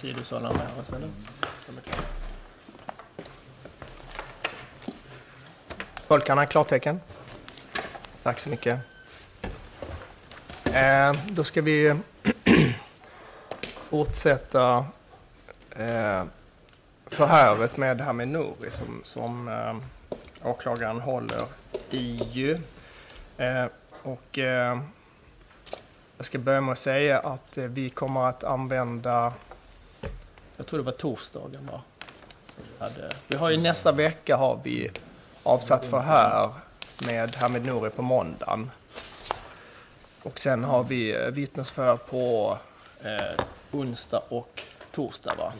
sidosalarna sålla med oss eller? Tolkarna, klartecken. Tack så mycket. Eh, då ska vi fortsätta eh, förhöret med Hamid Nouri som, som eh, åklagaren håller i. Eh, och eh, jag ska börja med att säga att eh, vi kommer att använda, tror det var torsdagen va? Hade, vi har ju nästa vecka har vi avsatt förhör med Hamid Nouri på måndagen. Och sen har vi eh, vittnesförhör på eh, onsdag och torsdag. Va?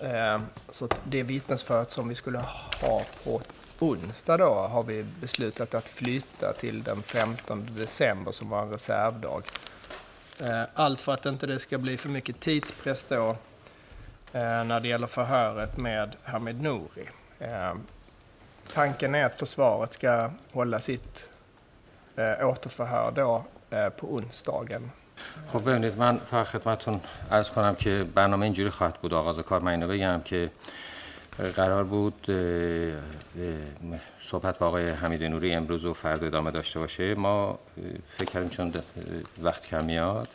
Eh, så det vittnesförhöret som vi skulle ha på onsdag då har vi beslutat att flytta till den 15 december som var en reservdag. Eh, allt för att inte det ska bli för mycket tidspress då när det gäller förhöret med Hamid Nouri. Eh, tanken är att försvaret ska hålla sitt återförhör då på onsdagen. خب ببینید من فقط خدمتتون عرض کنم که برنامه اینجوری خواهد بود آغاز کار من اینو بگم که قرار بود صحبت با آقای حمید نوری امروز و فردا ادامه داشته باشه ما فکر کردیم چون وقت کم میاد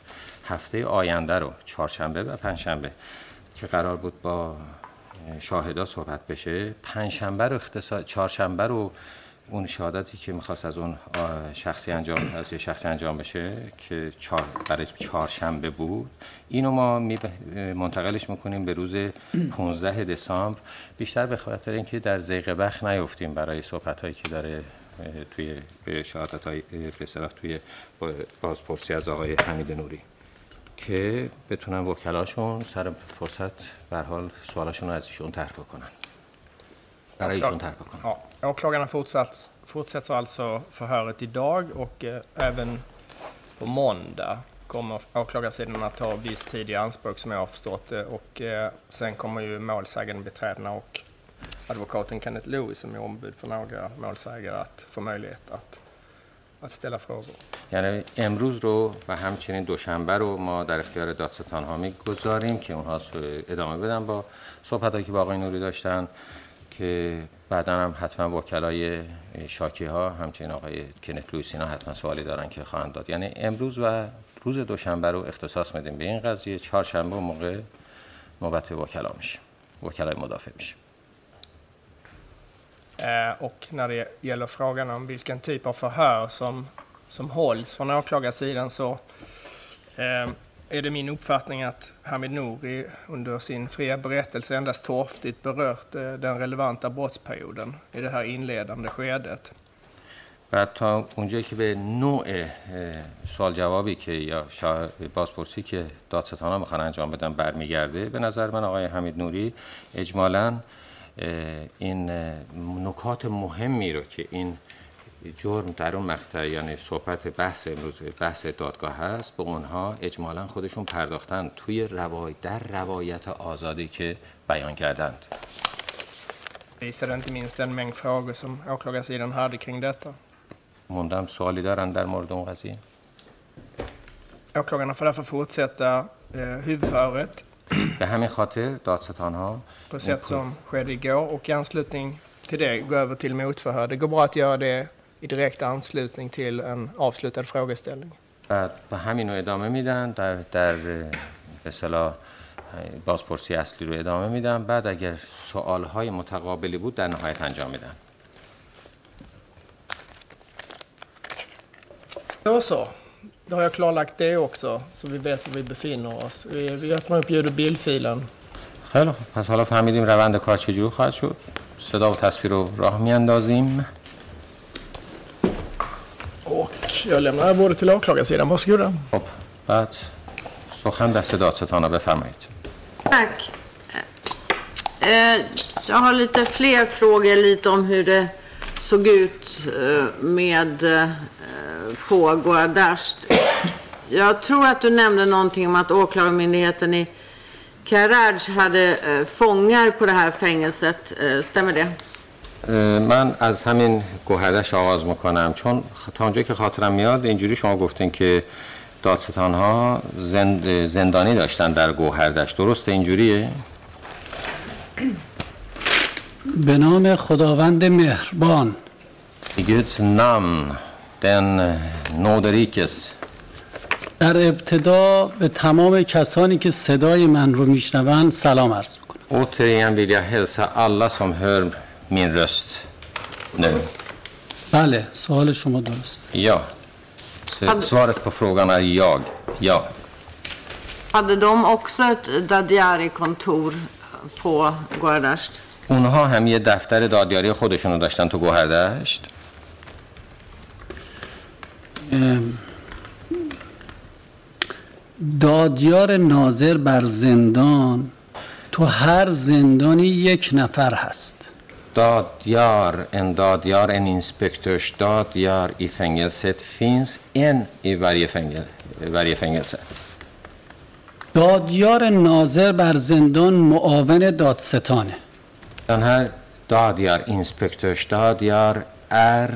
هفته آینده رو چهارشنبه و پنجشنبه که قرار بود با شاهدا صحبت بشه پنجشنبه رو اختصاص چهارشنبه رو اون شهادتی که می‌خواست از اون شخصی انجام از یه شخصی انجام بشه که چهار برای چهارشنبه بود. اینو ما منتقلش می‌کنیم به روز 15 دسامبر. بیشتر به خاطر اینکه در زیق بخ نیفتیم برای صحبت هایی که داره توی شهادت های توی بازپرسی از آقای حمید نوری. که بتونن وکلاشون سر فرصت به حال سوالاشون رو از ایشون طرح بکنن برای ایشون طرح بکنن Åklagarna fortsatt, fortsätter alltså förhöret idag och eh, även på måndag kommer åklagarsidan att ta viss tid i anspråk som jag har förstått det. Och eh, sen kommer ju målsägande beträdena och advokaten Kenneth Lewis som är ombud för några målsägare att få möjlighet att att ställa frågor. یعنی امروز رو و همچنین دوشنبه رو ما در اختیار دادستان ها می‌گذاریم که اونها ادامه بدن با صحبت که با آقای نوری داشتن که بعدا هم حتما وکلای شاکی ها همچنین آقای کنت لویس اینا حتما سوالی دارن که خواهند داد. یعنی امروز و روز دوشنبه رو اختصاص میدیم به این قضیه. چهارشنبه موقع نوبت وکلا میشه وکلای مدافع میشه Och när det gäller frågan om vilken typ av förhör som, som hålls från åklagarsidan så eh, är det min uppfattning att Hamid Nouri under sin fria berättelse endast torftigt berört den relevanta brottsperioden i det här inledande skedet. و تا اونجایی که به نوع سوال جوابی که یا بازپرسی که دادستان ها می‌خوان انجام بدن برمیگرده به نظر من آقای حمید نوری اجمالا این نکات مهمی رو که این جرم در اون مقطع یعنی صحبت بحث امروز بحث دادگاه هست به اونها اجمالا خودشون پرداختن توی روای در روایت آزادی که بیان کردند visade inte minst en mängd frågor som åklagarsidan hade kring detta. موندم سوالی دارن در مورد اون قضیه Åklagarna får därför fortsätta eh, huvudförhöret به همین خاطر دادستان ها på sätt som skedde igår och i anslutning till det gå över till motförhör. Det går bra att göra det i direkt anslutning till en avslutad frågeställning. بعد به همین رو ادامه میدن در در به بازپرسی اصلی رو ادامه میدن بعد اگر سوال های متقابلی بود در نهایت انجام میدن Då så. Då har jag klarlagt det också, så vi vet var vi befinner oss. Vi, vi öppnar upp ljud och bildfilen. خیلی خوب پس حالا فهمیدیم روند کار چجوری خواهد شد صدا و تصویر رو راه میاندازیم Jag lämnar över ordet till åklagarsidan. Varsågoda. خب بعد سخن دست دادستان بفرمایید. Tack. Jag har lite fler frågor lite om hur det såg ut med Fogo Adasht. Jag tror att du nämnde någonting om att åklagarmyndigheten i Karaj hade fångar på det här fängelset. Stämmer det? من از همین گوهردش آغاز می‌کنم. چون تا اونجا که خاطرم میاد اینجوری شما گفتین که دادستان ها زند زندانی داشتن در گوهردشت درسته اینجوریه؟ به نام خداوند مهربان. Guds namn, den nåderikes, در ابتدا به تمام کسانی که صدای من رو میشنوند سلام عرض می‌کنم. återigen vill jag hälsa alla som hör min röst nu. بله سوال شما درست Ja. Så svaret på frågan är jag. Ja. Hade de också ett Dadjari-kontor på Guardasht? اونها هم یه دفتر دادیاری خودشونو داشتن تو گوهردشت ام، دادیار ناظر بر زندان تو هر زندانی یک نفر هست stadjar, en dadjar, en inspektörsstadjar i fängelset finns en i varje, fängel, varje fängelse. دادیار ناظر بر زندان معاون دادستانه دان هر دادیار اینسپکتورش دادیار ار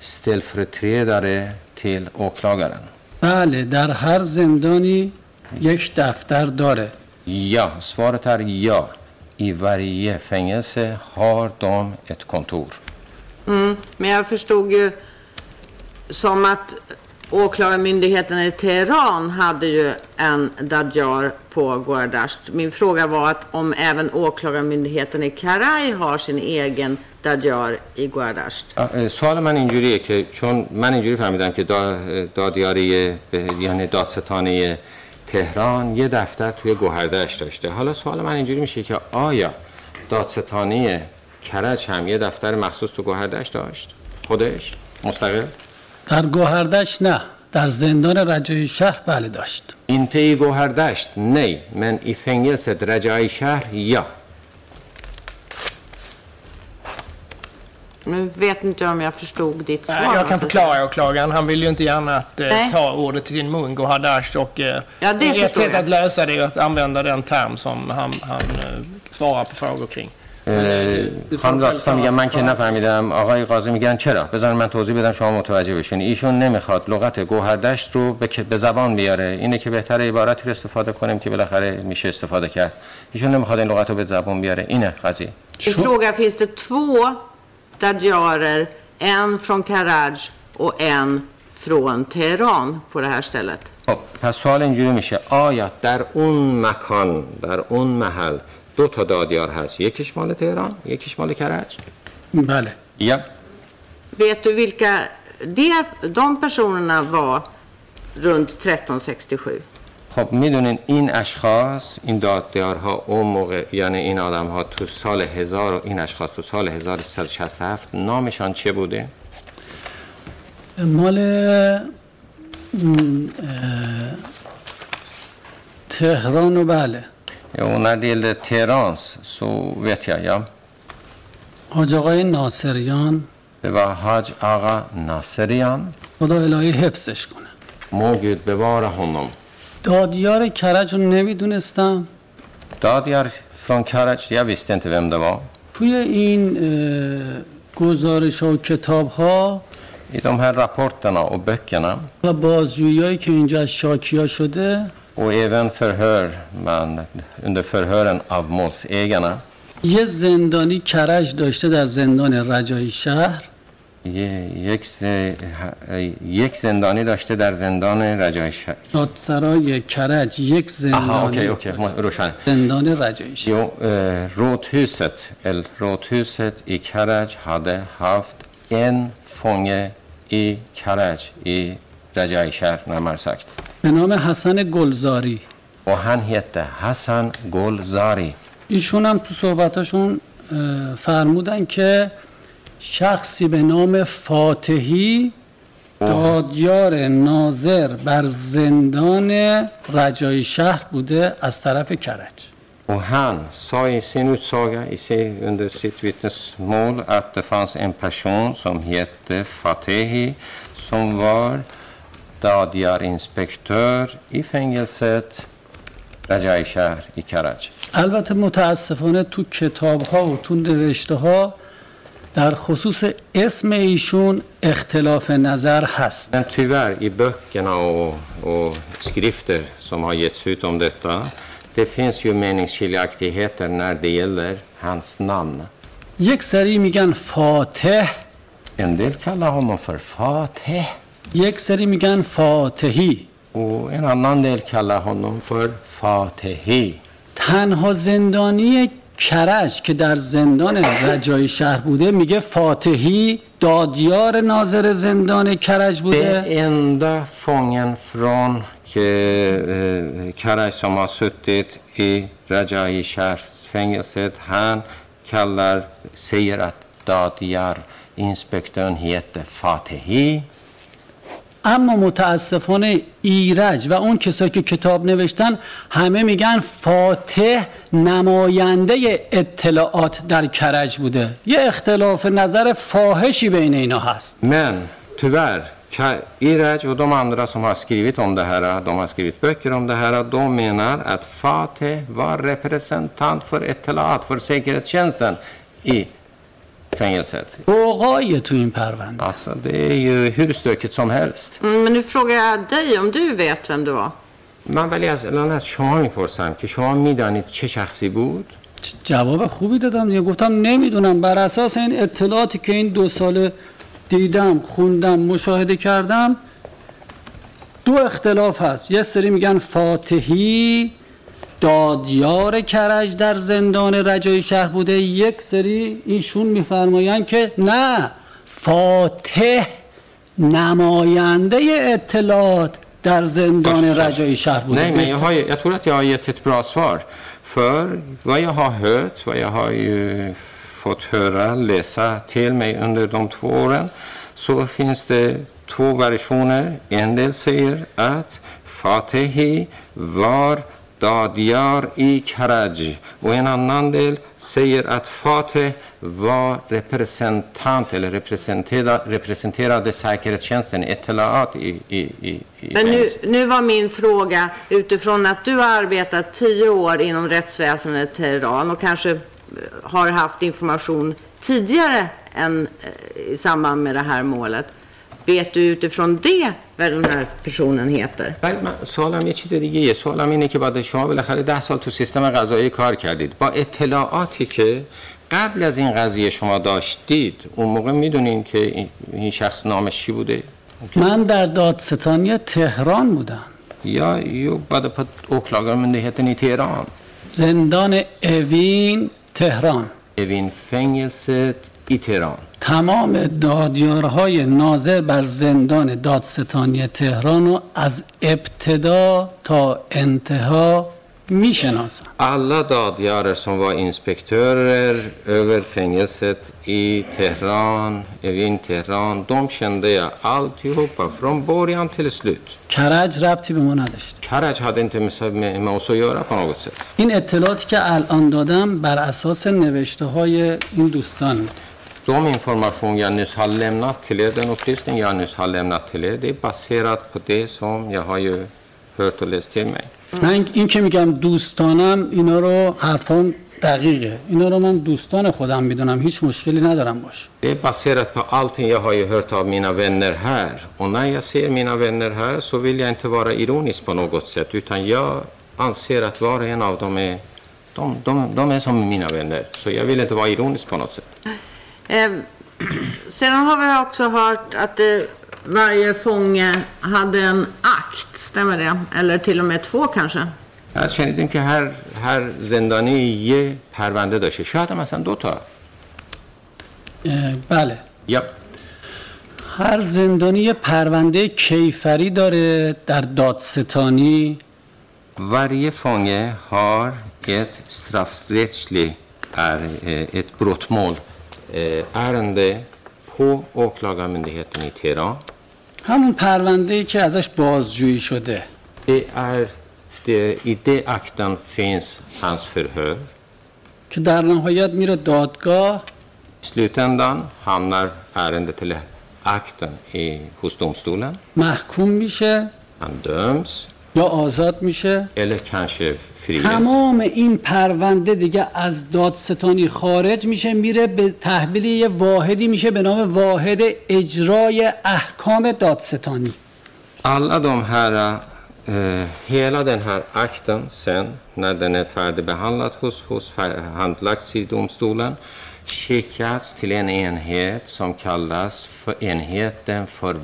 ستلفرتری داره تیل اوکلاگرن بله در هر زندانی یک دفتر داره یا سوارتر یا I varje fängelse har de ett kontor. Mm. Men jag förstod ju som att åklagarmyndigheten i Teheran hade ju en Dadjar på Guardasht. Min fråga var att om även åklagarmyndigheten i Karaj har sin egen Dadjar i Guardasht. اه، سوال من اینجوریه که چون من اینجوری فهمیدم که دا- دادیاری به- یعنی دادستانه تهران یه دفتر توی گوهردش داشته. حالا سوال من اینجوری میشه که آیا دادستانه کرج هم یه دفتر مخصوص تو گوهردش داشت؟ خودش؟ مستقل؟ در گوهردش نه در زندان رجای شهر بله داشت. Inte i Gåhardasht, nej. Men i fängelset Rajai Shahr, ja. Nu vet inte jag om jag förstod ditt svar. Nej, jag kan måste förklara åklagaren. Han vill ju inte gärna att eh, Nej. ta ordet till sin mun, Gohadash. Och, eh, Ja, det ett förstår sätt jag. att lösa det är att använda den term som han, han eh, svarar på frågor kring. اه، خانم دادستان میگن من که نفهمیدم آقای قاضی میگن چرا بذار من توضیح بدم شما متوجه بشین ایشون نمیخواد لغت گوهردشت رو به, به زبان بیاره اینه که بهتر عبارتی رو استفاده کنیم که بالاخره میشه استفاده کرد ایشون نمیخواد این لغت رو به زبان بیاره اینه قضیه Min fråga, finns det två Dadjarer, en från Karaj och en från Teheran på det här stället? خب پس سوال اینجوری میشه آیا در اون مکان در اون محل دو تا دادیار هست یکیش مال تهران یکیش مال کرج بله یا Vet du vilka de, de personerna var runt 1367? خب می‌دونین این اشخاص این دادیارها اون موقع یعنی این آدم ها تو سال هزار و این اشخاص تو سال 1367 نامشان چه بوده؟ مال تهران و بله Teherans så vet jag, ja. حاج آقای ناصریان var Haj Aga Naserian. خدا الهی حفظش کنه Må Gud bevara دادیار کرج رو نمی‌دونستم. دادیار فرام کرج یا ویستنت ویم دوا توی این گزارش و کتاب ها i de här rapporterna och böckerna. و بازجویی هایی که اینجا از شاکی ها شده. Och även förhör, men förhören av målsägarna یه زندانی کرج داشته در زندان رجای شهر. یک زندانی داشته در زندان رجای شهر دادسرای کرج یک زندانی آها اوکی اوکی روشن. زندان رجای شهر روتوست ال روتوست ای کرج هاده هفت این فونگ ای کرج ای رجای شهر نمرسکت به نام حسن گلزاری. و هن حسن گلزاری. ایشون هم تو صحبتشون فرمودن که شخصی به نام فاتحی دادیار ناظر بر زندان رجای شهر بوده از طرف کرج Och han sa i sin utsaga, i sin, under sitt vittnesmål, att det fanns en person som hette Fatehi som var dadjarinspektör i fängelset Rajai Shah i Karaj. البته متاسفانه تو کتاب ها و تو نوشته ها در خصوص اسم ایشون اختلاف نظر هست Men tyvärr, i böckerna och, och skrifter som har getts ut om detta, det finns ju meningsskiljaktigheter när det gäller hans namn. یک سری میگن فاتح En del kallar honom för Fateh یک سری میگن فاتحی och en annan del kallar honom för Fatehi. تنها زندانی کرج که در زندان رجای شهر بوده میگه فاتحی دادیار ناظر زندان کرج بوده. به اندا فونگن فران که کرج سما ستید ای رجای شهر فنگست هن کلر سیرت دادیار اینسپکتون هیت فاتحی. اما متاسفانه ایرج و اون کسایی که کتاب نوشتن همه میگن فاتح نماینده اطلاعات در کرج بوده. یه اختلاف نظر فاحشی بین اینا هست. من توبر که ایرج و دو مندر هم ها سکریویت اون ده هره دوم ها سکریویت بکر اون ده هره دو مینر ات فاتح و رپرسنتانت فر اطلاعات فر سیکرت چنستن ای fängelset. اوقای تو این پرونده Alltså, det är ju hur stökigt som helst. Mm, Men nu frågar jag dig om du vet vem det var. من ولی از الان از شما می‌پرسم که شما می‌دانید چه شخصی بود؟ جواب خوبی دادم دیگه گفتم نمی‌دونم بر اساس این اطلاعاتی که این دو سال دیدم خوندم مشاهده کردم دو اختلاف هست یه سری میگن فاتحی دادیار کرج در زندان رجای شهر بوده. یک سری ایشون میفرمایند که نه فاتح نماینده اطلاعات در زندان رجای شهر بوده. نه میگه های یا یا یتت براسوار فر و یا ها هت و یا های فوت هر لسا تیل می اندر دوم تو اورن سو فینست تو ورشونر اندل سیر ات فاتحی وار Dadiyar i Karaj och en annan del säger att Fateh var representant eller representerade, representerade säkerhetstjänsten Etelaat i, i, i, Men nu, nu var min fråga utifrån att du har arbetat tio år inom rättsväsendet i Teheran och kanske eh, har haft information tidigare än eh, i samband med det här målet. Vet du utifrån det vad den här personen heter? ولی من سوالم یه چیز دیگه یه. سوالم اینه که بعد شما بالاخره ده سال تو سیستم قضایی کار کردید. با اطلاعاتی که قبل از این قضیه شما داشتید اون موقع می‌دونین که این- شخص نامش چی بوده؟ من در دادستانی تهران بودم. یا jobbade på åklagarmyndigheten i Teheran زندان اوین تهران. Evinfängelset i تهران تمام دادیارهای ناظر بر زندان دادستانی تهران رو از ابتدا تا انتها می‌شناسم. الا دادیار شما اینسپکتور اوور فنگست ای تهران اوین تهران دوم شنده التی پا فروم بوریان تل سلوت کرج ربطی به ما نداشت. کرج هاد انت این اطلاعاتی که الان دادم بر اساس نوشته های این دوستان بود. De information jag nyss har lämnat till er, den upplysning jag nyss har lämnat till er, det är baserat på det som jag har ju hört och läst till mig. من این که میگم دوستانم اینا رو حرفام دقیقه اینا رو من دوستان خودم میدونم هیچ مشکلی ندارم باش Det är baserat på allting jag har ju hört av mina vänner här. Och när jag ser mina vänner här så vill jag inte vara ironisk på något sätt, utan jag anser att var och en av dem är, de, de, de är som mina vänner. Så jag vill inte vara ironisk på något sätt. Eh, sedan har vi också hört att eh, varje fånge hade en akt, stämmer det? Eller till och med två kanske? بعد شنیدیم که هر هر زندانی یه پرونده داشته شاید هم مثلا دو تا بله یا هر زندانی یه پرونده کیفری داره در دادستانی Varje fånge har ett straffrättsligt är, eh, ett brottmål eh, ärende på åklagarmyndigheten i Teheran. همون پرونده که ازش بازجویی شده Det är det, I det akten finns hans förhör. که در نهایت میره دادگاه I slutändan hamnar ärendet eller akten i, hos domstolen. محکوم میشه Han döms یا آزاد میشه eller kanske. فری تمام این پرونده دیگه از دادستانی خارج میشه میره به تحویل یه واحدی میشه به نام واحد اجرای احکام دادستانی الا دوم هر هیلا دن هر اکتن سن فرد به حالت حس حس هندلک سی دومستولن skickats till en enhet som kallas för enheten för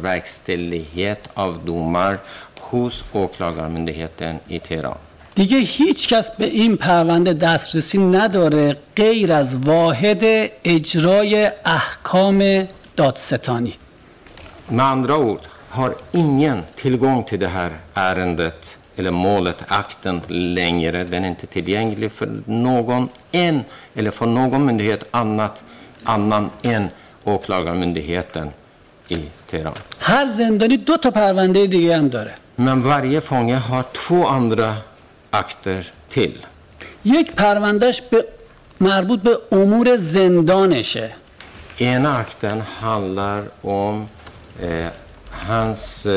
av domar hos åklagarmyndigheten i Teheran. دیگه هیچ کس به این پرونده دسترسی نداره غیر از واحد اجرای احکام دادستانی Med andra ord har ingen tillgång till det här ärendet eller målet, akten, längre. Den är inte tillgänglig för någon än, eller för någon myndighet annat, annan än åklagarmyndigheten i Teheran. هر زندانی دو تا پرونده دیگه هم داره Men varje fånge har två andra akter till. یک پروندهش به مربوط به امور زندانشه Ena akten handlar om eh, hans eh,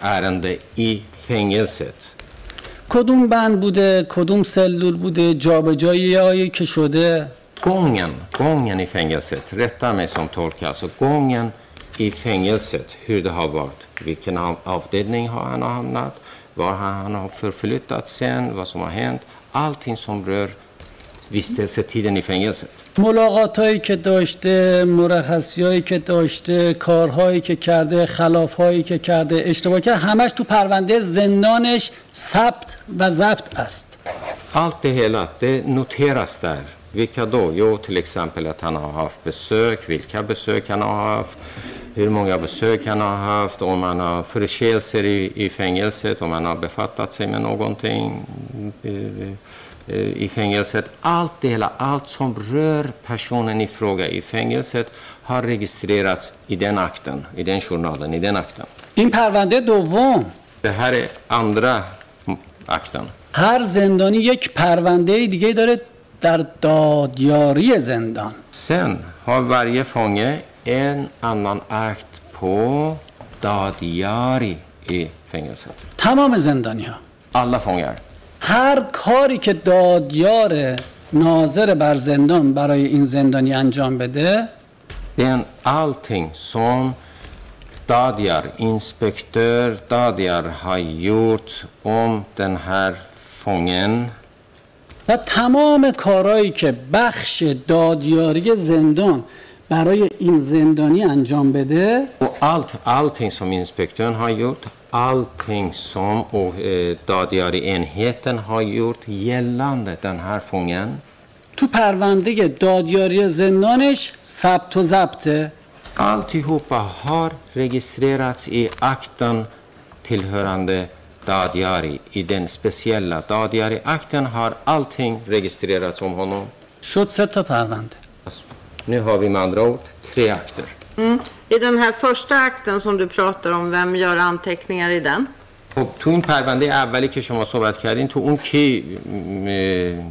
ärende i fängelset. کدوم بند بوده کدوم سلول بوده جابجایی که شده Gången, gången i fängelset, rätta mig som tolkar, alltså gången i fängelset, hur det har varit. Vilken av- avdelning har han hamnat, var han, han har förflyttats sen, vad som har hänt. Allting som rör vistelsetiden i fängelset. ملاقات هایی که داشته مرخصی هایی که داشته کارهایی که کرده خلاف هایی که کرده اشتباه کرده همش تو پرونده زندانش ثبت و ضبط است Allt det hela, det noteras där. Vilka då? Jo, till exempel att han har haft besök, vilka besök han har haft, hur många besök han har haft, om han har förseelser i, i fängelset, om han har befattat sig med någonting eh, eh, i fängelset. Allt det hela, allt som rör personen i fråga i fängelset har registrerats i den akten, i den journalen, i den akten. این پرونده دوم Det här är andra akten. هر زندانی یک پرونده دیگه داره در دادیاری زندان Sen har varje fånge en annan akt på dadiari i fängelset. تمام زندانی ها Alla fångar. هر کاری که دادیار ناظر بر زندان برای این زندانی انجام بده Den allting som Dadiar, inspektör Dadiar har gjort om den här fången و تمام کارهایی که بخش دادیاری زندان برای این زندانی انجام بده och allt, allting som inspektören har gjort, allting som och, eh, Dadiari-enheten har gjort gällande den här fången تو پرونده دادیاری زندانش ثبت و ضبطه Alltihopa har registrerats i akten tillhörande Dadiari. I den speciella Dadiari-akten har allting registrerats om honom. شد سه تا پرونده Nu har vi med andra ord tre akter. Mm. I den här första akten som du pratar om, vem gör anteckningar i den? خب تو این پرونده اولی که شما صحبت کردین تو اون کی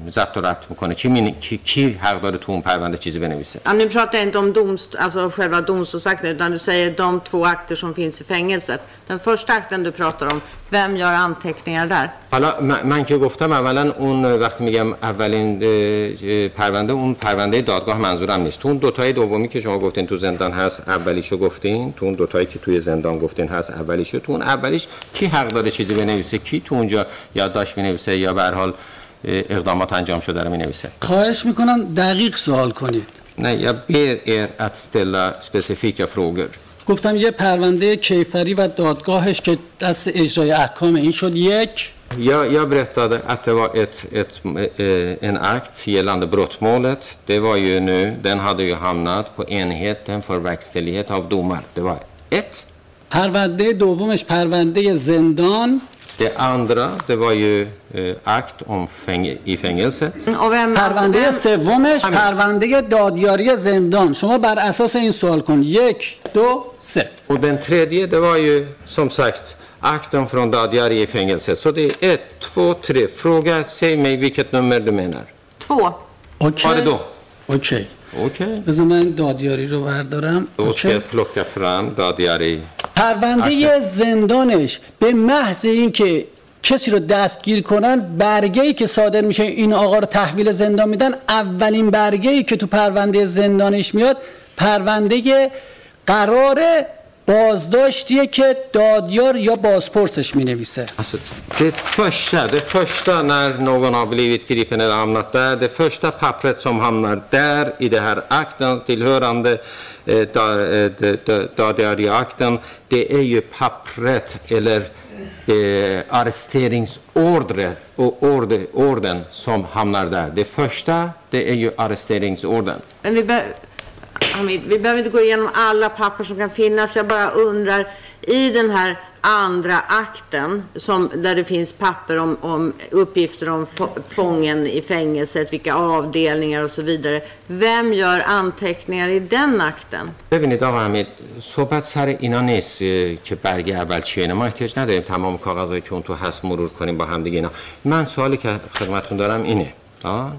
ضبط و ربط می‌کنه؟ کی, می... کی... کی حق داره تو اون پرونده چیزی بنویسه؟ Ja, nu pratar jag inte om domst alltså själva domstolsakten, utan du säger de två akter som finns i fängelset. Den första akten du pratar om, vem gör anteckningar där? حالا من که گفتم اولا اون وقتی میگم اولین پرونده اون پرونده دادگاه منظورم نیست. تو اون دوتای دومی که شما گفتین تو زندان هست اولیشو گفتین. تو اون دوتایی که توی زندان گفتین هست اولیشو. تو اون اولیش کی حق تعداد چیزی بنویسه کی تو اونجا یادداشت بنویسه یا به هر حال اقدامات انجام شده رو بنویسه خواهش می‌کنم دقیق سوال کنید. Nej, jag ber er att ställa specifika frågor گفتم یه پرونده کیفری و دادگاهش که دست اجرای احکام این شد. یک. یا یا برتاد ات و ات ات ان اکت یلاند بروت مولت ده و یو نو دن هاد یو هامنات پو انهیت دن فور وکستلیهت اف دومار ده و ات. پرونده دومش پرونده زندان Det andra, det var ju eh, akt om fäng i fängelset. Och vem, پرونده vem, سومش. پرونده دادیاری زندان شما بر اساس این سوال کن یک دو سه Och den tredje, det var ju som sagt akten från Dadiari i fängelset. Så det är ett, två, tre. Fråga, säg mig vilket nummer du menar. två. اوکی Ja, det då. اوکی. بذار من دادیاری رو بردارم. اوکی. plocka fram Dadiari پرونده زندانش به محض اینکه کسی رو دستگیر کنن برگه ای که صادر میشه این آقا رو تحویل زندان میدن اولین برگه ای که تو پرونده زندانش میاد پرونده قرار بازداشتیه که دادیار یا بازپرسش می نویسه Alltså, det första, det första när någon har blivit gripen eller hamnat där, det första pappret som hamnar där i det här akten tillhörande eh, da, eh, de- de- Dadiari-akten, det är ju pappret eller eh, arresteringsordre och order, orden som hamnar där. Det första, det är ju arresteringsorden. Men vi, Hamid, vi behöver inte gå igenom alla papper som kan finnas. Jag bara undrar, i den här andra akten, som, där det finns papper om, om uppgifter om få- fången i fängelset, vilka avdelningar och så vidare. Vem gör anteckningar i den akten? ببینید آقا حمید صحبت سر اینا نیست اه، که برگ اول چیه اینا ما احتیاج نداریم تمام کاغذهایی که اون تو هست مرور کنیم با هم دیگه اینا من سوالی که خدمتون دارم اینه آه؟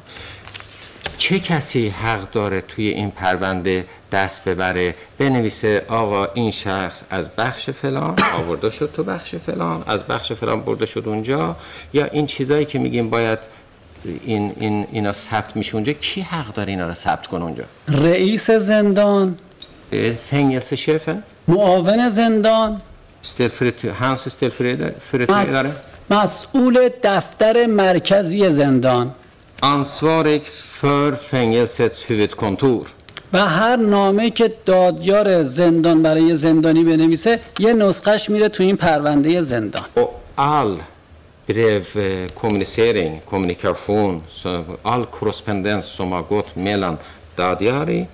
چه کسی حق داره توی این پرونده دست ببره؟ بنویسه آقا این شخص از بخش فلان آورده شد تو بخش فلان از بخش فلان برده شد اونجا. یا این چیزایی که میگیم باید این, این اینا ثبت میشه اونجا کی حق داره اینا رو ثبت کنه اونجا؟ رئیس زندان. فنگelse chefen معاون زندان. hans ställföreträdare مس... مسئول دفتر مرکزی زندان. ansvarig för fängelsets huvudkontor و هر نامه که دادیار زندان برای زندانی بنویسه یه نسخش میره تو این پرونده زندان och all brevkommunicering, kommunikation, så all korrespondens som har gått mellan Dadiari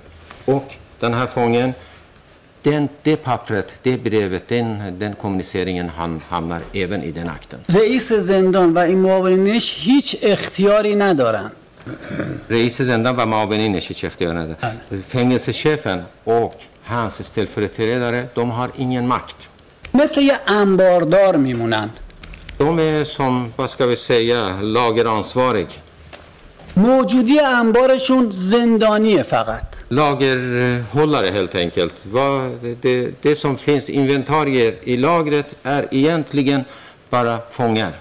och den här fången den, det pappret, det brevet, den, den kommuniceringen han, hamnar även i den akten. رئیس زندان و این معاونینش هیچ اختیاری ندارن رئیس زندان و معاونی نشی چه اختیار نده بله. فنگس شیفن اوک هنس استلفرتره داره دوم هار اینین مکت. مثل یه انباردار میمونن. دوم سم باسکا به سیا لاگر آنسوارگ. موجودی انبارشون زندانیه فقط. lagerhållare helt enkelt och det som finns inventarier i lagret är egentligen bara fångar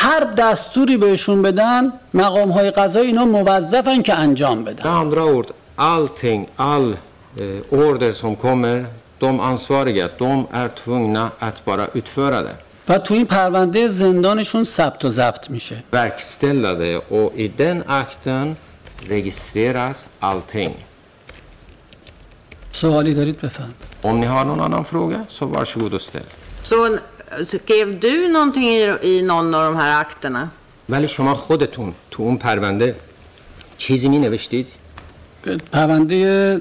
هر دستوری بهشون بدن مقام های قضایی اینا موظفن که انجام بدن andra ord allting, all eh, order som kommer de ansvariga, de är tvungna att bara utföra det و تو این پرونده زندانشون ثبت و ضبط میشه verkställa det och i den akten registreras allting. سوالی دارید بفهم Om ni har någon annan fråga så varsågod och ställ. Så skrev du någonting i, någon av de här akterna? ولی شما خودتون تو اون پرونده چیزی می نوشتید؟ پرونده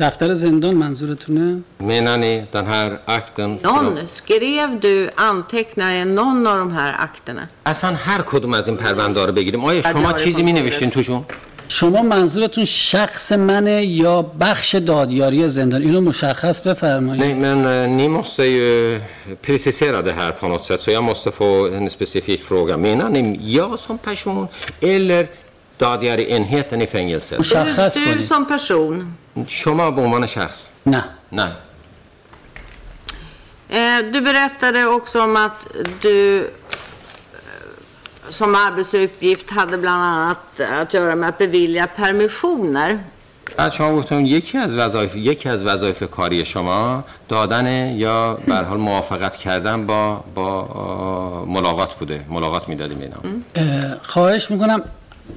دفتر زندان منظورتونه Menar ni den här akten? Någon, skrev du anteckningar i någon av de här akterna? اصلا هر کدوم از این پرونده ها رو بگیریم آیا شما چیزی می. نوشتین توشون؟ شما منظورتون شخص منه یا بخش دادیاری زندان اینو مشخص بفرمایید Nej, men eh, ni måste ju precisera det här på något sätt. Så jag måste få en specifik fråga. Menar ni jag som person eller enheten i fängelset? مشخص du کنید som person, شما به عنوان شخص نه نه eh, du berättade också om att du eh, som arbetsuppgift hade bland annat att göra med att bevilja permissioner. بعد شما گفتم یکی از وظایف یکی از وظایف کاری شما دادن یا به هر حال موافقت کردن با با ملاقات بوده. ملاقات می‌دادیم اینا. اه، خواهش می‌کنم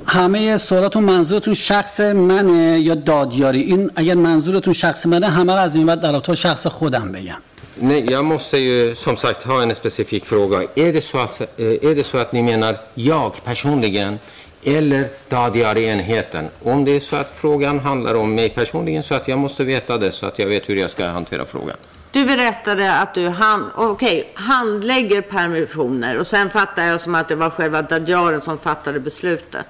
همه سوالاتون منظورتون شخص منه یا دادیاری؟ این اگر منظورتون شخص منه همه رو از این بعد در شخص خودم بگم. Nej, jag måste ju som sagt ha en specifik fråga. Är det så att, eh, är det så att ni menar jag personligen eller Dadiar-enheten? Om det är så att frågan handlar om mig personligen så att jag måste veta det så att jag vet hur jag ska hantera frågan. Du berättade att du hand, okay, handlägger permissioner och sen fattade jag som att det var själva dadjaren som fattade beslutet.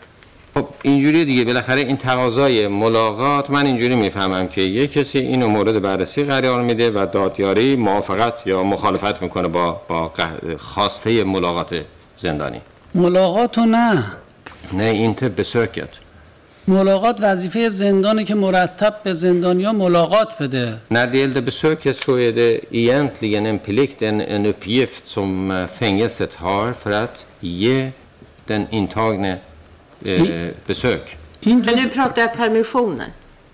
خب اینجوری دیگه. بالاخره این تقاضای ملاقات من اینجوری می‌فهمم که یه کسی اینو مورد بررسی قرار میده و دادیاری موافقت یا مخالفت می‌کنه با با خواسته ملاقات زندانی. ملاقات و نه Nej, inte besöket. ملاقات وظیفه زندانه که مرتب به زندانیا ملاقات بده. När det gällde besöket så är det egentligen en plikt, en, en uppgift som fängelset har för att ge den intagne eh, besök. Men nu pratar jag permissioner.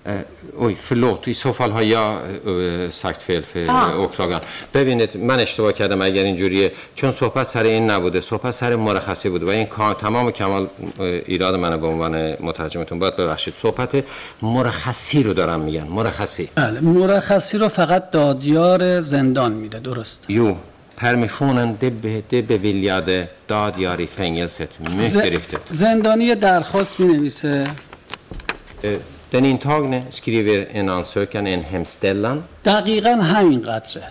Eh, oj, förlåt. I så fall har jag eh, sagt fel för آه. åklagaren. ببینید من اشتباه کردم اگر اینجوریه چون صحبت سر این نبوده صحبت سر مرخصی بوده و این کار تمام کمال ایراد منه به عنوان مترجمتون باید ببخشید صحبت مرخصی رو دارم میگن مرخصی بله مرخصی رو فقط دادیار زندان میده درست Jo, permissionen det, det beviljade Dadjar i fängelset. Mycket riktigt. زندانی درخواست می نویسه Eh, Den intagne skriver en ansökan, en hemställan. دقیقا همین قدره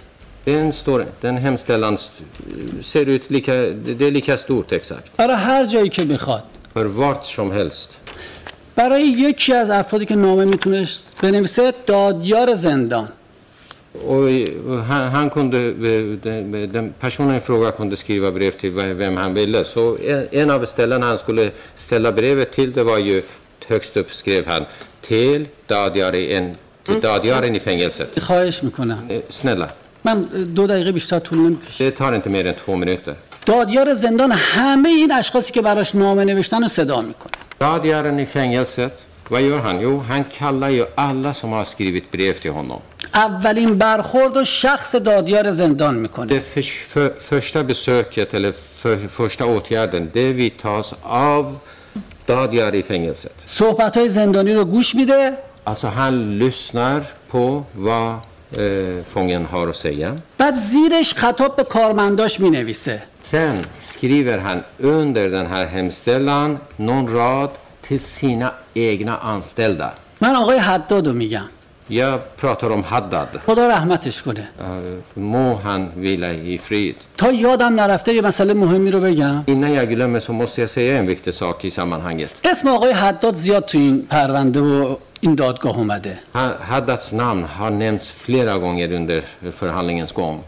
Den, står, den hemställan st- ser ut lika, det är lika stort exakt. برای هر جایی که می‌خواد För vart som helst. برای یکی از افرادی که نامه می‌تونه بنویسه دادیار زندان Och eh, han, han kunde, eh, den, den personen i fråga kunde skriva brev till vem han ville. Så en, en av ställena han skulle ställa brevet till det var ju högst upp skrev han till Dadjaren, till Dadjaren i fängelset. خواهش میکنم Eh, Snälla, من دو دقیقه بیشتر طول نمیکشه det tar inte mer än två minuter. دادیار زندان همه این اشخاصی که براش نامه نوشتن رو صدا میکنه Dadjaren i fängelset, vad gör han? Jo, han kallar ju alla som har skrivit brev till honom. اولین برخورد و شخص دادیار زندان می‌کنه Det för, för, första besöket eller för, första åtgärden, det vidtas av Dadjar i fängelset. صحبت های زندانی رو گوش میده Alltså han lyssnar på vad eh, fången har att säga. بعد زیرش خطاب به کارمنداش می‌نویسه Sen skriver han under den här hemställan någon rad till sina egna anställda. من آقای حداد رو میگم Jag pratar om Haddad. خدا رحمتش کنه Eh, Må han vila i frid. تا یادم نرفته یه مسئله مهمی رو بگم Innan jag glömmer så måste jag säga en viktig sak i sammanhanget. اسم آقای حداد زیاد تو این پرونده و این دادگاه اومده Ha- Haddads namn har nämnts flera gånger under förhandlingens gång.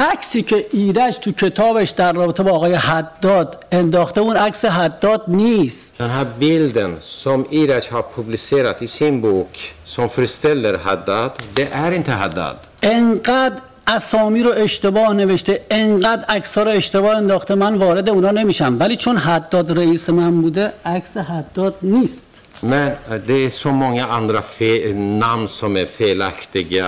عکسی که ایرج تو کتابش در رابطه با آقای حداد انداخته اون عکس حداد نیست. Den här bilden som Iraj har publicerat i sin bok som föreställer Haddad, det är inte Haddad. انقدر اسامی رو اشتباه نوشته انقدر عکس رو اشتباه انداخته من وارد اونا نمیشم. ولی چون حداد رئیس من بوده عکس حداد نیست. Men eh, det är så många andra fe- namn som är felaktiga,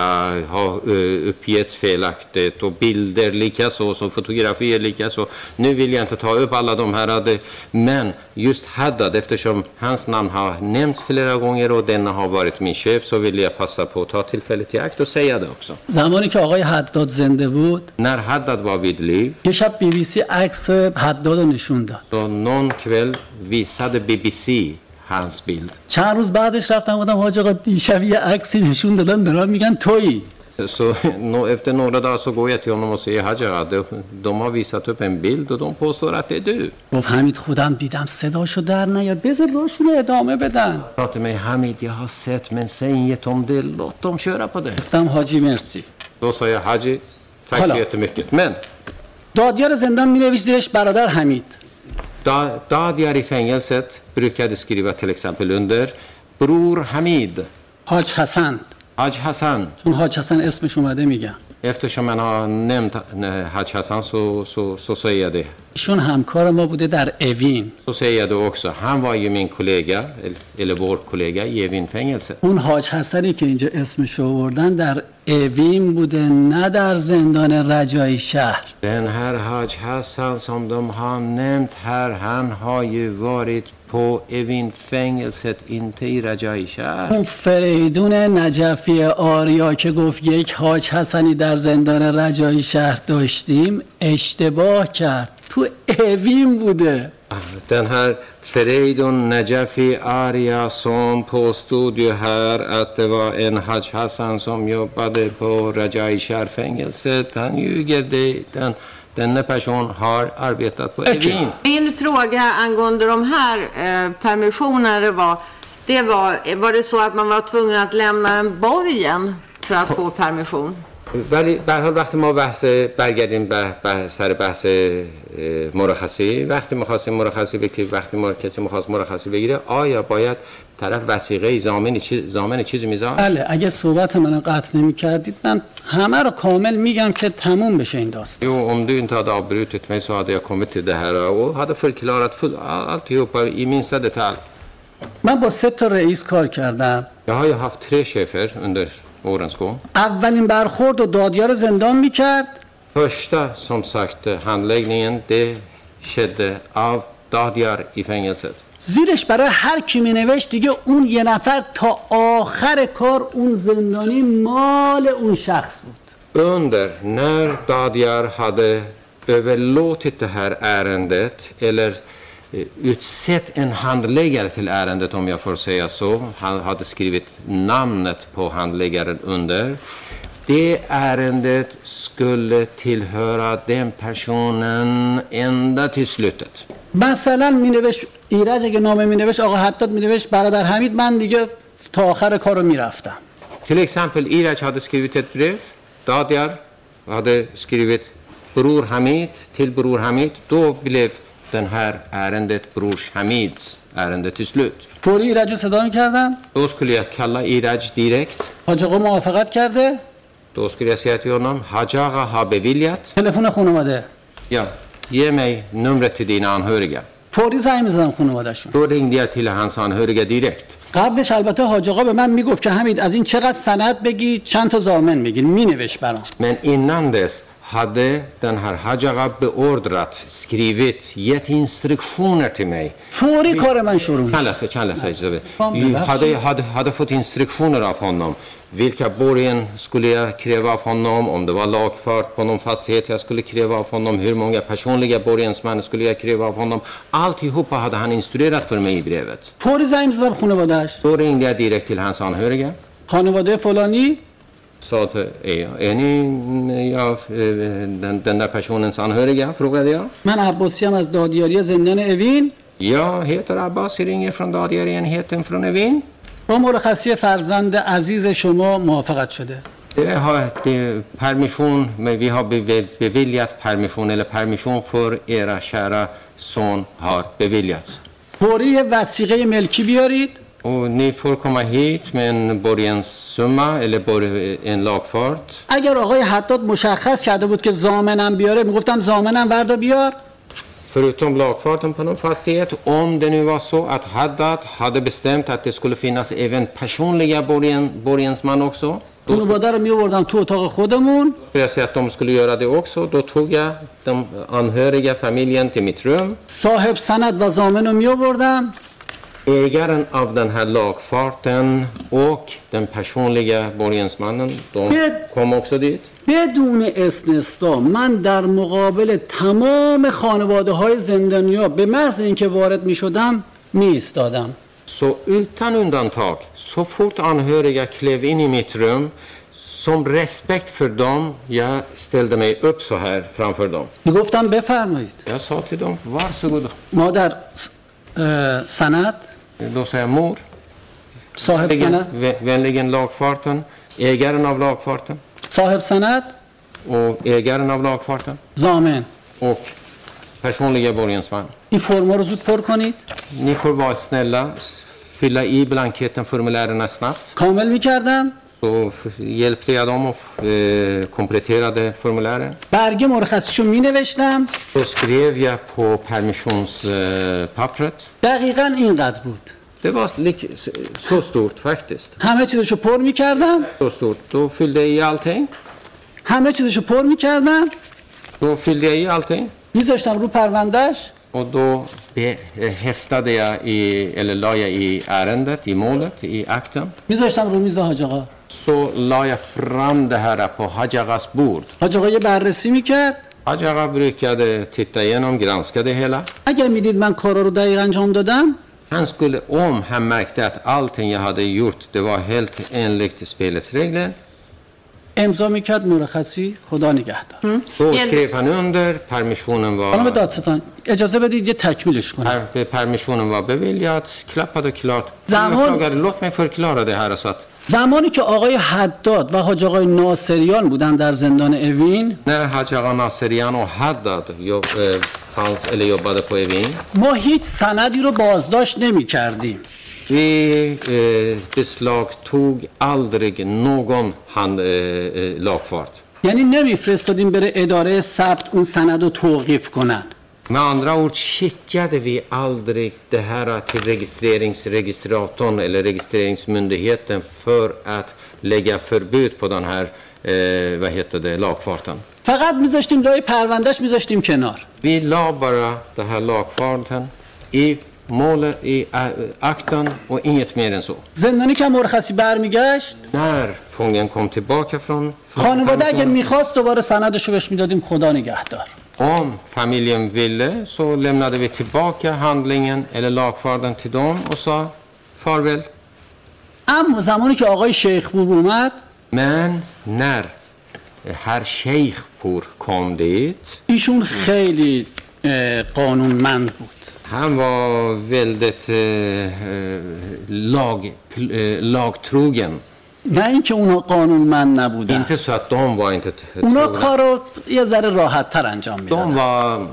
har uh, uppgetts felaktigt och bilder likaså, så fotografier likaså. Nu vill jag inte ta upp alla de här, eh, men just Haddad, eftersom hans namn har nämnts flera gånger och denna har varit min chef, så vill jag passa på att ta tillfället i akt och säga det också. زمانی که آقای حداد زنده بود När Haddad var vid liv, یه شب بی بی سی عکس حداد رو نشون داد då någon kväll visade BBC bild. چند روز بعدش رفتم بودم حاج آقا دیشب یه عکسی نشون دادن دارن میگن تویی Så nå- efter några dagar så går jag till honom och säger Hajar, de, de har visat upp en bild och de påstår att det är du. گفت حمید خودم دیدم صداشو در نیار بذار راشون ادامه بدن Sa till mig Hamid, jag har sett men säg inget om det, låt dem köra på det. گفتم حاجی مرسی Då sa jag Haji, tack så jättemycket. Men دادیار زندان زیرش برادر حمید da, Dadjar i fängelset brukade skriva till exempel under Bror Hamid, حاج حسن Haj Hassan. چون حاج حسن اسمش اومده میگم Eftersom man har nämnt eh, Haj Hassan så, så, så säger jag det. ایشون همکار ما بوده در اوین Så säger jag det också. Han var ju min kollega, eller- vår kollega i Evinfängelset. اون حاج حسنی که اینجا اسمش رو آوردن در اوین بوده نه در زندان شهر Den här Haj Hassan som de har nämnt här, han har ju varit på Evinfängelset, inte i Rajai Shah. اون فریدون نجفی آریا که گفت یک حاج حسنی در زندان رجایی شهر داشتیم اشتباه کرد تو اوین بوده Den här Fereidun Najafi Arya som påstod ju här att det var en Haj Hassan som jobbade på Rajai Shah-fängelset. Han ljuger. Det, den, denna person har arbetat på Evin. Min fråga angående de här eh, permissionerna det var, det var, var det så att man var tvungen att lämna en borgen för att få permission? ولی به هر حال وقتی ما بحث برگردیم به سر بحث مرخصی وقتی می‌خواستیم مرخصی بگیریم وقتی ما کسی می‌خواست مرخصی بگیره آیا باید طرف وسیقه ای زامن چیز زامن چیزی میذاشت بله اگه صحبت منو قطع نمی کردید من همه رو کامل میگم که تموم بشه این داستان. یو این تا دا بروت یا کمیته ده هاد فل فل یو پر من با سه تا رئیس کار کردم. یه های هفت تری شفر اندر اورنسکو اولین برخورد و دادیار زندان می کرد Första som skedde handläggningen det skedde av دادیار i fängelset زیرش برای هر کی می نوشت دیگه اون یه نفر تا آخر کار اون زندانی مال اون شخص بود Under, när Dadiar hade överlåtit det här ärendet, eller eh, utsett en handläggare till ärendet om jag får säga så, han hade skrivit namnet på handläggaren under. Det ärendet skulle tillhöra den personen ända till slutet. مثلا می نوش ایرج اگه نامه می نوش آقا حداد می نوش برادر حمید من دیگه تا آخر کارو می رفتم Till exempel ایرج hade skrivit att دادیار hade skrivit bror حمید till bror حمید. Då blev. det här ärendet bror حمید. ärendet slut فوری ایرج رو صدا می کردم då skulle jag kalla ایرج direkt حاج آقا موافقت کرده. دوست کلیه سیعتی اونام حاج آقا ها بویلیت تلفون خون اومده. یا. Ge mig numret till dina anhöriga. فوری زنگ می‌زدم خانوادهشون Då ringde jag till hans anhöriga direkt. قبلش البته حاج آقا به من می‌گفت که حمید از این چقدر سند بگی چند تا زامن میگین مینوشت برام Men innan dess hade den här Hajaga beordrat, skrivit, gett instruktioner till mig. فوری کار من شروع. Kom, Jag varsågod. hade, hade, hade fått instruktioner av honom. Vilka borgen skulle jag kräva av honom? Om det var lagfart på någon fastighet jag skulle kräva av honom? Hur många personliga borgensmän skulle jag kräva av honom? Alltihopa hade han instruerat för mig i brevet. Då ringde jag direkt till hans anhöriga. خانواده فلانی Sa ni ja, den, den där personens anhöriga? Frågade jag. عباسی هم از دادیاری زندان اوین Jag heter Abbas, ringer från Dadiarenheten från Evin. با مرخصی فرزند عزیز شما موافقت شده Det har, det, permission, men vi har bev- beviljat permission, eller permission för era kära son har beviljats. فوری یه وسیقه ملکی بیارید Och ni får komma hit med en borgenssumma eller bor, en lagfart. اگر آقای حداد مشخص کرده بود که زامنم بیاره می‌گفتم زامنم وردا بیار Förutom lagfarten på någon fastighet, om det nu var så att Haddad hade bestämt att det skulle finnas även personliga borgen, borgensman också. Då خانواده رو میوردم تو اتاق خودمون skulle jag säga att de skulle göra det också. Då tog jag de anhöriga, familjen till mitt rum. صاحب سند و زامن رو میوردم Ägaren av den här lagfarten och den personliga borgensmannen, de Det- kom också dit. بدون استثنا من در مقابل تمام خانواده های زندانیا به محض اینکه وارد می شدم می ایستادم Så utan undantag, så fort anhöriga klev in i mitt rum, som respekt för dem, jag ställde mig upp så här framför dem. می گفتم بفرمایید Jag sa till dem, varsågoda. مادر اه، سند Då sa jag, mor, صاحب vänligen, سند vä- vänligen lagfarten, ägaren av lagfarten صاحب سند och ägaren av lagfarten زامن och personliga borgensman. این فرما رو زود پر کنید Ni får vara snälla, s- fylla i blanketten, formulären snabbt. کامل می کردم Så hjälpte jag dem och eh, kompletterade formulären. برگه مرخصیشو می نوشتم Då skrev jag på permissionspappret. دقیقا اینقدر بود Det var lik, så stort faktiskt. همه چیزشو پر می کردم Så stort. Då fyllde jag i allting. همه چیزشو پر می کردم Då fyllde jag i allting. میذاشتم رو پروندهش Och då eh, häftade jag i, eller la jag i ärendet, i målet, i akten. میذاشتم رو میز حاج آقا Så la jag fram det här på Hajagas bord. حاج آقا یه بررسی می‌کرد brukade titta igenom, granska det hela. اگر می‌دید من کارا رو دقیق انجام دادم Han skulle, om han märkte att allting jag hade gjort, det var helt enligt spelets regler, امضا می‌کرد مرخصی خدا نگهدار. تو اسکریفن یعنی اندر پرمیشون و خانم دادستان اجازه بدید یه تکمیلش کنم. پر به پرمیشون و به ویلیات کلاپ و کلارت. زمان اگر لوت می فور ده هر سات زمانی که آقای حداد و حاج آقای ناصریان بودن در زندان اوین نه حاج آقا ناصریان و حداد یو فانس الیو بادا پو اوین. ما هیچ سندی رو بازداشت نمی کردیم vi eh, beslagtog aldrig någon hand, eh, eh, lagfart. یعنی نمیفرستادیم بره اداره ثبت اون سند رو توقیف کنن Med andra ord skickade vi aldrig det här till registreringsregistratorn eller registreringsmyndigheten för att lägga förbud på den här eh, vad heter det, lagfarten. فقط میذاشتیم لای پروندهش میذاشتیم کنار Vi la bara den här lagfarten i مال اکتان و اینیت میرن سو زندانی که مرخصی برمیگشت. När fången kom tillbaka från خانواده اگه می‌خواست دوباره سندشو بهش می‌دادیم خدا نگه دار Om familjen ville så lämnade vi tillbaka handlingen eller lagfarten till dem och sa فارویل ام زمانی که آقای شیخ بود من نر هر شیخ پور کم دید ایشون خیلی قانون بود. Han var väldigt eh, eh, lag, eh, lagtrogen. نه اینکه اونا قانونمند نبودن Inte så att de var inte t- اونا trogna. کار رو یه ذره راحت تر انجام می‌دادن var,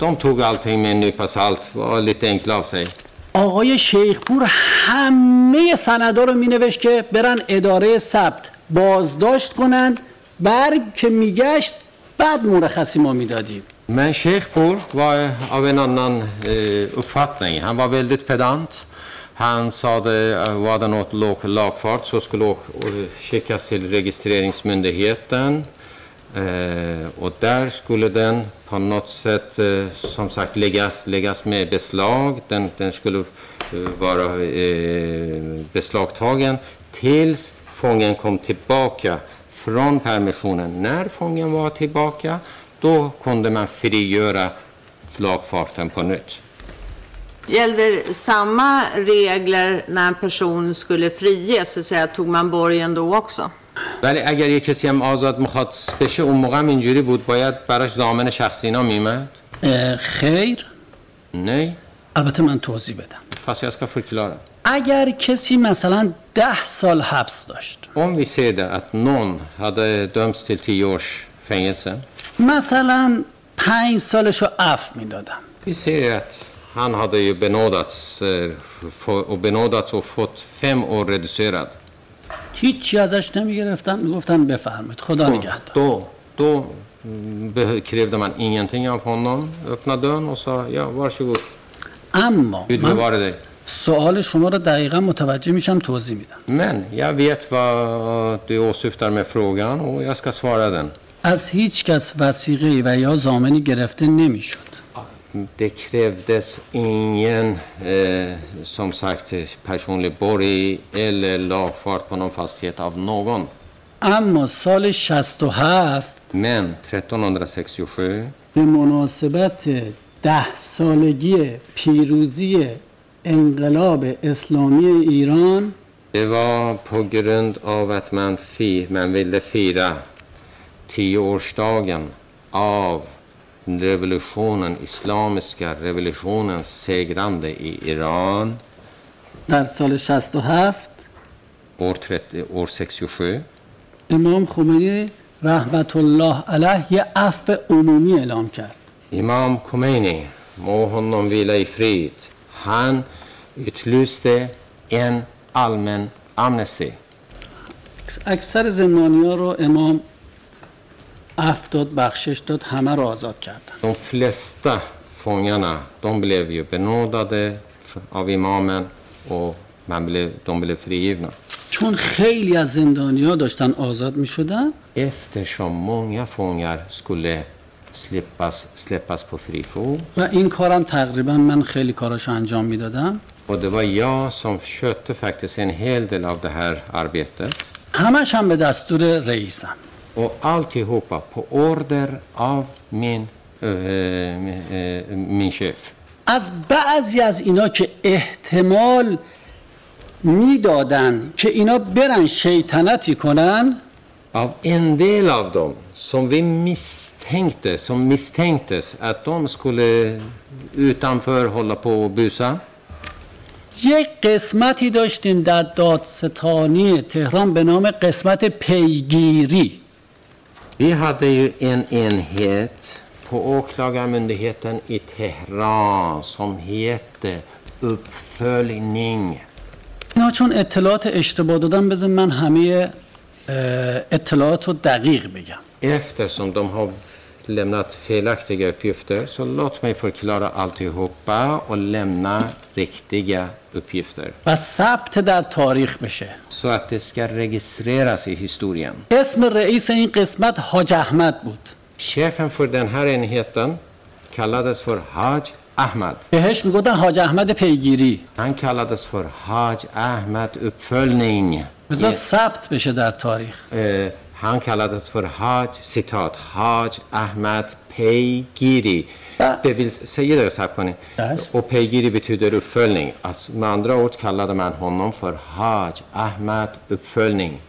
de tog allting med en nypa salt, var lite enkla av sig. آقای شیخپور همه سندا رو مینوشت که برن اداره ثبت بازداشت کنن برگ که میگشت بعد مرخصی ما می‌دادیم Men Sheikhpour var eh, av en annan eh, uppfattning. Han var väldigt pedant. Han sa det eh, var det något låg, lagfart så skulle det eh, skickas till registreringsmyndigheten. Eh, och där skulle den på något sätt eh, som sagt läggas, läggas med beslag. Den, den skulle eh, vara eh, beslagtagen tills fången kom tillbaka från permissionen. När fången var tillbaka då kunde man frigöra lagfarten på nytt. Gällde samma regler när en person skulle friges? Så att säga, tog man borgen då också? ولی اگر یه کسی هم آزاد میخواد بشه اون موقع هم اینجوری بود باید براش زامن شخصی اینا میمد اه، خیر Nej, البته من توضیح بدم fast jag ska förklara. اگر کسی مثلا ده سال حبس داشت Om vi ser det att någon hade dömts till tio års fängelse. مثلا پنج سالش رو عفو می‌دادم Vi ser att han hade ju benådats eh, och benådats och fått fem år reducerad. هیچی ازش نمی‌گرفتن می‌گفتن بفرمایید خدا نگهدار Då, då mm, krävde man ingenting av honom, öppnade dörren och sa ja, varsågod, اما Gud من bevare dig. سوال شما رو دقیقا متوجه میشم توضیح میدم Men jag vet vad du åsyftar med frågan och jag ska svara den. از هیچ کس وسیقه و یا زامنی گرفته نمی‌شد Det krävdes ingen, eh, som sagt, personlig borg eller lagfart på någon fastighet av någon. اما سال 67 Men 1367, به مناسبت ده سالگی پیروزی انقلاب اسلامی ایران det var på grund av att man, fi, man ville fira tioårsdagen av revolutionen, islamiska revolutionens segrande i Iran در سال 67 år, 30, år 67. امام خمینی رحمت الله علیه یه عفو عمومی اعلام کرد Imam Khomeini, må honom vila i frid, han utlyste en allmän amnesti. اکثر زندانی ها رو امام افت داد بخشش داد همه رو آزاد کردن. دون فلسته فونگانه دون بلیو یو به نو امامن و من بلیو دون بلیو فریو نو چون خیلی از زندانی ها داشتن آزاد می شدن افتشان مونگا فونگر سکوله سلپس سلپس پو فریفو. و این کارم تقریبا من خیلی کاراشو انجام می دادم و دوا یا سم شده فکتس این هیل دل آف ده هر عربیتت همش هم به دستور رئیسم. Och alltihopa på order av min, eh, eh, min chef. از بعضی از اینا که احتمال می‌دادن که اینا برن شیطنتی کنن Av en del av dem som vi misstänkte, som misstänktes att de skulle utanför hålla på och busa. یک قسمتی داشتیم در دادستانی تهران به نام قسمت پیگیری Vi hade ju en enhet på åklagarmyndigheten i Teheran som hette uppföljning. اینا چون اطلاعات اشتباه دادن بذار من همه اه، اطلاعات رو دقیق بگم Eftersom de har lämnat felaktiga uppgifter så låt mig förklara alltihopa och lämna riktiga uppgifter. و ثبت در تاریخ بشه Så att det ska registreras i historien. اسم رئیس این قسمت حاج احمد بود Chefen för den här enheten kallades för Haj Ahmad. بهش می‌گفتن حاج احمد پیگیری Han kallades för Haj Ahmad uppföljning. بذار ثبت بشه در تاریخ Eh, han kallades för Haj, citat, Haj Ahmad Peygiri. Ja. Det vill säga det så här. Ja. Och Peygiri betyder uppföljning. Alltså, med andra ord kallade man honom för Haj Ahmad uppföljning.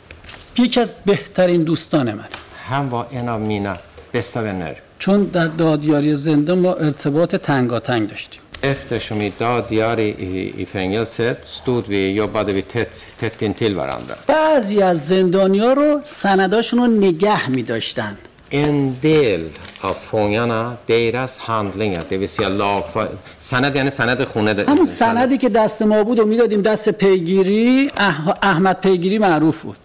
یکی از بهترین دوستان من Han var en av mina bästa vänner. چون در دادیاری زنده ما ارتباط تنگاتنگ داشتیم Eftersom i Dadiar i, i, fängelset stod vi, jobbade vi tätt, tätt intill varandra. بعضی از زندانی ها رو سنداشون رو نگه می داشتن En del av fångarna, deras handlingar, det vill säga lagför... Sanad yani sanad khune. همون سندی که دست ما بود و می‌دادیم دست پیگیری اح- احمد پیگیری معروف بود.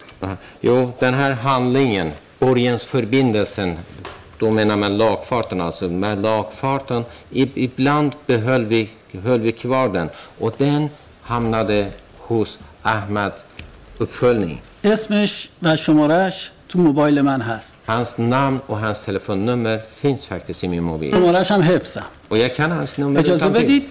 Jo, den här handlingen, borgensförbindelsen, då menar man lagfarten alltså med lagfarten ibland behöll vi, höll vi kvar den och den hamnade hos Ahmad uppföljning و شمارش تو موبایل من هست. Hans namn och hans telefonnummer finns faktiskt min mobil. شمارش هم حفظه. och jag kan kan hans nummer telefon. اجازه بدید.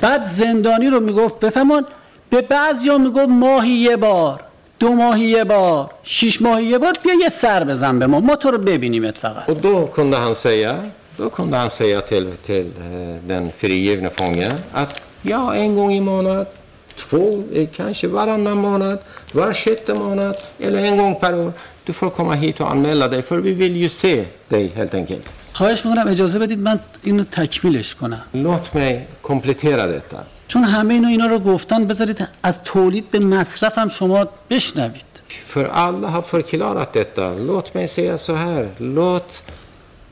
بعد زندانی رو می‌گفت بفهمون به بعضیا می‌گفت ماهی یه بار. دو ماهی یه بار شیش ماهی یه بار بیا یه سر بزن به ما ما تو رو ببینیمت فقط Och då kunde han säga, då kunde han säga till, till eh, den frigivne fången att ja, en gång i månad, två, eh, kanske varannan månad, var sjätte månad eller en gång per år. Du får komma hit och anmäla dig för vi vill ju se dig helt enkelt. خواهش می‌کنم اجازه بدید من اینو تکمیلش کنم Låt mig komplettera detta. چون همه اینو اینا رو گفتن بذارید از تولید به مصرف هم شما بشنوید För alla har förklarat detta. Låt mig säga så här. Låt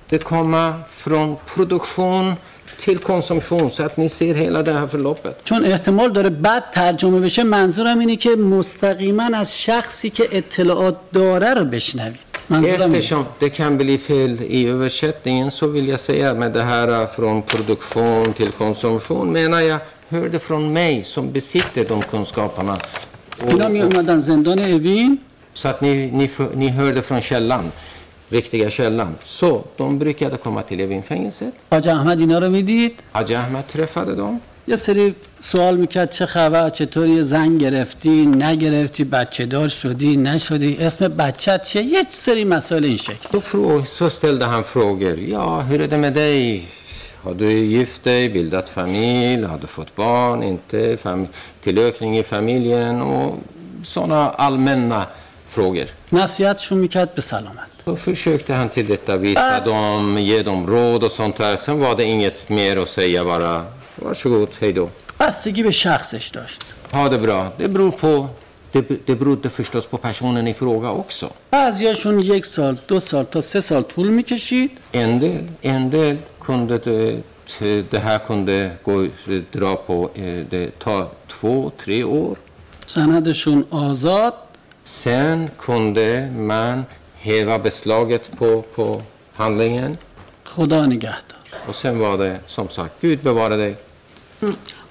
det komma från produktion till konsumtion så att ni ser hela det här förloppet. چون احتمال داره بد ترجمه بشه منظورم اینه که مستقیما از شخصی که اطلاعات داره رو بشنوید. Eftersom det kan bli fel i översättningen så vill jag säga med det här äh, från produktion till konsumtion menar jag hör det från mig som besitter de kunskaperna. Och, می och, اومدن زندان اوین så att ni, ni, ni hör det från källan, riktiga källan. Så de brukade komma till Evinfängelset. حاج احمد اینا رو می‌دید Haji Ahmed träffade dem. یه سری سوال می‌کرد چه خبر چطوری زن گرفتی نگرفتی بچه دار شدی نشدی اسم بچت چیه یه سری مسائل این شکل Då frå- så ställde han frågor. Ja, hur är det med dig? Har du gift dig, bildat familj, har du fått barn, inte, tillökning i familjen och sådana allmänna frågor. نصیحتشون می‌کرد به سلامت Då försökte han till detta visa dem, ge dem råd och sånt där. Sen var det inget mer att säga bara varsågod, hej då. بستگی به شخصش داشت Ha det bra. Det beror på, det, det berodde förstås på personen i fråga också. بعضیاشون یک سال دو سال تا سه سال طول می‌کشید En del, en del kunde det, det här kunde gå, dra på, eh, det ta två, tre år. سندشون آزاد Sen kunde man häva beslaget på, på handlingen. خدا نگهدار Och sen var det som sagt, Gud bevare dig.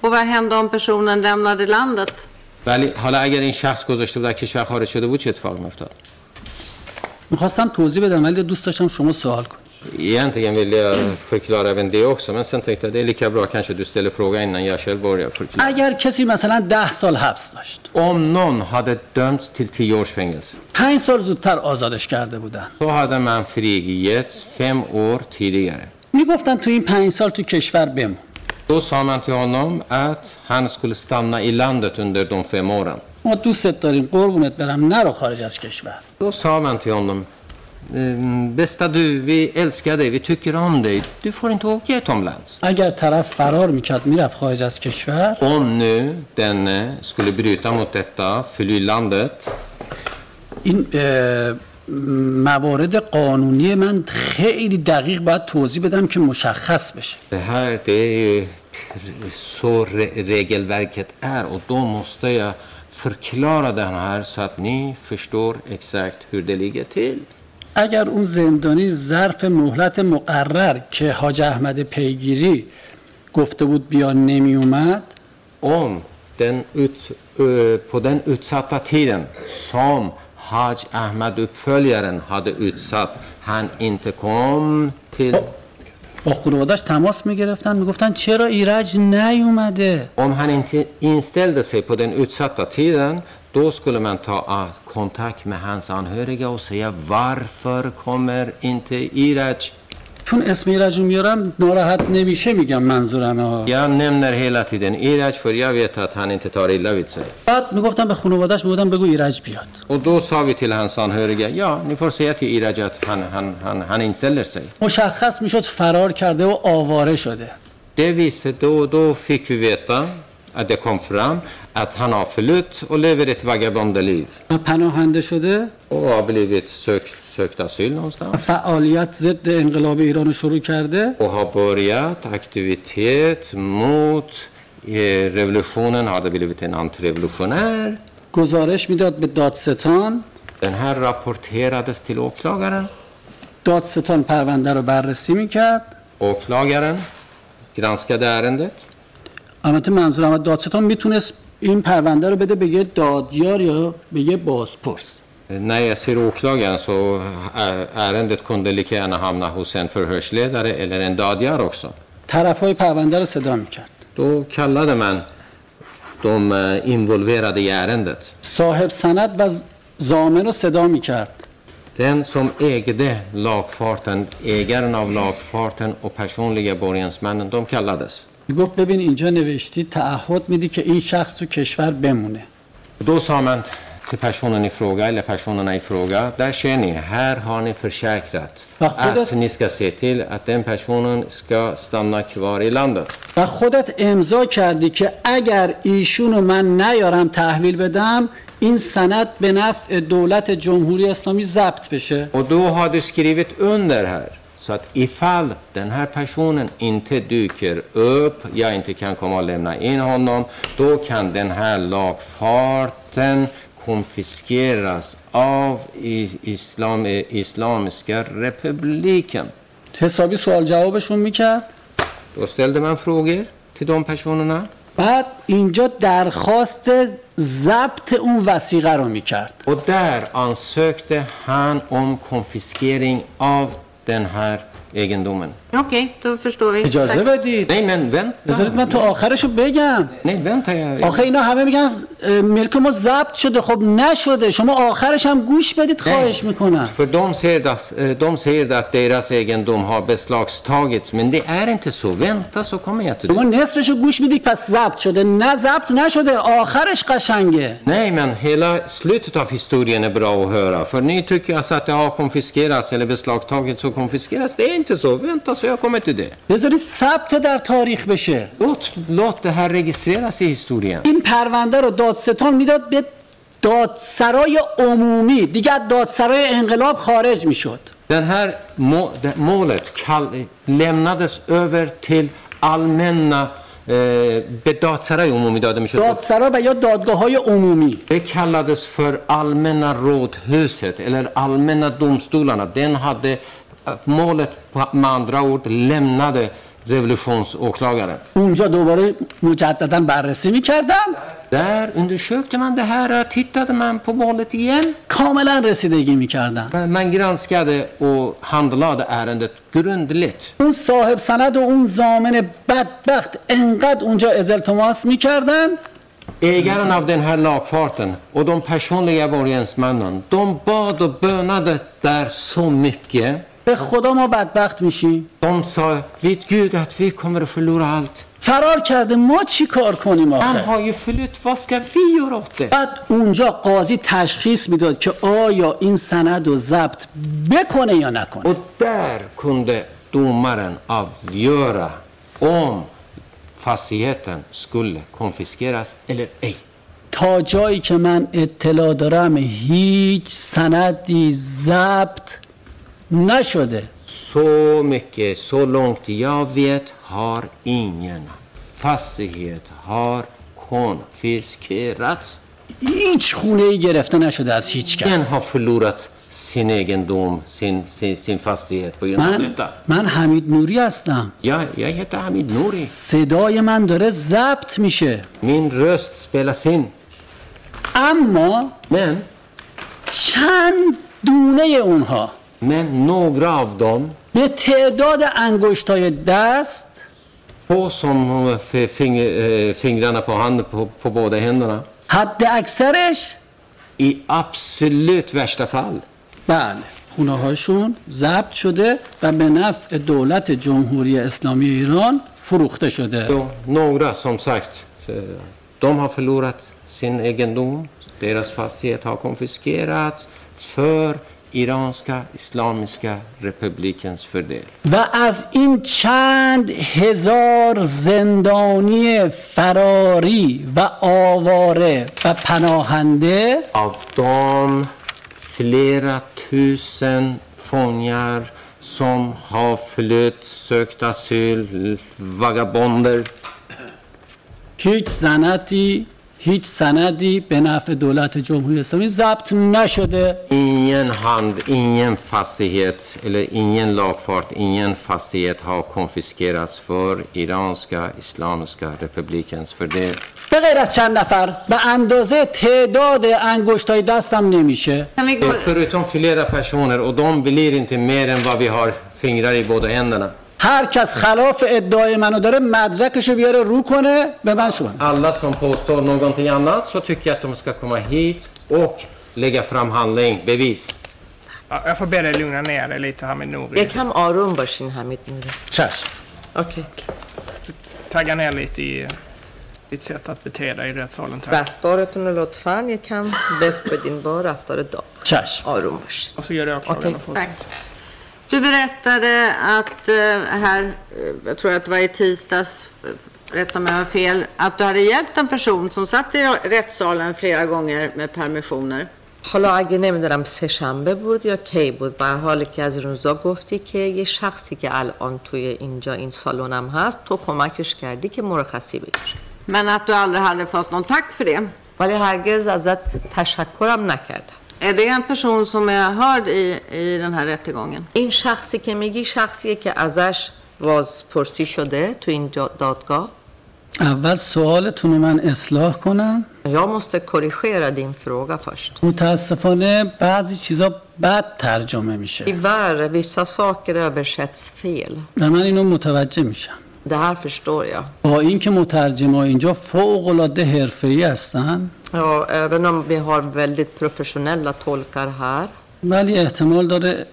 Och vad hände om personen lämnade landet? ولی حالا اگر این شخص گذاشته بود در کشور خارج شده بود چه اتفاقی میافتاد می‌خواستم توضیح بدم ولی دوست داشتم شما سوال کنید Egentligen vill jag förklara även det också, men sen tänkte jag det är lika bra kanske du ställer frågan innan jag själv börjar förklara. اگر کسی مثلا ده سال حبس داشت Om någon hade dömts till tio års fängelse پنج سال زودتر آزادش کرده بودن så hade man frigetts fem år tidigare. می‌گفتن تو این پنج سال تو کشور بمون Då sa man till honom att han skulle stanna i landet under de fem åren. ما دوستت داریم قربونت برم نرو خارج از کشور Då sa man till honom, "Ehm, bästa du, vi älskar dig, vi tycker om dig, du får inte åka utomlands. اگر طرف فرار میکرد میرفت خارج از کشور Om nu denne skulle bryta mot detta, fly landet, این اه، موارد قانونی من خیلی دقیق باید توضیح بدم که مشخص بشه det här det är ju så re regelverket är och då måste jag förklara det här så att ni förstår exakt hur det ligger till. اگر اون زندانی ظرف مهلت مقرر که حاج احمد پیگیری گفته بود بیا نمی اومد Om den ut, eh, på den utsatta tiden som Haj Ahmad uppföljaren hade utsatt han inte kom till با خانوادش تماس می‌گرفتن می‌گفتن چرا ایرج نیومده Om han inte inställde sig på den utsatta tiden Då skulle man ta kontakt med hans anhöriga och säga varför kommer inte Iraj? چون اسم ایرج رو میارم ناراحت نمیشه میگم منظورم ها. Jag nämner hela tiden ایرج för jag vet att han inte tar illa vid sig بعد می‌گفتم به خانواده‌اش می‌گفتم بگو ایرج بیاد. Och då sa vi till hans anhöriga ni får se till ایرج att han han han han inställer sig مشخص می‌شد فرار کرده و آواره شده. دو دو فیک ویتا ات ده کام فرام att han har förlytt och lever ett vagabondeliv پناهنده شده och har blivit sökt, sökt asyl någonstans. فعالیت ضد انقلاب ایران رو شروع کرده och har börjat aktivitet mot eh, revolutionen, hade blivit en antirevolutionär. گزارش می‌داد به دادستان Den här rapporterades till åklagaren. دادستان پرونده رو بررسی می‌کرد Åklagaren granskade ärendet. البته منظورم از دادستان می‌تونست این پرونده رو بده به یه دادیار یا به یه بازپرس. När åklagaren såg ärendet kunde lika gärna hamna hos en förhörsledare eller دادیار också طرف های پرونده رو صدا می‌کرد. Då kallade man de involverade i ärendet. صاحب سند و زامن رو صدا می‌کرد. den som ägde lagfarten, ägaren av lagfarten och personliga borgensmännen, de kallades. می گفت ببین اینجا نوشتی تعهد میدی که این شخص تو کشور بمونه. دو سامن سی پشونان ای فروگا ایلی پشونان ای فروگا در شینی هر هانی حانی فرشکرد ات نیسکا سی تیل ات دن پشونان سکا ستانا کواری لندت و خودت امضا کردی که اگر ایشونو من نیارم تحویل بدم این سند به نفع دولت جمهوری اسلامی زبط بشه. و دو حادث گریویت اون در هر. Så att ifall den här personen inte dyker upp, jag inte kan komma och lämna in honom, då kan den här lagfarten konfiskeras av islam, eh, Islamiska republiken. حسابی سوال جوابشون می‌کرد Då ställde man frågor till de personerna. بعد اینجا درخواست ضبط اون وسیقه رو می‌کرد Och där ansökte han om konfiskering av den här egendomen. Okej, då förstår vi. اجازه بدید Nej men vänta. بذارید من تا آخرش رو بگم Nej vänta. Jag... آخه اینا همه میگن ملک ما ضبط شده خب نشده شما آخرش هم گوش بدید خواهش می‌کنم För de säger, att, eh, de säger att deras egendom har beslagstagits, men det är inte så. Vänta så kommer jag till شما det. نصفش رو گوش می‌دید پس ضبط شده نه ضبط نشده آخرش قشنگه Nej, men hela slutet av historien är bra att höra. För ni tycker alltså att det har konfiskerats eller beslagtagits och konfiskerats. Det är inte så. Vänta så jag kommer till det. بذارید ثبت در تاریخ بشه Låt, låt det här registreras i historien. این پرونده رو دادستان می‌داد به دادسرای عمومی دیگه از دادسرای انقلاب خارج می‌شد Den här må, det, målet kall, lämnades över till allmänna eh, bedatsaraj umumi dade می‌شد. دادسرا و یا دادگاه های عمومی Det kallades för allmänna rådhuset eller allmänna domstolarna. Den hade eh, målet med andra ord lämnade revolutionsåklagaren. اونجا دوباره مجددا بررسی می‌کردن Där undersökte man det här, tittade man på målet igen. کاملا رسیدگی می‌کردن Man, granskade och handlade ärendet grundligt. اون صاحب سند و اون ضامن بدبخت انقدر اونجا التماس می‌کردن Ägaren av den här lagfarten och de personliga borgensmännen, de bad och bönade där så mycket. به خدا ما بدبخت میشیم. De sa vid Gud att vi kommer förlora allt فرار کرده ما چی کار کنیم آخه؟ flytt flytt vad ska vi göra بعد اونجا قاضی تشخیص می‌داد که آیا این سند و ضبط بکنه یا نکنه. Och där kunde domaren avgöra om fastigheten skulle konfiskeras eller ej تا جایی که من اطلاع دارم هیچ سندی ضبط نشده. så mycket så långt jag vet har ingen fastighet har konfiskerats هیچ خونه ای گرفته نشده از هیچ کس. Ingen har förlorat sin dom sin fastighet من, من حمید نوری هستم. یا یا یه تا حمید نوری. صدای من داره ضبط میشه. Min röst spelas in. اما من چند دونه اونها. Men några av dem به تعداد انگشتای دست På som fing, eh, fingrarna på handen på, på båda händerna. حد اکثرش I absolut värsta fall. بله خونه هاشون ضبط شده و به نفع دولت جمهوری اسلامی ایران فروخته شده Jo, några som sagt, eh, de har förlorat sin egendom. Deras fastighet har konfiskerats för Iranska Islamiska republikens fördel. و از این چند هزار زندانی فراری و آواره و پناهنده Av de flera tusen fångar som har flytt, sökt asyl, vagabonder. هیچ سندی هیچ سندی به نفع دولت جمهوری اسلامی ضبط نشده. en hand ingen fastighet ja ingen lagfart ingen fastighet har konfiskerats för iranska islamska republikens fördel به غیر از چند نفر به اندازه تعداد انگشت های دستم نمیشه. Förutom flera personer och de blir inte mer än vad vi har fingrar i båda händerna هر کس خلاف ادعای منو داره مدرکشو بیاره رو کنه به من شما Alla som påstår någonting annat så tycker jag att de ska komma hit och lägga fram handling, bevis. Ja, Jag får be dig lugna ner dig lite här med Nouri. یکم آروم باشین حمید نوری چشم اوکی Tagga ner lite i ditt sätt att bete dig i rättssalen. Tack. رفتارتون رو لطفا یکم بف بدین با رفتار داغ چشم آروم باشین Och så gör åklagaren Okej, och får- tack. Du berättade att eh, här, eh, jag tror att det var i tisdags, eh, rätta mig om jag har fel, att du hade hjälpt en person som satt i rättssalen flera gånger med permissioner. حالا اگه نمیدونم سه شنبه بود یا کی بود به حال که از روزا گفتی که یه شخصی که الان توی اینجا این سالونم هست تو کمکش کردی که مرخصی بگیره Men att du aldrig hade fått någon tack för det. ولی هرگز ازت تشکرم نکردم Är det en person som är hörd i, i den här rättegången? این شخصی که میگی شخصیه که ازش بازپرسی شده تو این دادگاه اول سوالتون رو من اصلاح کنم Jag måste korrigera din fråga först. متاسفانه بعضی چیزا بد ترجمه میشه Tyvärr, vissa saker översätts fel. و من اینو متوجه میشم Det här förstår jag. با اینکه مترجما اینجا فوق العاده حرفه‌ای هستن Ja, även om vi har väldigt professionella tolkar här. ولی احتمال داره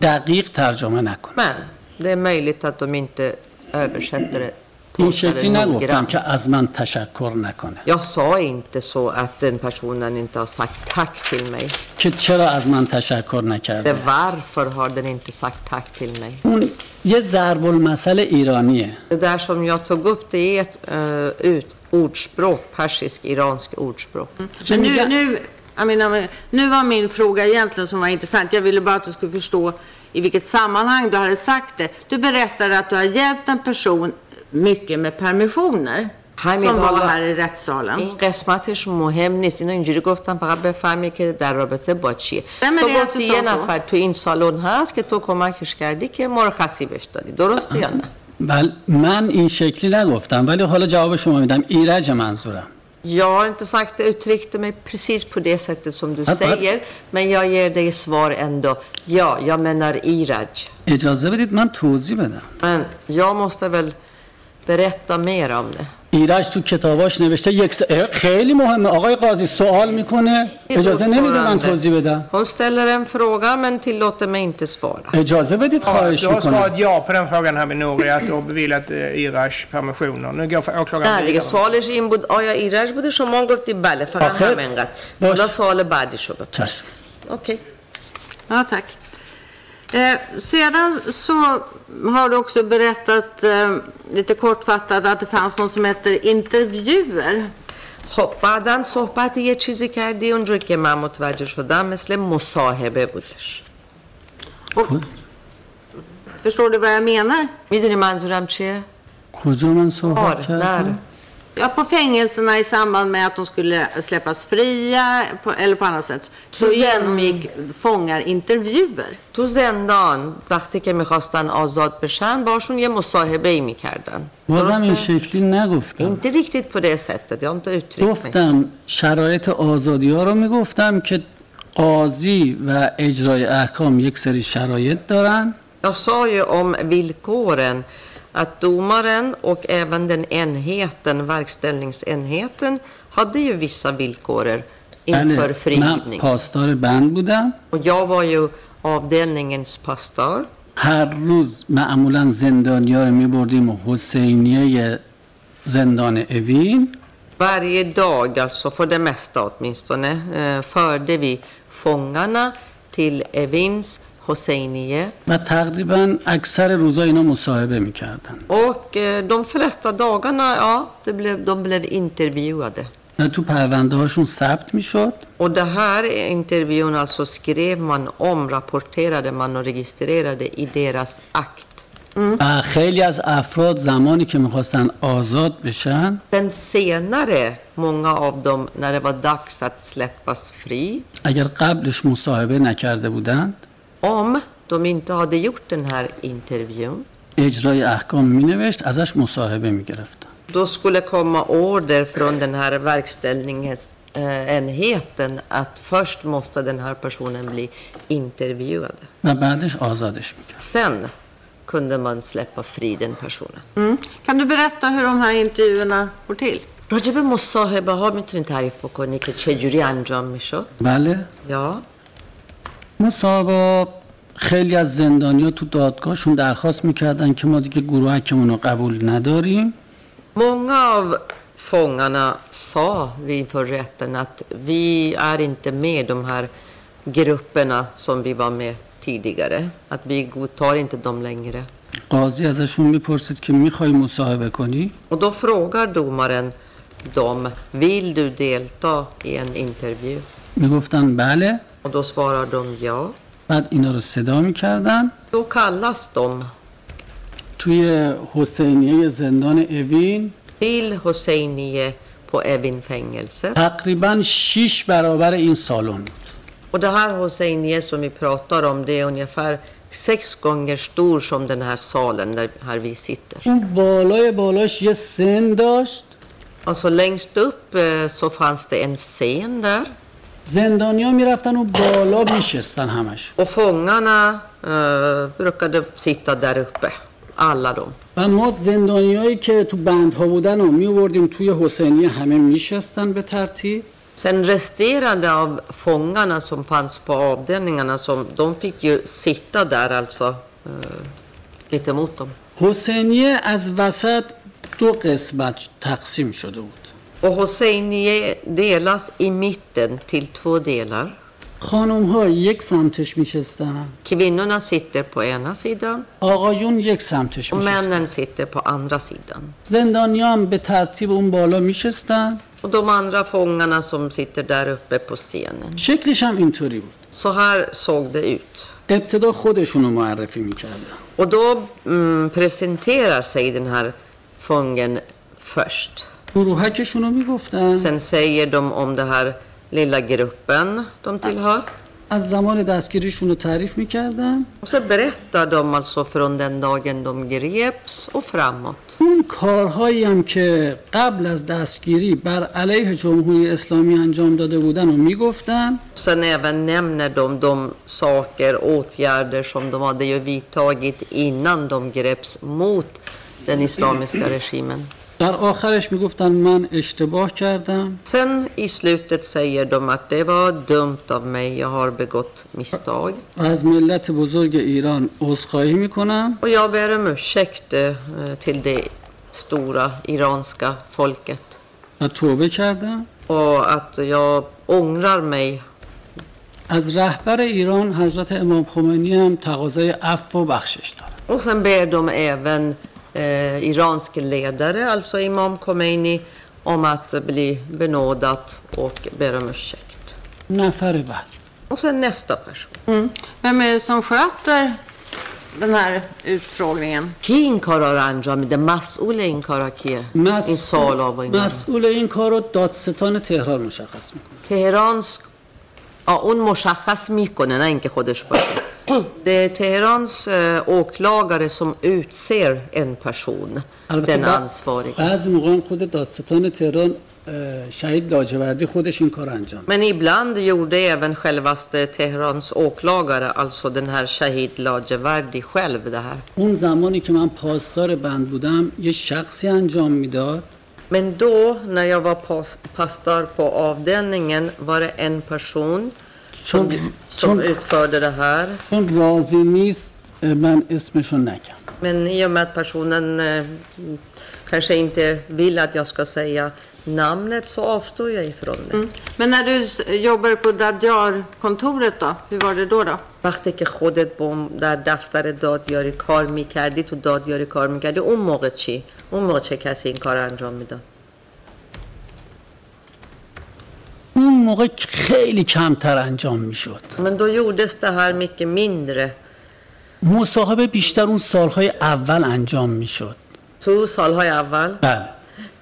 دقیق ترجمه نکنه Men det är möjligt att de inte översätter det. این tolkar شکلی det نگفتم noggrant. که از من تشکر نکنه Jag sa inte så att den personen inte har sagt tack till mig. که چرا از من تشکر نکرده Det varför har den inte sagt tack till mig? اون یه ضرب المثل ایرانیه Det där som jag tog upp det är ett uh, ut, ordspråk, persisk, iransk ordspråk. Men nu, nu, jag menar, nu var min fråga egentligen som var intressant. Jag ville bara att du skulle förstå i vilket sammanhang du hade sagt det. Du berättade att du har hjälpt en person mycket med permissioner. همین som var حالا- här i rättssalen. این قسمتش مهم نیست اینو اینجوری گفتم فقط بفهمی که در رابطه با چیه تو گفتی یه. نفر تو این سالن هست که تو کمکش کردی که مرخصی بهش دادی درسته یا نه بل من این شکلی نگفتم ولی حالا جواب شما میدم ایرج منظورم Jag har inte sagt det, uttryckte mig precis på det sättet som du säger. Men jag ger dig svar ändå. Ja, jag menar Iraj. اجازه بدید من توضیح بدم Men jag måste väl Berätta mer om det. ایرج تو کتاباش نوشته یک س... خیلی مهمه آقای قاضی سوال می‌کنه اجازه نمیده من توضیح بدم Hon ställer en fråga men tillåter mig inte svara. اجازه بدید Ja, خواهش har می‌کنم svarat ja på den frågan här med Nouri, att har beviljat eh, Irash permissioner. Nu går för åklagaren نه دیگه. سوالش این بود آیا ایرج بوده شما گفتی بله فقط همینقدر. حالا سوال بپرس چشم okej Ja, tack. Eh, sedan så har du också berättat eh, lite kortfattat att det fanns något som heter intervjuer. خب بعدا صحبت یه چیزی کردی اونجور که من متوجه شدم مثل مصاحبه بودش Och, förstår du vad jag menar? میدونی منظورم چیه؟ کجا من صحبت آره کردم نه Ja, på fängelserna i samband med att de skulle släppas fria på, eller på annat sätt så genomgick fångar intervjuer. تو زندان وقتی که می‌خواستن آزاد بشن باشون یه مصاحبه ای می‌کردن بازم این شکلی نگفتم inte riktigt på det sättet, jag har inte uttryckt mig. گفتم شرایط آزادی ها رو می‌گفتم که قاضی و اجرای احکام یک سری شرایط دارن Jag sa ju om villkoren att domaren och även den enheten, verkställningsenheten, hade ju vissa villkorer inför بله من frigivning. پاسدار بند بودم Och jag var ju avdelningens pastor. هر روز معمولا زندانیا رو میبردیم حسینیه زندان اوین Varje dag, alltså för det mesta åtminstone, eh, förde vi fångarna till Evins حسینیه. و تقریبا اکثر روزا اینا مصاحبه می‌کردن. و دوم eh, flesta dagarna ja det blev de blev intervjuade. تو پرونده هاشون ثبت می‌شد. و det här intervjun alltså skrev man om rapporterade man och registrerade i deras akt. و خیلی از افراد زمانی که می‌خواستن آزاد بشن. سن سینره مونگا آف دوم نره با دکس ات سلپ فری اگر قبلش مصاحبه نکرده بودند om de inte hade gjort den här intervjun, اجرای احکام مینوشت ازش مصاحبه میگرفتن då skulle komma order från den här verkställningsenheten att först måste den här personen bli intervjuad. و بعدش آزادش میکرد Sen kunde man släppa fri den personen. Mm. Kan du berätta hur de här intervjuerna går till? راجب مصاحبه ها میتونی تعریف بکنی که چجوری انجام میشد؟ بله یا مصابا خیلی از زندانیا تو دادگاهشون درخواست می‌کردن که ما دیگه گروه رو قبول نداریم. Många av fångarna sa inför rätten att vi är inte med de här grupperna som vi var med tidigare att vi godtar inte dem längre قاضی ازشون می‌پرسید که می‌خوای مصاحبه کنی؟ و دو فروگر دومارن دوم ویل دو دیلتا این انترویو می‌گفتن بله. Och då svarar de ja. بعد اینا رو صدا می‌کردن Då kallas de توی حسینیه زندان اوین till Hosseinie på Evin-fängelset. تقریبا 6 برابر این سالن بود Och det här Hosseinie som vi pratar om, det är ungefär sex gånger stor som den här salen där här vi sitter. اون بالای بالاش یه سن داشت Alltså längst upp eh, så fanns det en scen där. زندانیا می‌رفتن و بالا میشستن همش Och fångarna eh, brukade sitta där uppe. Alla de. و ما زندانیایی که تو بندها بودن رو میوردیم توی حسینیه همه میشستن به ترتیب Sen resterande av fångarna som fanns på avdelningarna, som, de fick ju sitta där alltså eh, lite mot dem. حسینیه از وسط دو قسمت تقسیم شده بود Och Hosseinie delas i mitten till två delar. خانم ها یک سمتش میشستن Kvinnorna sitter på ena sidan آقایون یک سمتش och میشستن männen sitter på andra sidan. زندانیا هم به ترتیب اون بالا میشستن Och de andra fångarna som sitter där uppe på scenen. شکلش هم اینطوری بود Så här såg det ut. ابتدا خودشون رو معرفی میکردن Och då mm, presenterar sig den här fången först. روحکشون رو می‌گفتم سنسیه دوم اومده هر لولا گروهن دوم til hör از زمان دستگیریشون رو تعریف می‌کردم وس برخت دادم also från den dagen de greps och framåt اون کارهایی هم که قبل از دستگیری بر علیه جمهوری اسلامی انجام داده بودند رو می‌گفتم Sen de nämnde de saker åtgärder som de hade gjort vidtagit innan de greps den islamiska regimen در آخرش می‌گفتن من اشتباه کردم. Sen i slutet säger de att det var dumt av mig jag har begått misstag از ملت بزرگ ایران عذرخواهی می‌کنم och jag ber om ursäkt till det stora iranska folket و توبه کردم و ات یا اونگرار می از رهبر ایران حضرت امام خمینی هم تقاضای عفو بخشش دارم و سن بردم ایون eh, iransk ledare, alltså Imam Khomeini, om att bli benådat och ber om ursäkt. نفر بعد Och sen nästa person. Mm. Vem är det som sköter den här utfrågningen? کی این کارا رو انجام میده مسئول این کارا کیه این سوالا و اینا مسئول این کار رو دادستان تهران مشخص می‌کنه تهرانس ja, اون مشخص می‌کنه نه اینکه خودش باشه det är Teherans eh, åklagare som utser en person den ansvarige شهید لاجوردی خودش این کار انجام. Men ibland gjorde även självaste Teherans åklagare, alltså den här Shahid Lajevardi själv det här. اون زمانی که من پاسدار بند بودم یه شخصی انجام می‌داد Men då, när jag var pas- pastor på avdelningen, var det en person چون, som چون, utförde det här. چون راضی نیست من اسمشو نگم Men i och med att personen eh, kanske inte vill att jag ska säga namnet så avstår jag ifrån det. Mm. Men när du jobbar på Dadjar-kontoret då, hur var det då? då? وقتی که خودت با در دفتر دادیاری کار می‌کردی تو دادیاری کار می‌کردی اون موقع چی؟ اون موقع چه کسی این کار انجام می‌داد؟ اون موقع خیلی کمتر انجام می‌شد. Men då gjordes det här mycket مصاحبه بیشتر اون سالهای اول انجام می‌شد. تو سالهای اول؟ بله.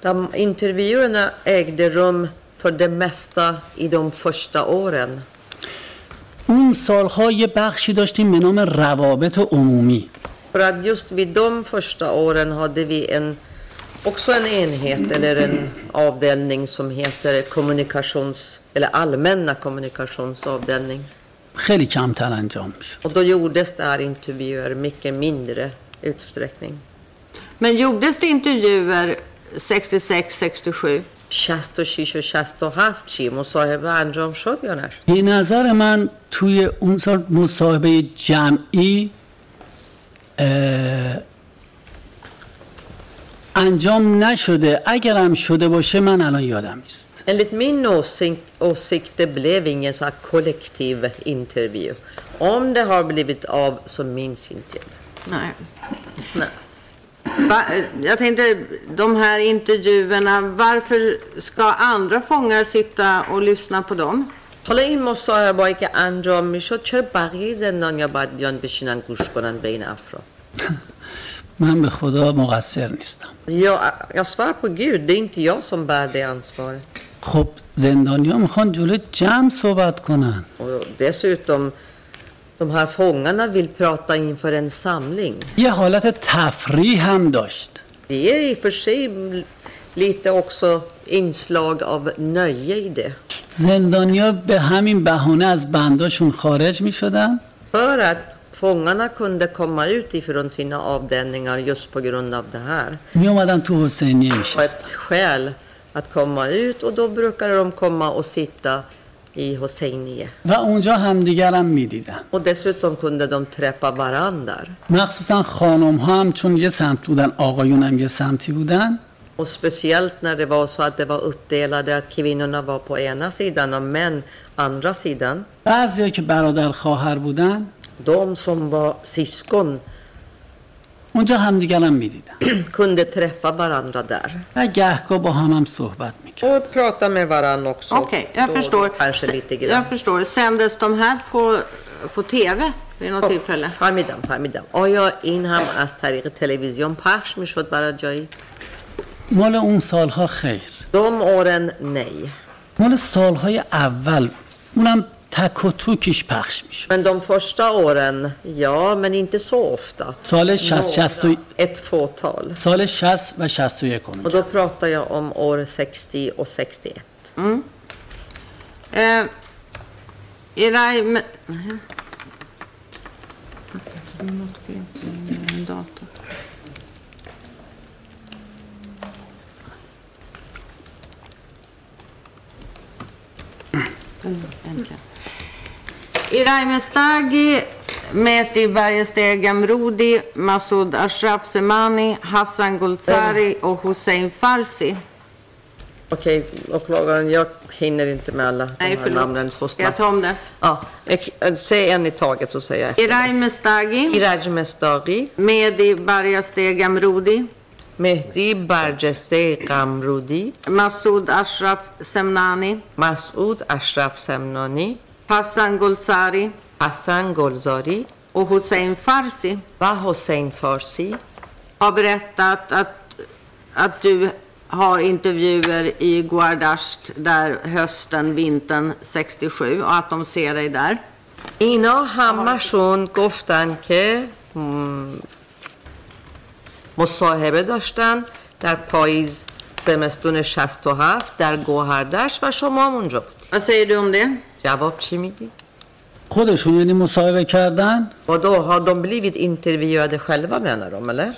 De intervjuerna ägde rum för det mesta i de första åren اون سالهای یه بخشی داشتیم به نام روابط عمومی. Bara just vid de första åren hade vi också en enhet eller en avdelning som heter kommunikations eller allmänna kommunikationsavdelning. خیلی کمتر انجام میشد Och då gjordes det här intervjuer mycket mindre utsträckning. Men gjordes det intervjuer 66-67? 66 و 67 چی مصاحبه انجام شد یا نه به نظر من توی اون سال مصاحبه جمعی اه، انجام نشده اگرم شده باشه من الان یادم نیست Enligt min åsikt, åsikt det blev ingen så här kollektiv intervju. Om det har blivit av så minns inte jag. Nej. Nej. Va, jag tänkte, de här intervjuerna, varför ska andra fångar sitta och lyssna på dem? حالا این مصاحبه که انجام می‌شد چرا بقیه زندانیا باید بیان بشینن گوش کنن به این افراد من به خدا مقصر نیستم jag, jag svär på gud, det är inte jag som bär det ansvaret. خب زندانیا می‌خوان جلو جمع صحبت کنن dessutom, de här fångarna vill prata inför en samling. یه حالت تفریح هم داشت Det är i och för sig lite också inslag av nöje i det. زندانیا به همین بهانه از بنداشون خارج می‌شدن För att Fångarna kunde komma ut ifrån sina avdelningar just på grund av det här. Det var ett skäl att komma ut och då brukade de komma och sitta i Hosseinie. Och dessutom kunde de träffa varandra. Och speciellt när det var så att det var uppdelade, att kvinnorna var på ena sidan och män andra sidan. De som var syskon اونجا همدیگرم می‌دیدن kunde träffa varandra där. و گهگاه با هم هم صحبت می‌کرد Och prata med varandra också. Okej, jag Då förstår. Kanske Se- lite grann. Jag förstår. Sändes de här på, på TV vid något tillfälle? فهمیدم فهمیدم آیا این هم از طریق تلویزیون پخش می‌شد برای جایی؟ مال اون سالها خیر De åren nej. مال سالهای اول اونم تک و توکیش پخش میشه من de första åren. Ja men inte så ofta. سال 60 60 ett fåtal. سال 60 و 61 och då pratar jag om år 60 och 61 Äntligen. Iray Mestagi, Mehdi Bergesteg Gamrodi, Masoud Ashraf Semani, Hassan Golzari och Hussein Farsi. Okej, åklagaren, jag hinner inte med alla de Nej, här namnen förlåt. så Ska jag snabbt. ta om det? Ja, säg en i taget så säger jag efter. Iray Mestagi, Iraj Mestari, Mehdi Bergesteg Gamrodi, Mehdi Barjeste Gamrudi, Masoud Ashraf Semnani, Masoud Ashraf Semnani, Hassan Golzari Hassan Golzari och Hussein Farsi و Hossein Farsi har berättat att, att du har intervjuer i Guardasht där hösten, vintern 67 och att de ser dig där. اینا همشون گفتن که مصاحبه داشتن در پاییز زمستون 67 در گوهردشت و شما هم اونجا بودی Vad säger du om det? جواب چی میدی؟ خودشون یعنی مصاحبه کردن؟ Och du har du blivit intervjuad själv menar de, eller?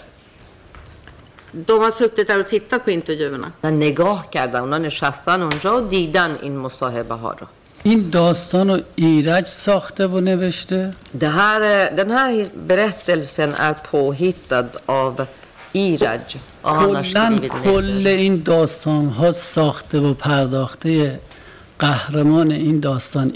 Du har suttit där och tittat på intervjuerna نگاه کردن، اونا نشستن اونجا و دیدن این مصاحبه ها رو این داستان رو ایرج ساخته و نوشته؟ där den här berättelsen är påhittad av ایرج کلن کل این داستان ها ساخته و پرداخته قهرمان این داستان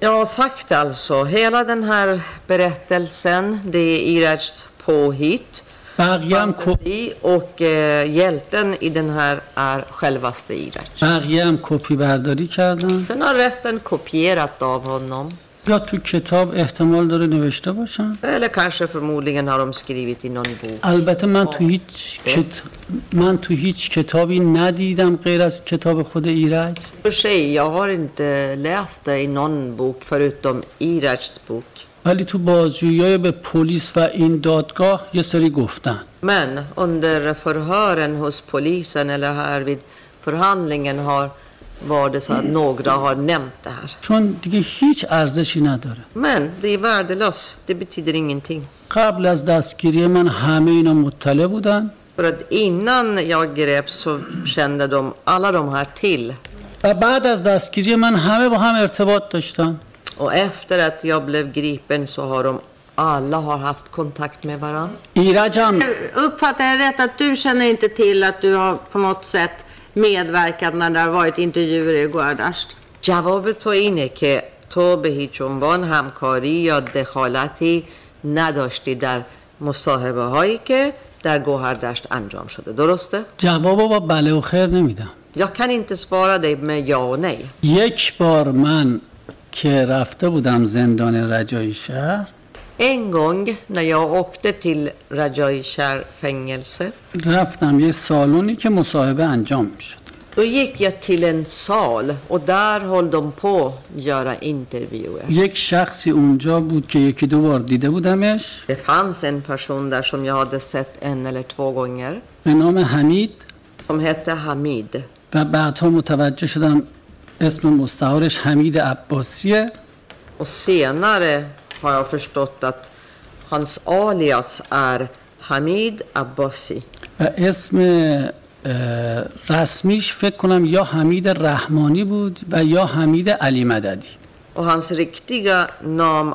Jag har sagt alltså, hela den här berättelsen, det är Irajs påhitt. بقیه هم, کپ... Fantasi och eh, hjälten i den här är självaste Iraj. بقیه هم کپی برداری کردن Sen har resten kopierat av honom. یا تو کتاب احتمال داره نوشته باشن Eller kanske förmodligen har de skrivit i någon bok. البته من تو هیچ کت... من تو هیچ کتابی ندیدم غیر از کتاب خود ایرج För sig, jag har inte läst det i någon bok förutom Irajs bok. ولی تو بازجویی به پلیس و این دادگاه یه سری گفتن Men under förhören hos polisen eller här vid förhandlingen har var det så att några har nämnt det här. چون دیگه هیچ ارزشی نداره Men det är värdelöst. Det betyder ingenting. قبل از دستگیری من همه اینا مطلع بودن För att innan jag greps så kände de, alla de här till. و بعد از دستگیری من همه با هم ارتباط داشتن Och efter att jag blev gripen så har de alla har haft kontakt med varandra. ایرج هم Uppfattar jag rätt att du känner inte till att du har på något sätt medverkat när det har varit intervjuer i Guardasht? جواب تو اینه که تو به هیچ عنوان همکاری یا دخالتی نداشتی در مصاحبه هایی که در گوهردشت انجام شده درسته؟ جوابو با بله و خیر نمیدم Jag kan inte svara dig med ja och nej. یک بار من که رفته بودم زندان رجایی شهر En gång när jag åkte till Rajaishar-fängelset رفتم یه سالونی که مصاحبه انجام می‌شد då gick jag till en sal och där höll de på att göra intervjuer. یک شخصی اونجا بود که یکی دو بار دیده بودمش Det fanns en person där som jag hade sett en eller två gånger به نام حمید som hette Hamid. و بعدها متوجه شدم اسم مستعارش حمید عباسیه Och senare har jag förstått att hans alias är Hamid Abbasi. و اسم رسمیش فکر کنم یا حمید رحمانی بود و یا حمید علی مددی Och hans riktiga namn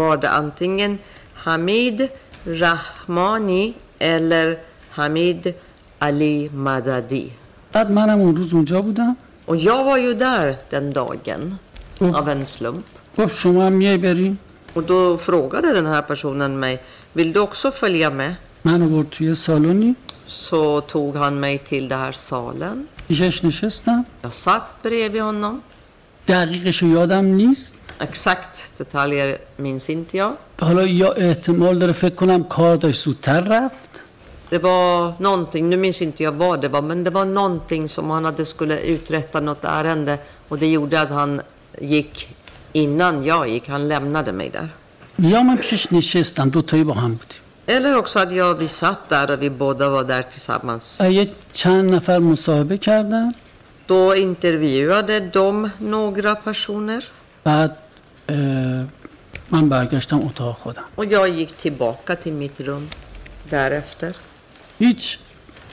var det antingen Hamid Rahmani eller Hamid Ali Madadi. بعد منم اون روز اونجا بودم Och jag var ju där den dagen Mm. av en slump. گفت شما هم میای بریم Och då frågade den här personen mig, vill du också följa med? منو برد توی سالونی Så tog han mig till den här salen. پیشش نشستم Jag satt bredvid honom. دقیقش رو یادم نیست Exakt detaljer minns inte jag. حالا یا احتمال داره فکر کنم کار داشت زودتر رفت Det var någonting, nu minns inte jag vad det var, men det var någonting som han hade skulle uträtta något ärende och det gjorde att han gick innan jag gick. Han lämnade mig där. یا من پیشش نشستم دوتایی با هم بودیم Eller också att jag, vi satt där och vi båda var där tillsammans. یه چند نفر مصاحبه کردن Då intervjuade de några personer بعد اه، من برگشتم اتاق خودم och jag gick tillbaka till mitt rum därefter. هیچ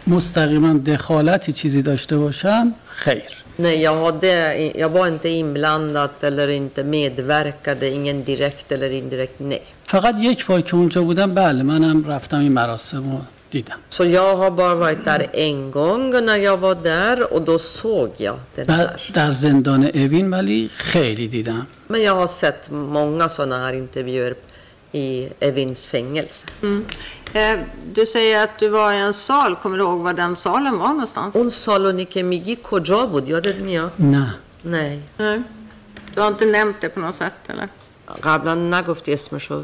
مستقیما دخالتی چیزی داشته باشم خیر Nej, jag, hade, jag var inte inblandad eller inte medverkade, ingen direkt eller indirekt, nej. فقط یک بار که اونجا بودم بله منم رفتم این مراسم رو دیدم Så jag har bara varit där en gång när jag var där och då såg jag den بعد här. در زندان اوین ولی خیلی دیدم Men jag har sett många sådana här intervjuer i Evins fängelse. Eh, Du säger att du var i en sal. Kommer du ihåg var den salen var någonstans? اون سالونی که میگی کجا بود یادت میاد؟ نه Nej. Nej. Du har inte nämnt det på något sätt eller? قبلا نگفتی اسمشو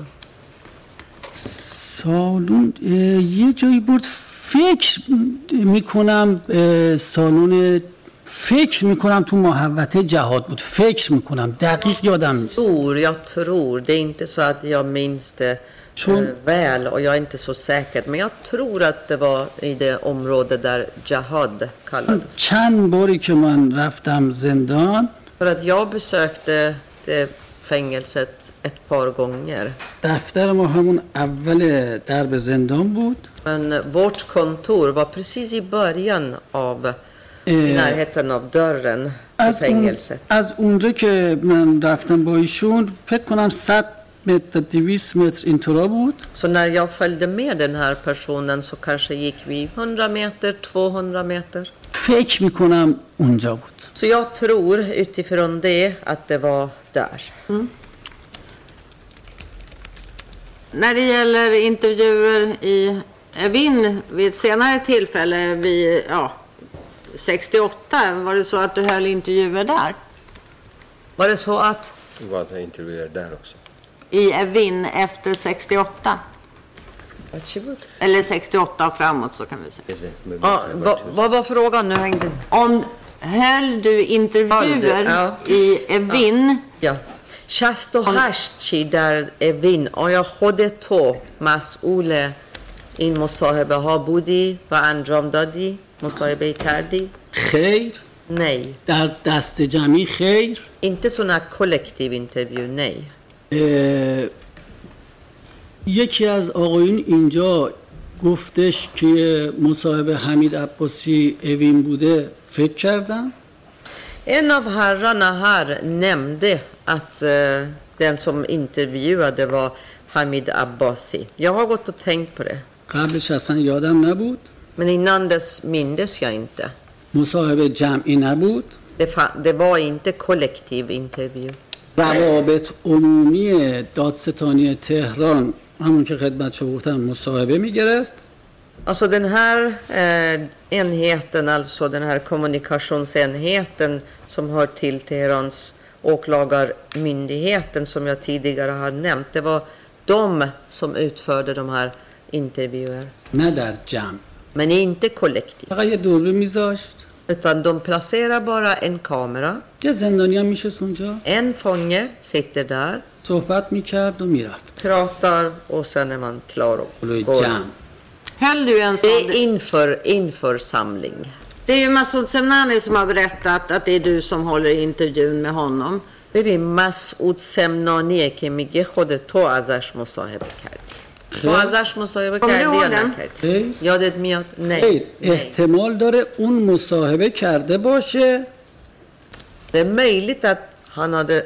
سالون اه، یه جایی بود فکر می‌کنم اه، سالن فکر می‌کنم تو محوطه جهاد بود فکر می‌کنم دقیق یادم نیست tror, jag tror. Det är inte så att jag minns det Eh, väl och jag är inte så säker. Men jag tror att det var i det område där Jahad kallades. چند باری که من رفتم زندان För att jag besökte det fängelset ett par gånger. دفتر ما همون اول درب زندان بود Men vårt kontor var precis i början av, i Eh, närheten av dörren till از, اون fängelset. از اونجا که من رفتم با ایشون فکر کنم 100 متر 200 متر اینطورا بود Så när jag följde med den här personen så kanske gick vi 100 meter, 200 meter. فکر میکنم اونجا بود Så jag tror utifrån det att det var där. När det gäller intervjuer i Evin vid ett senare tillfälle, vid, ja, 68, var det så att du höll intervjuer där? Var det så att var det intervjuer där också. I Evin efter 68? Varsågod. Eller 68 och framåt så kan vi säga. Ja, vad, vad var frågan? Nu hängde Om, höll du intervjuer Höll du, ja. i Evin? یا 68 چی در اوین آیا خود تو مسئول این مصاحبه ها بودی و انجام دادی؟ مصاحبه کردی؟ خیر Nej. در دست جمعی خیر Inte sådana kollektiv intervju, nej. اه، یکی از آقایون اینجا گفتش که مصاحبه حمید عباسی اوین بوده فکر کردم En av herrarna här nämnde att eh, den som intervjuade var Hamid Abbasi. Jag har gått och tänkt på det. قبلش اصلا یادم نبود Men innan dess mindes jag inte. مصاحبه جمعی نبود Det, det var inte kollektiv intervju. روابط عمومی دادستانی تهران همون که خدمت شما گفتم مصاحبه میگرفت Alltså den här eh, enheten, alltså den här kommunikationsenheten som hör till Teherans åklagarmyndigheten som jag tidigare har nämnt. Det var de som utförde de här intervjuer. نه در جمع Men inte kollektivt. فقط یه دوربین میذاشت Utan de placerar bara en kamera. یه زندانی هم میشست اونجا En fånge sitter där, صحبت میکرد و میرفت pratar och sen är man klar och جلوی går. جمع Höll du en Det sån? är inför, inför samling. Det är ju Masoud Semnani som har berättat att det är du som håller intervjun med honom. ببین مسعود سمنانیه که میگه خود تو ازش مصاحبه کردی تو ازش مصاحبه du کردی یا? نکردی؟ یادت میاد؟ نه خیر. نه. احتمال داره اون مصاحبه کرده باشه. Det är möjligt att han, hade,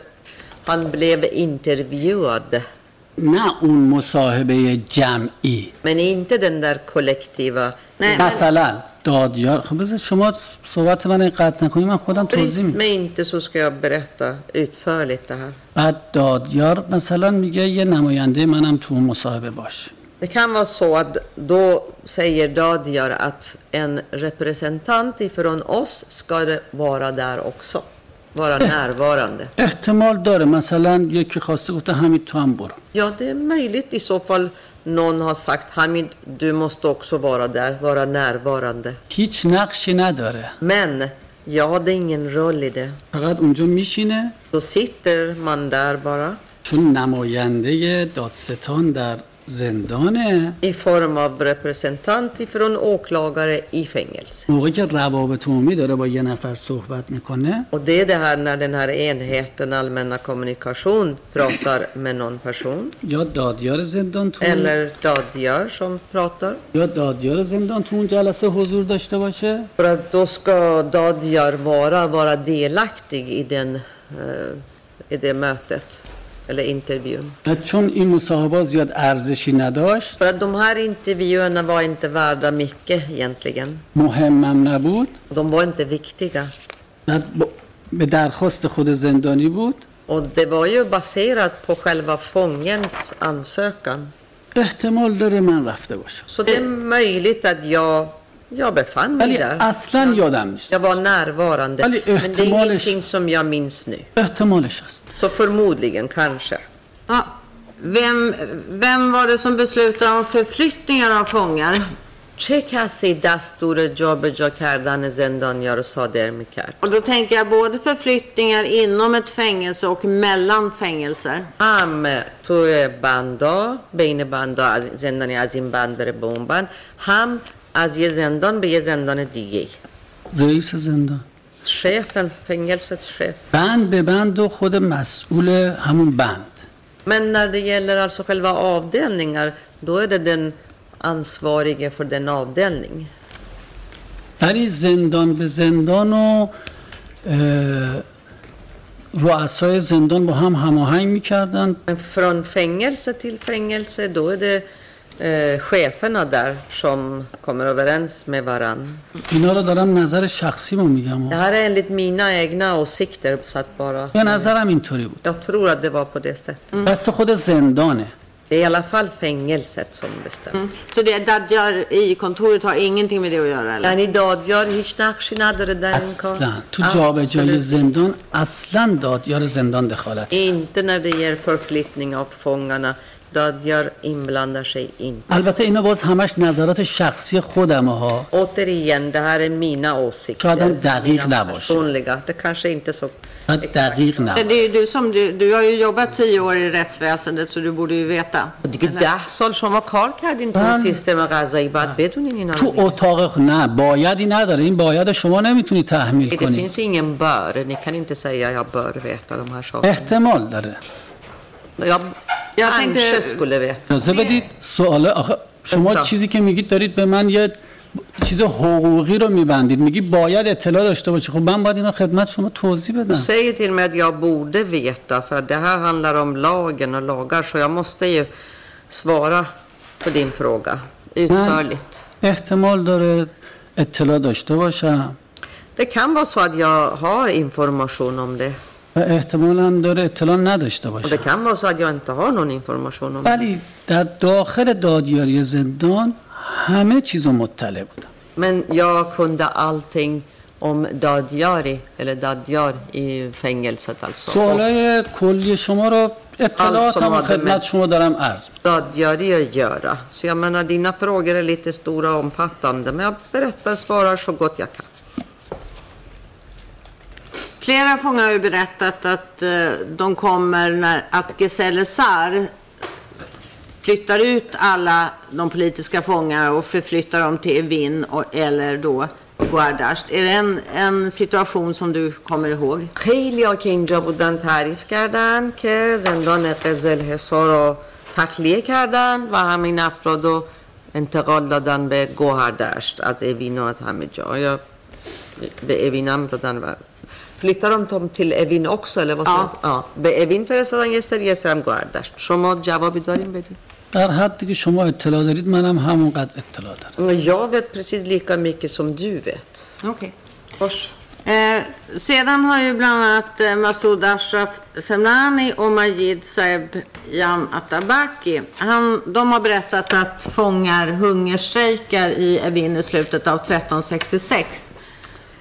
han blev intervjuad نه اون مصاحبه جمعی. men inte den där kollektiva Nej, men, مثلا دادیار. خب بذار شما صحبت من قطع نکنی من خودم توضیح میدم. mig inte så ska jag berätta utförligt det här. بعد دادیار مثلا میگه یه نماینده منم تو اون مصاحبه باشه Det kan vara så att då säger Dadiar att en representant ifrån oss ska vara där också. Vara närvarande. احتمال داره مثلا یکی خواسته گفته همین تو هم برو Ja, det är möjligt i så fall någon har sagt Hamid, du måste också vara där, vara närvarande. هیچ نقشی نداره Men jag hade ingen roll i det. فقط اونجا میشینه Då sitter man där bara. چون نماینده دادستان در زندانه i form av representant ifrån åklagare i fängelse. موقعی که روابط عمومی داره با یه نفر صحبت می‌کنه Och det är det här när den här enheten allmänna kommunikation pratar med någon person یا دادیار زندان تو eller dadgör som pratar. یا دادیار زندان تو اون جلسه حضور داشته باشه För att då ska dadgör vara, vara delaktig i, den, eh, i det mötet intervjun. و چون این مصاحبه زیاد ارزشی نداشت För att de här intervjuerna var inte värda mycket egentligen. مهمم نبود De var inte viktiga. به درخواست خود زندانی بود Och det var ju baserat på själva fångens ansökan. احتمال داره من رفته باشم Så det är möjligt att jag, jag befann mig där. اصلا یادم نیست Jag var närvarande. Eller Men det är ingenting som jag minns nu. احتمالش هست Så förmodligen, kanske. Ja. Vem, vem var det som beslutade om förflyttningar av fångar? چه کسی دستور جابجا کردن زندانیا رو صادر میکرد؟ Och då tänker jag både förflyttningar inom ett fängelse och mellan fängelser. هم توی بندا بین بندا از زندانی از این بند بره به اون بند هم از یه زندان به یه زندان دیگه رئیس زندان chefen, fängelsets chef. بند به بند و خود مسئول همون بند Men när det gäller alltså själva avdelningar, då är det den ansvarige för den avdelning. ولی زندان به زندان و رؤسای زندان با هم هماهنگ می‌کردن från fängelse till fängelse, då är det eh, cheferna där som kommer överens med varann. اینا رو دارم نظر شخصیمو میگم Det här är enligt mina egna åsikter, så att bara... به نظرم اینطوری بود Jag tror att det var på det sättet. دست خود زندانه Det är i alla fall fängelset som bestämmer. Så det Dadjar i kontoret har ingenting med det att göra eller? یعنی دادیار هیچ نقشی نداره در این کار اصلا تو جابجایی Absolut. زندان اصلا دادیار زندان دخالت Inte när det gäller förflyttning av fångarna. دادیار این بلنده شی این. البته اینا باز همش نظرات شخصی خودم ها. اوتری ینده هر مینا او سیکتر دقیق نباشه. اون لگه ده کنشه اینتا سو دقیق نباشه. دی دو سم دو یا یا با تی او ری رس ویسنده تو دو بودی ویتا دیگه ده سال شما کار کردین تو سیستم غذایی باید بدونین اینا تو اتاق خود نه بایدی نداره. این باید شما نمی‌تونی تحمیل کنی. یا این شست کله بیا. نظر بدید سواله آخه شما اتا. چیزی که میگید دارید به من یه چیز حقوقی رو میبندید. میگی باید اطلاع داشته باشه خب من باید اینا خدمت شما توضیح بدم. سی تیر مد یا بوده ویتا فر ده هر handlar om lagen och lagar så jag måste ju svara på din fråga utförligt احتمال داره اطلاع داشته باشم. det kan vara så att jag har information om det و احتمال هم داره اطلاع نداشته att jag inte har någon information om det. ولی در داخل دادیاری زندان همه چیز رو مطلع بودم Men jag kunde allting om dadjari eller dadjar i fängelset alltså. سوالای کلی شما رو اطلاعات هم خدمت شما دارم عرض dadjari att göra. Så jag menar dina frågor är lite stora och omfattande men jag berättar svarar så gott jag kan. Flera fångar har ju berättat att eh, de kommer när att Geselle Sar flyttar ut alla de politiska fångar och förflyttar dem till Evin och, eller då Guardasht. Är det en, en situation som du kommer ihåg? خیلی ها که اینجا بودن تعریف کردن که زندان قزل حصار رو تخلیه کردن و همین افراد رو انتقال دادن به گوهردشت از اوین و از همه جا یا به اوین هم دادن و flyttar de dem till Evin också eller vad sa Ja. du? ja. به اوین فرستادن یه سری یه سری هم گوهردشت شما جوابی داریم بدین در حدی که شما اطلاع دارید منم همونقدر اطلاع دارم Men jag vet precis lika mycket som du vet. Okej. Vars. Eh, sedan har ju bland annat eh, Masoud Ashraf Semnani och Majid Saeb Jan Atabaki, han, de har berättat att fångar hungerstrejkar i Evin i slutet av 1366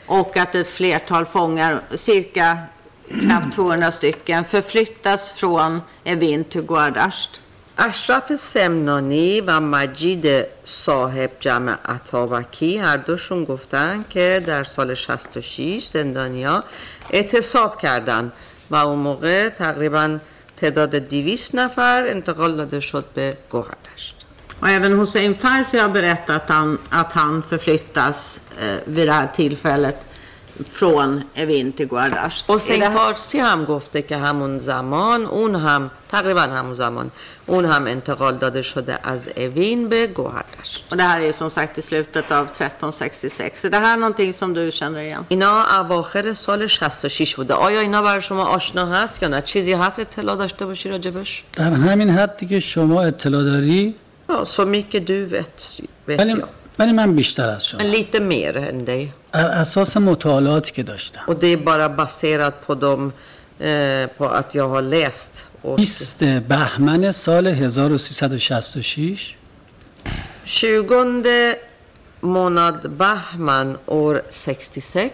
Och att ett flertal fångar, cirka knappt 200 stycken, förflyttas från Evin till Guardasht. اشرف سمنانی و مجید صاحب جمع عطاوکی هر دوشون گفتن که در سال 66 زندانیا اعتصاب کردن و اون موقع تقریبا تعداد 200 نفر انتقال داده شد به Goardasht. Och även Hussein Farsi har berättat att han, att han förflyttas eh, vid det här tillfället från Evin till Guardasht. Är حسین det här- فارسی هم گفته که همون زمان اون هم تقریبا همون زمان اون هم انتقال داده شده از اوین به گوهردشت Och det här är ju som sagt i slutet av 1366. Är det här någonting som du känner igen? اینا اواخر سال 66 بوده آیا اینا برای شما آشنا هست یا نه چیزی هست اطلاع داشته باشی راجبش در همین حدی که شما اطلاع داری Ja, så mycket du vet, vet ولی, jag. ولی من بیشتر از شما Men lite mer än dig. بر اساس مطالعاتی که داشتم Och det är bara baserat på, dem, eh, på att jag har läst. Och 20 بهمن سال 1366 20 månad Bahman år 66.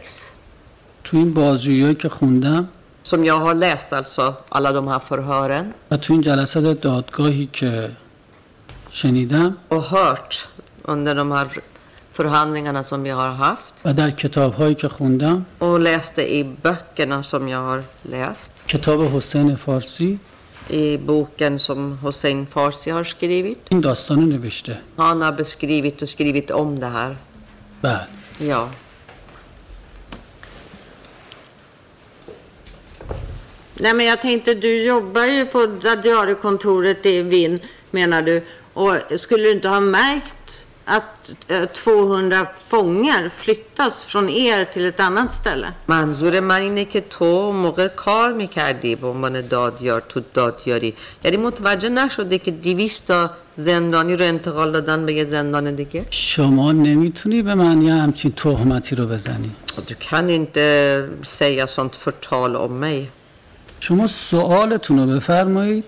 تو این بازجویی که خوندم Som jag har läst alltså, alla de här förhören. و تو این جلسات دادگاهی که شنیدم Och hört under de här förhandlingarna som vi har haft. و در کتابهایی که خوندم Och läste i böckerna som jag har läst. کتاب حسین فارسی I boken som Hossein Farsi har skrivit. این داستان رو نوشته Han har beskrivit och skrivit om det här. بله Ja. Nej men jag tänkte, du jobbar ju på diariekontoret i Vinn menar du. Och skulle du inte ha märkt att eh, 200 fångar flyttas från er till ett annat ställe? منظور من اینه که تو موقع کار می‌کردی به عنوان دادیار تو دادیاری یعنی متوجه نشده که دیویستا زندانی رو انتقال دادن به یه زندان دیگه شما نمی‌تونی به من یه همچین تهمتی رو بزنی Du kan inte säga sånt förtal om mig. شما سوالتون رو بفرمایید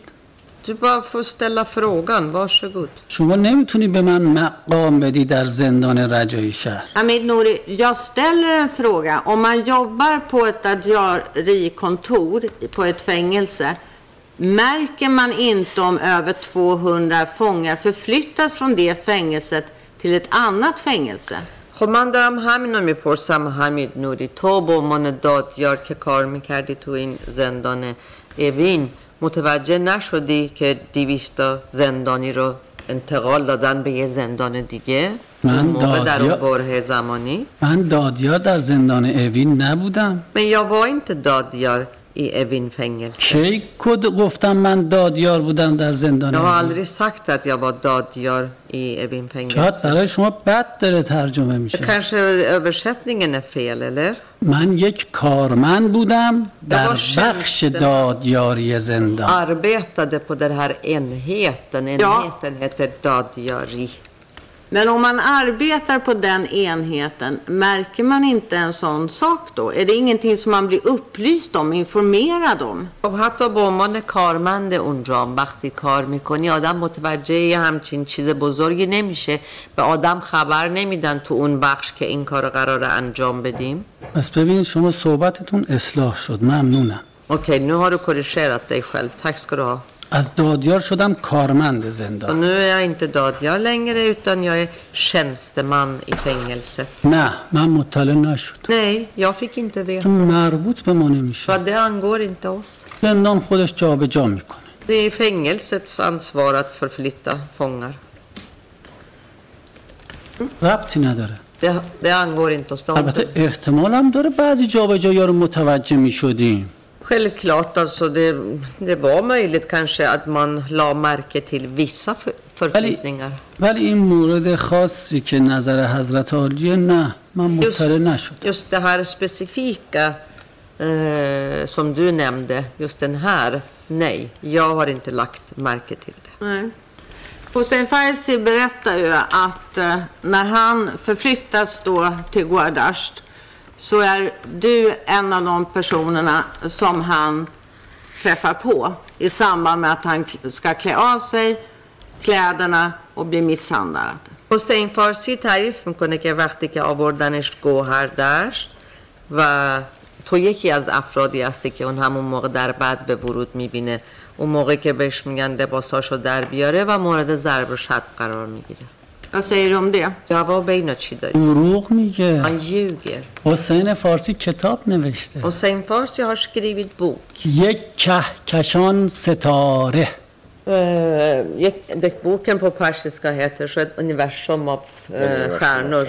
Du bara får ställa frågan, varsågod. شما نمیتونی به من مقام بدی در زندان رجایی شهر Hamid Nouri, jag ställer en fråga. Om man jobbar på ett diarikontor på ett fängelse, märker man inte om över 200 fångar förflyttas från det fängelset till ett annat fängelse? خب من دارم همین رو میپرسم حمید نوری تو به عنوان دادیار که کار میکردی تو این زندان اوین متوجه نشدی که دیویستا زندانی رو انتقال دادن به یه زندان دیگه؟ من موقع در اون دادیار- بره زمانی؟ من دادیار در زندان اوین نبودم. jag var inte dagdiar i Evin fängelse. کی کد گفتم من دادیار بودم در زندان Jag har aldrig sagt att jag var dagdiar i Evin fängelse. برای شما بد داره ترجمه میشه Kanske översättningen är fel, eller? من یک کارمند بودم در بخش. دادیاری زندان Arbetade på den här enheten. Enheten heter dagdiari. Men om man arbetar på den enheten, märker man inte en sån sak då? Är det ingenting som man blir upplyst om, informerad om? خب حتی به عنوان کارمند اونجا وقتی کار می‌کنی آدم متوجه همچین چیز بزرگی نمیشه به آدم خبر نمیدن تو اون بخش که این کار قرار انجام بدیم پس ببینید شما صحبتتون اصلاح شد ممنونم Okej, nu har du korrigerat dig själv. Tack ska du ha. از دادیار شدم کارمند Och زندان nu är jag inte dagdiar längre utan jag är tjänsteman i fängelset. نه من مطلع نشدم Nej, jag fick inte veta. چون مربوط به ما نمیشه För det angår inte oss. زندان خودش جابجا می‌کنه Det är fängelsets ansvar att förflytta fångar. ربطی نداره Det, det angår inte oss. staten. البته احتمال هم داره بعضی جابجایی رو متوجه می‌شدیم Självklart, alltså det, det var möjligt kanske att man la märke till vissa för, förflyttningar. ولی این مورد خاصی که نظر حضرت عالیه نه من مطلع Just, نشدم just det här specifika eh, som du nämnde, just den här, nej, jag har inte lagt märke till det. Nej. Hussein Farsi berättar ju att eh, när han förflyttas då till Guardasht så är du en av de personerna som han träffar på i samband med att han ska klä av sig kläderna och bli misshandlad. حسین فارسی تعریف می‌کنه که وقتی که آوردنش گوهر داشت و تو یکی از افرادی هستی که اون همون موقع در بعد به ورود می‌بینه اون موقع که بهش میگن لباساشو در بیاره و مورد ضرب و شتم قرار می‌گیره Vad säger du om det? جواب اینا چی داری؟ دروغ میگه Han ljuger. حسین فارسی کتاب نوشته Hussein Farsi har skrivit bok. یک کهکشان ستاره Eh, gick- det- boken på persiska heter så ett universum av eh, stjärnor.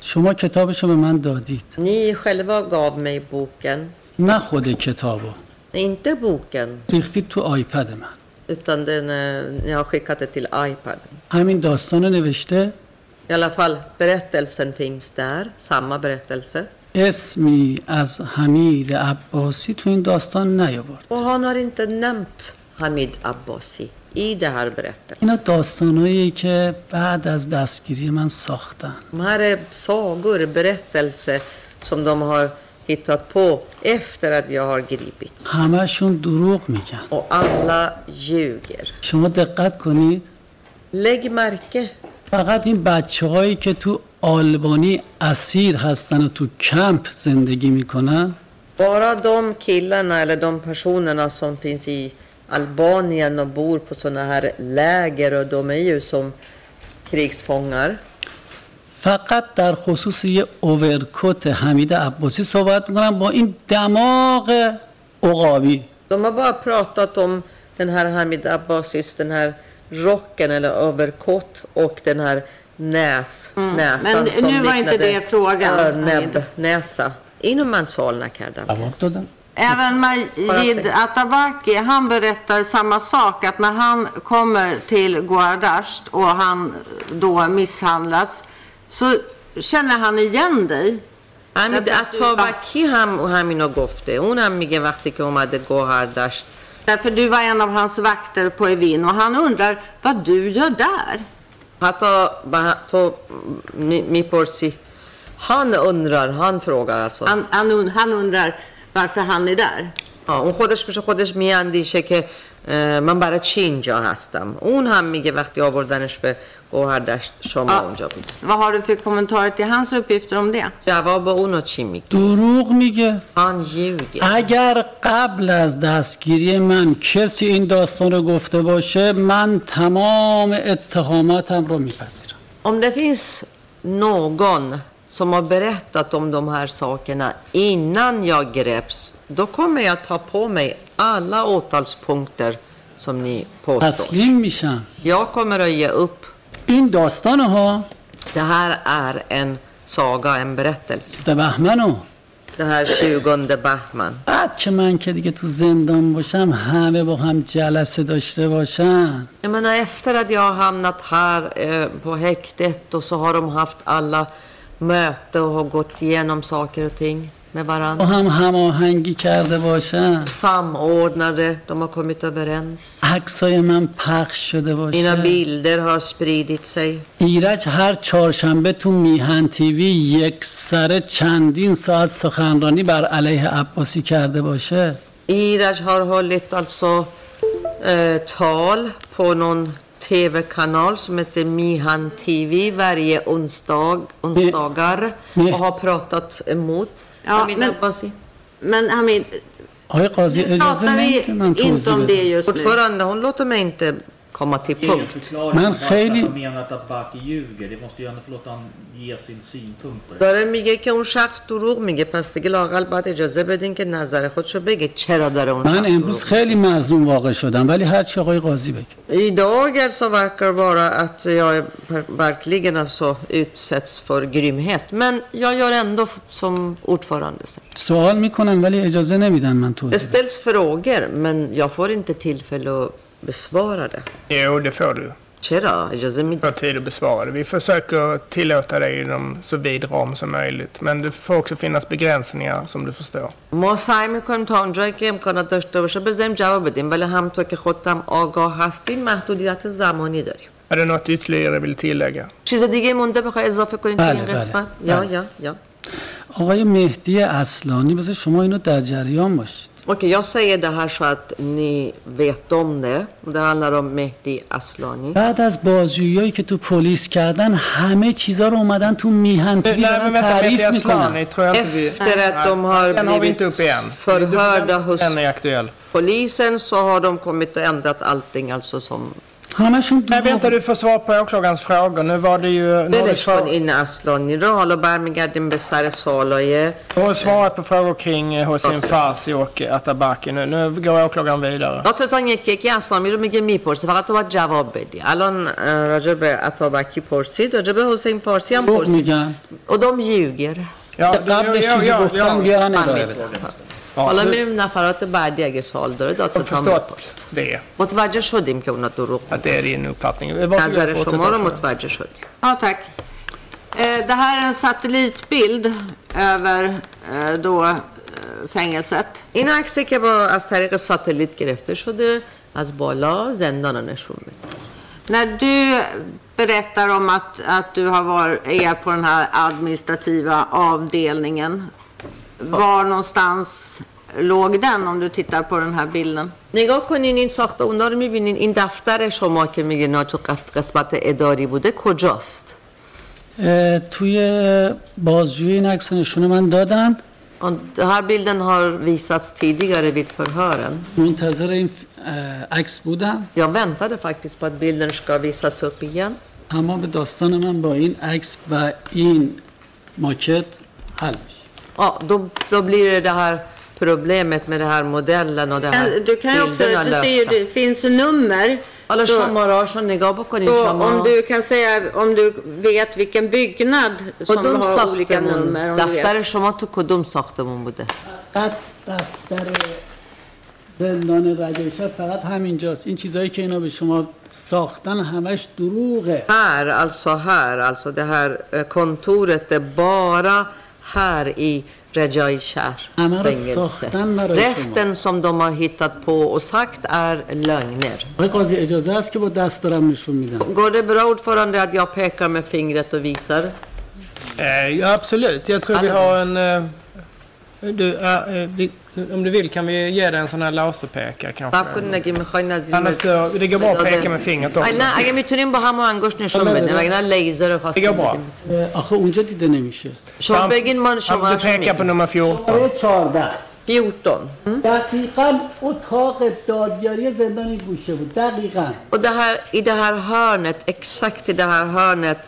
شما کتابشو به من دادید Ni själva gav mig boken. نه خود کتابو Inte boken, ریختید تو آیپد من utan den, eh, jag har skickat det till iPad. همین داستان رو نوشته I alla fall, berättelsen finns där, samma berättelse. اسمی از حمید عباسی تو این داستان نیاورد Och han har inte nämnt Hamid Abbasi i det här berättelsen. اینا داستانهایی که بعد از دستگیری من ساختن De här är sagor, berättelser som de har hittat på efter att jag har gripits. همشون دروغ میگن Och alla ljuger. شما دقت کنید Lägg märke فقط این بچه هایی که تو آلبانی اسیر هستن و تو کمپ زندگی می‌کنن Bara de killarna eller de personerna som finns i Albanien och bor på sådana här läger och de är ju som krigsfångar. فقط در خصوص یه اوورکوت حمید عباسی صحبت می‌کنن با این دماغ عقابی De har bara pratat om den här Hamid Abbasis, den här rocken eller överkott och den här näs, näsan Men som nu var inte det frågan, Hamid. örnäbbnäsa. Inom en salna kardam. Även Majid Atabaki, han berättar samma sak, att när han kommer till Goardasht och han då misshandlas så känner han igen dig. حمید دفعه تو- اتابکی هم همینو گفته اونم میگه وقتی که اومده گوهر داشت Därför du var en av hans vakter på Evin och han undrar vad du gör där. حتی به تو می- می‌پرسی han undrar han frågar alltså. Han, han, und- han undrar varför han är där. آه، اون خودش پیش خودش میاندیشه که اه، من برای چی اینجا هستم اون هم میگه وقتی آوردنش به گوهردشت شما Ja. اونجا بود Vad har du för kommentarer till hans uppgifter om det? جواب اونو چی میگه دروغ میگه han ljuger اگر قبل از دستگیری من کسی این داستان رو گفته باشه من تمام اتهاماتم رو میپذیرم Om det finns någon som har berättat om de här sakerna innan jag greps, då kommer jag ta på mig alla åtalspunkter som ni påstår. تسلیم میشم Jag kommer att ge upp. این داستان ها Det här är en saga, en berättelse. ست بهمنو Det här 20 Bahman. بعد که من که دیگه تو زندان باشم همه با هم جلسه داشته باشن Jag menar efter att jag har hamnat här eh, på häktet och så har de haft alla möte och har gått igenom saker och ting می‌برن و هم هماهنگی کرده باشن samordnat de har kommit överens عکس من پخش شده باشه. Min bild det har spridit sig ایرج هر چارشنبه تو میهن تیوی یک سر چندین ساعت سخنرانی بر علیه عباسی کرده باشه ایرج هر ها لیت آلسا تال پونون TV kanal som heter Mihan TV varje onsdag onsdagar och har pratat emot. Ja, Hamid men, Abbasi. Men Hamid, Pratar vi inte om det just nu? Fortfarande, hon låter mig inte komma till punkt. Men خیلی- han menar att Baki ljuger. Det måste ju ändå låta han ge sin synpunkt på det. داره میگه که اون شخص دروغ میگه پس دیگه لاقل باید اجازه بدین که نظر خودشو بگه چرا داره اون من امروز خیلی مظلوم واقع شدم ولی هر چی آقای قاضی بگه Idag alltså verkar det vara att jag är verkligen alltså utsätts för grymhet. Men jag gör ändå som ordförande säger. سوال می‌کنم ولی اجازه نمیدن من Det توضیح بدم. ställs frågor, men jag får inte tillfälle att besvara det. Jo, det får du. Chera, اجازه میدی får tid att besvara det. Vi försöker tillåta dig inom så vid ram som möjligt. Men det får också finnas begränsningar som du förstår. ما سعی می‌کنیم تا اونجایی که امکانات داشته باشه بذاریم جواب بدیم ولی همونطور که خودتم آگاه هستین محدودیت زمانی داریم Är det något ytterligare vill tillägga? چیز دیگه مونده بخوای اضافه کنید بله، این بله، قسمت یا بله. یا یا آقای مهدی اصلانی بذار شما اینو در جریان باشید Okej, jag säger det här så att ni vet om det. Det handlar om Mehdi Aslani. بعد از بازجوییایی که تو پلیس کردن همه چیزا رو اومدن تو میهن تیوی Nej, دارن men vänta, تعریف Mehdi میکنن Aslani tror jag inte vi... Efter att de har Den har vi blivit inte uppe än. förhörda hos Den är aktuell. polisen så har de kommit och ändrat allting alltså som همشون Nej, vänta, دروغ du får svar på åklagarens frågor. Nu var det ju... Nu har du, ولش کن svar, این اصلانی را حالا برمیگردیم به سر سوالای du har svarat på frågor kring eh, Hossein Farsi och eh, Atabaki. Nu, nu går åklagaren vidare. دادستان یکی یکی اسامی رو میگه می‌پرسه فقط تو باید جواب بدی الان اه، راجع به عطابکی پرسید راجع به حسین فارسی هم دروغ پرسید میگن و de ljuger. Ja, du- قبلش ja, چیزی ja, گفتم ja, بیارن من اداره بدن می‌دونم. Ja, حالا du- میریم نفرات بعدی اگه سوال داره Jag har دادستان förstått بپرس det. متوجه شدیم که اونا دروغ Att det är din uppfattning. Varsågod, نظر fortsätt, شما رو åklagare. متوجه شدیم Ja, tack. Eh, Det här är en satellitbild över eh, då eh, fängelset. این عکسی که با از طریق ساتلیت گرفته شده از بالا زندان رو نشون میده När du berättar om att, att du har varit, är på den här administrativa avdelningen, var någonstans låg den om du tittar på den här bilden? نگاه کنین این ساخته اونا رو می‌بینین این دفتر شما که میگه ناچو قسمت اداری بوده کجاست توی بازجویی این عکس نشون من دادن Och Den här bilden har visats tidigare vid förhören. منتظر این عکس بودم Jag väntade faktiskt på att bilden ska visas upp igen. اما به داستان من با این عکس و این ماکت حل میشه Ja, då, då blir det det här problemet med den här modellen och den här Du kan ju också, bilderna du ser ju, lösta. det finns nummer. حالا Så, شما را نگاه بکنید så شما om du kan säga, om du vet vilken byggnad som کدوم har olika ساختمون nummer. Om du vet. دفتر شما تو کدوم ساختمون بوده فقط دفتر زندان رجایشر فقط همینجاست این چیزهایی که اینا به شما ساختن همش دروغه Här, alltså här, alltså det här eh, kontoret är bara här i Rajai Shah fängelse. Resten som de har hittat på och sagt är lögner. Går det bra ordförande att jag pekar med fingret och visar? Eh, ja, absolut, jag tror vi har en... Eh, du, eh, om du vill kan vi ge dig en sån här laserpekare kanske. کنین اگه می‌خواین نزدیک Annars så, det går bra att peka med fingret också. نه اگه می‌تونیم با هم انگشت نشون بله، بدین بله. اگه نه لیزر Det خواستیم går bra. بدیم. اه، آخه اونجا دیده نمیشه شما بگین ما شما Om du pekar på nummer 14. آره 14 14 دقیقا اتاق دادیاری زندان این گوشه بود دقیقا Och det här, i det här hörnet, exakt i det här hörnet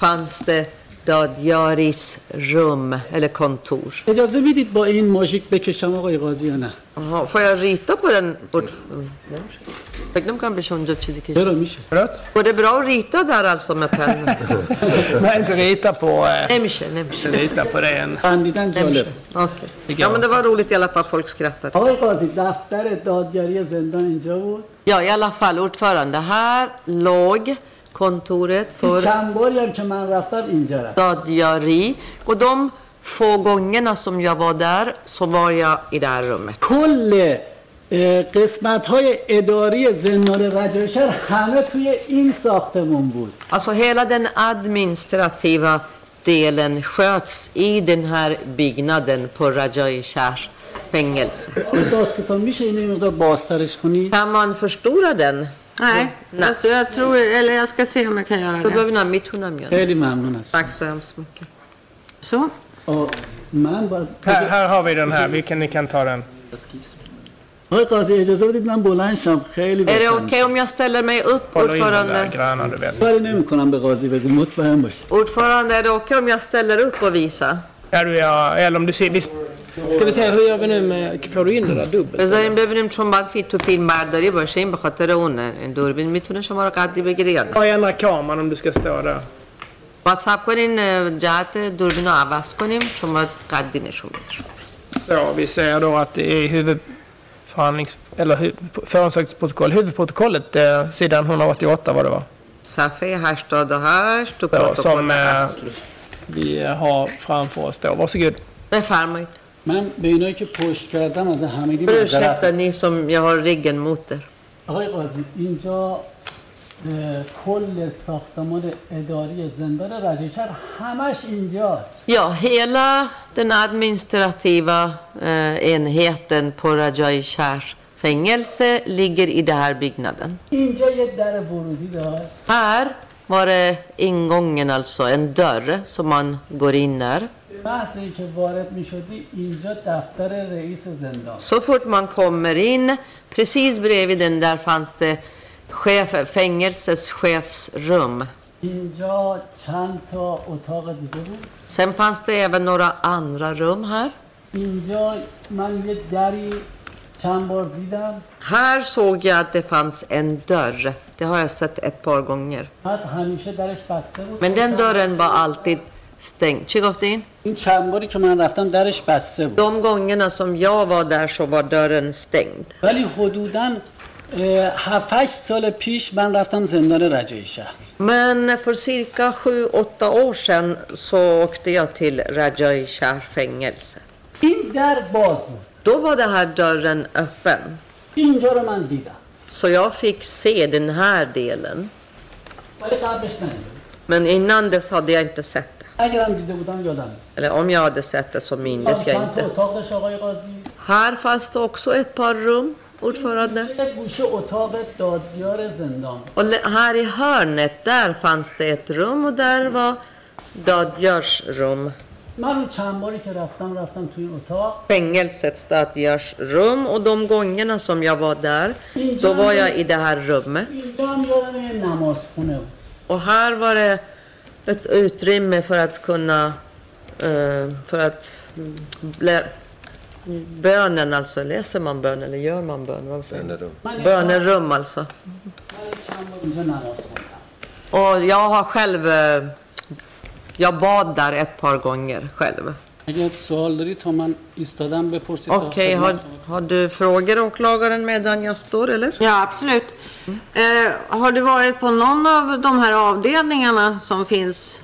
fanns det Dadjaris rum eller kontor. اجازه میدید با این ماژیک بکشم آقای قاضی یا نه Jaha, får jag rita på den? Bort... Mm, فکر نمی‌کنم بشه اونجا چیزی که چرا میشه Förlåt? Går det bra att rita där alltså med penna? Nej, inte rita på... Eh, نمیشه نمیشه rita på det än. خندیدن نمیشه جالب Okej. Ja men det var roligt i alla fall, folk skrattade. آقای قاضی دفتر دادیاری زندان اینجا بود Ja i alla fall ordförande, här låg kontoret för چند باری هم که من رفتم اینجا رفت Dadjari och de få gångerna som jag var där så var jag i det här rummet. کل قسمت های اداری زندان رجایشر همه توی این ساختمون بود Alltså hela den administrativa delen sköts i den här byggnaden på Rajai Shah fängelse. دادستان میشه این مقدار بازترش کنی Kan man förstora den? Nej, Nej. Jag, jag tror, eller jag ska se om jag kan göra Då det. behöver ni mitunam göra. خیلی ممنون است Tack så hemskt mycket. Så. آه، من باید Här, här har vi den här. Vilken ni kan ta den. آقای قاضی اجازه بدید من بلند شم خیلی Är det باشم okej om jag ställer mig upp Håller in den där ordförande? gröna du vet. کاری نمی کنم به قاضی بگو مطمئن باشی Ordförande, är det okej om jag ställer upp och visar? Ja, du gör, eller om du ser... Vi, ska vi se, hur gör vi nu med... Får du in det där dubbelt? بذاریم ببینیم چون باید فی تو فیلم برداری باشه این به خاطر اونه این دوربین میتونه شما رو قدی بگیره یا نه Ja, ändra kameran om du ska stå där. باید سب کنین اه، جهت دوربین رو عوض کنیم چون باید قدی نشون بده شما. Så, vi ser då att det är huvudförhandlings... Eller hu, förundersökningsprotokoll. Huvudprotokollet, eh, sidan 188 vad det var. صفحه 88 تو Ja, som پروتکل eh, اصلی vi har framför oss då. Varsågod. بفرمایید من به اینایی که پشت کردم از همگی معذرت ursäkta ni som jag har ryggen mot er آقای قاضی اینجا اه، کل ساختمان اداری زندان رجایشهر همش اینجاست Ja, hela den administrativa eh, enheten på Rajai Shah fängelse ligger i den här byggnaden. اینجا یه در ورودی داشت Här var det ingången, alltså en dörr som man går in där. Så fort man kommer in, precis bredvid den där fanns det chef, fängelsets chefsrum. Sen fanns det även några andra rum här. Här såg jag att det fanns en dörr. Det har jag sett ett par gånger. Men den dörren var alltid stängd. چی گفتین? این چند باری که من رفتم درش بسته بود De gångerna som jag var där så var dörren stängd. ولی حدودا 7 سال پیش من رفتم زندان رجایی شهر Men för cirka sju, åtta år sedan så åkte jag till Rajai Shah fängelse. این در باز بود Då var den här dörren öppen. اینجا رو من دیدم Så jag fick se den här delen. ولی قبلش ندیدم Men innan dess hade jag inte sett det. اگرم دیده بودم یادم نیست Eller om jag hade sett det så mindes jag چند تا inte. اتاق داشت آقای قاضی Här fanns det också ett par rum, ordförande. یک گوشه اتاق دادیار زندان Och le- här i hörnet, där fanns det ett rum och där var Dadjars rum. من اون چند باری که رفتم رفتم توی این اتاق Fängelsets Dadjars rum. Och de gångerna som jag var där, då var jag i det här rummet. اینجا هم یادم یه نمازخونه بود Och här var det ett utrymme för att kunna, eh, för att bönen alltså, läser man bön eller gör man bön? Vad säger? Bönerum. Bönerum alltså. Och jag har själv, eh, jag bad där ett par gånger själv. Okej, okay, har, har du frågor åklagaren medan jag står eller? Ja, absolut. Eh, har du varit på någon av de här avdelningarna som finns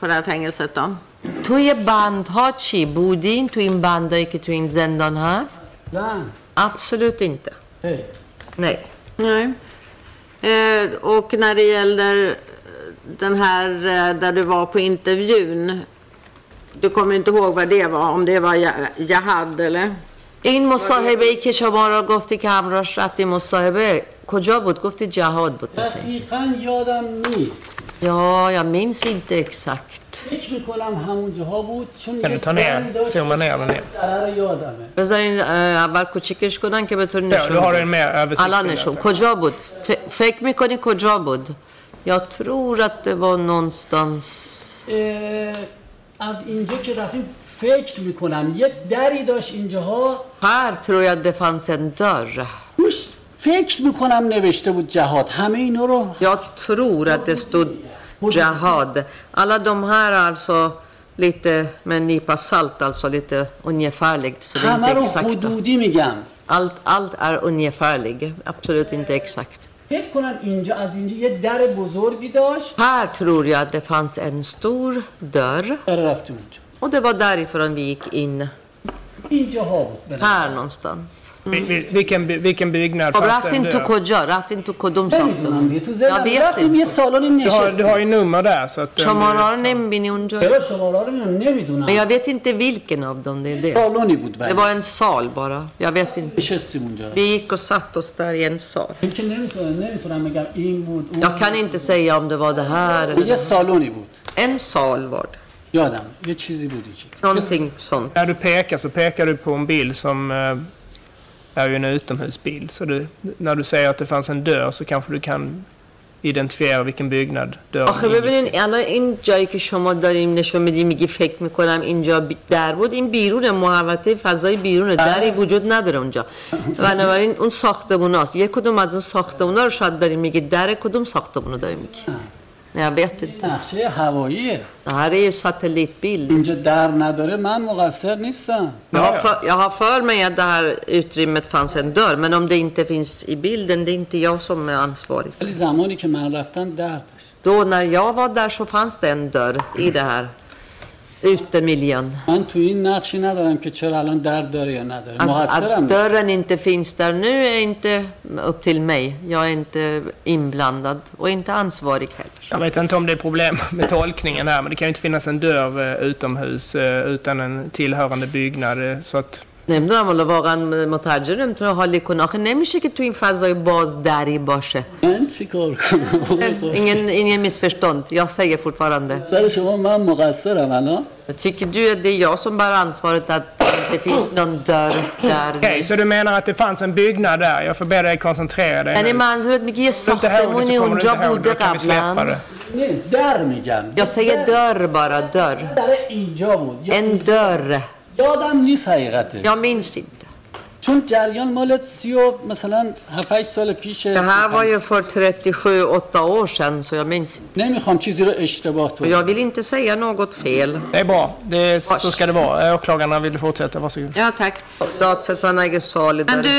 på det här fängelset då? توی بندها چی؟ بودین تو این بندایی که تو این زندان هست؟ زن Absolut inte. هی. Nej. Nej. Eh, och när det gäller eh, den här eh, där du var på intervjun. Du kommer inte ihåg vad det var, om det var Ja- Jahad eller? این مصاحبه ای که شما را گفتی که همراهش رفتی مصاحبه کجا بود؟ گفتی جهاد بود این. دقیقا یادم نیست Ja, jag minns inte exakt. فکر می‌کنم همون جاها بود چون Kan du یک ta ner den ner? در رو یادمه بذارین اول کوچیکش کنن که بتونی Ja, du har en نشون mer översiktlig. الان نشون کجا بود؟ فکر می‌کنی کجا بود؟ Jag tror att det var någonstans اه، از اینجا که رفتیم فکر می‌کنم یه دری داشت اینجاها Här tror jag det fanns en dörr. روش فکر میکنم نوشته بود جهاد همه اینا رو Jag tror att det stod Jahad. Alla de här är alltså lite med en nypa salt, alltså lite ungefärligt. Så det är همه inte رو exakt. حدودی میگم Allt, allt är ungefärligt, absolut inte exakt. فکر کنم اینجا از اینجا یه در بزرگی داشت Här tror jag att det fanns en stor dörr در رفتیم اونجا och det var därifrån vi gick in. اینجاها بود به نظر. Här någonstans. Vi- vi- Vilken, by- vilken byggnad خب fanns det en رفتین تو dörr? کجا؟ رفتین تو کدوم نمیدونم دیگه ساختمون؟ تو Jag زنم vet رفتیم یه inte. سالانی Du har, du har نشستیم ju nummer där så att... eh, شماره ها رو نمیبینی اونجا؟ چرا شماره رو Men نمیدونم jag vet inte vilken av dem det är det. سالونی بود Det ولی var en sal bara. Jag vet inte. نشستیم اونجا Vi gick och satt oss där i en sal. این که نمیتونم نمیتونم بگم این بود اون Jag kan inte säga om det var det här eller یه سالونی بود En sal var det. یادم یه چیزی بود این شکل. Någonting sånt. När du pekar så pekar du på en bild som eh, är ju en utomhusbild. Så du, när du säger att det fanns en dörr så kanske du kan identifiera vilken byggnad dörren آخه. ببینین الان این جایی که شما داریم نشون میدیم میگی فکر می‌کنم اینجا در بود این بیرون محوطه فضای بیرونه دری وجود نداره اونجا بنابراین اون ساختمون هاست یک کدوم از اون ساختمون رو شاید داریم میگی در کدوم ساختمون رو داریم میگی نه vet inte. نقشه هواییه Det här är ju satellitbild. اینجا در نداره من مقصر نیستم Jag har, för, jag har för mig att det här utrymmet fanns en dörr, men om det inte finns i bilden, det är inte jag som är ansvarig. ولی زمانی که من رفتم در داشت Då när jag var där så fanns det en dörr i det här utemiljön. من تو این نقشی ندارم که چرا الان در داره یا نداره Att, مقصرم att dörren inte finns där nu är inte upp till mig. Jag är inte inblandad och inte ansvarig heller. Jag vet inte om det är problem med tolkningen här men det kan ju inte finnas en dörr eh, utomhus eh, utan en tillhörande byggnad. eh, Så att نمی‌دونم حالا واقعا مترجم نمی‌تونه حالی کنه آخه نمیشه که تو این فضای باز دری باشه من چی کار کنم ingen, ingen missförstånd, jag säger fortfarande سر شما من مقصرم الان Tycker du att det är jag som bär ansvaret att Det finns någon dörr där. Okej, så du menar att det fanns en byggnad där? Jag får be dig koncentrera dig یعنی. منظورت میگه یه ساختمونی اونجا. بوده قبلا در میگم Jag säger dörr bara, dörr. در اینجا بود یا- En dörr. یادم نیست حقیقته Jag minns inte. چون جریان مال سی و مثلا 7 سال پیش Det här var ju för 37-8 år sedan så jag minns inte. نمیخوام چیزی رو اشتباه Och تو jag vill inte säga något fel. Det är bra. Det är, så ska det vara. Åklagarna vill du fortsätta. Varsågod. Ja, tack. Dagsättarna är salig Men där.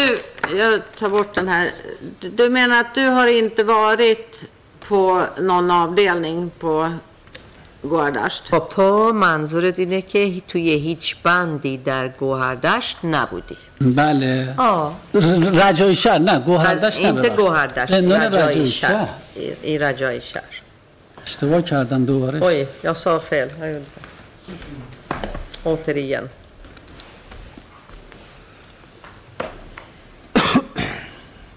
du, jag tar bort den här. Du, du menar att du har inte varit på någon avdelning på Goardasht? خب تو منظورت اینه که توی هیچ بندی در گوهردشت نبودی بله آه رجای شهر نه گوهردش نه inte ببخشید. گوهردشت زندان رجای رجای شهر شهر I, i رجای شهر اشتباه کردم دوباره Oj, jag sa fel. Jag gjorde det. Återigen.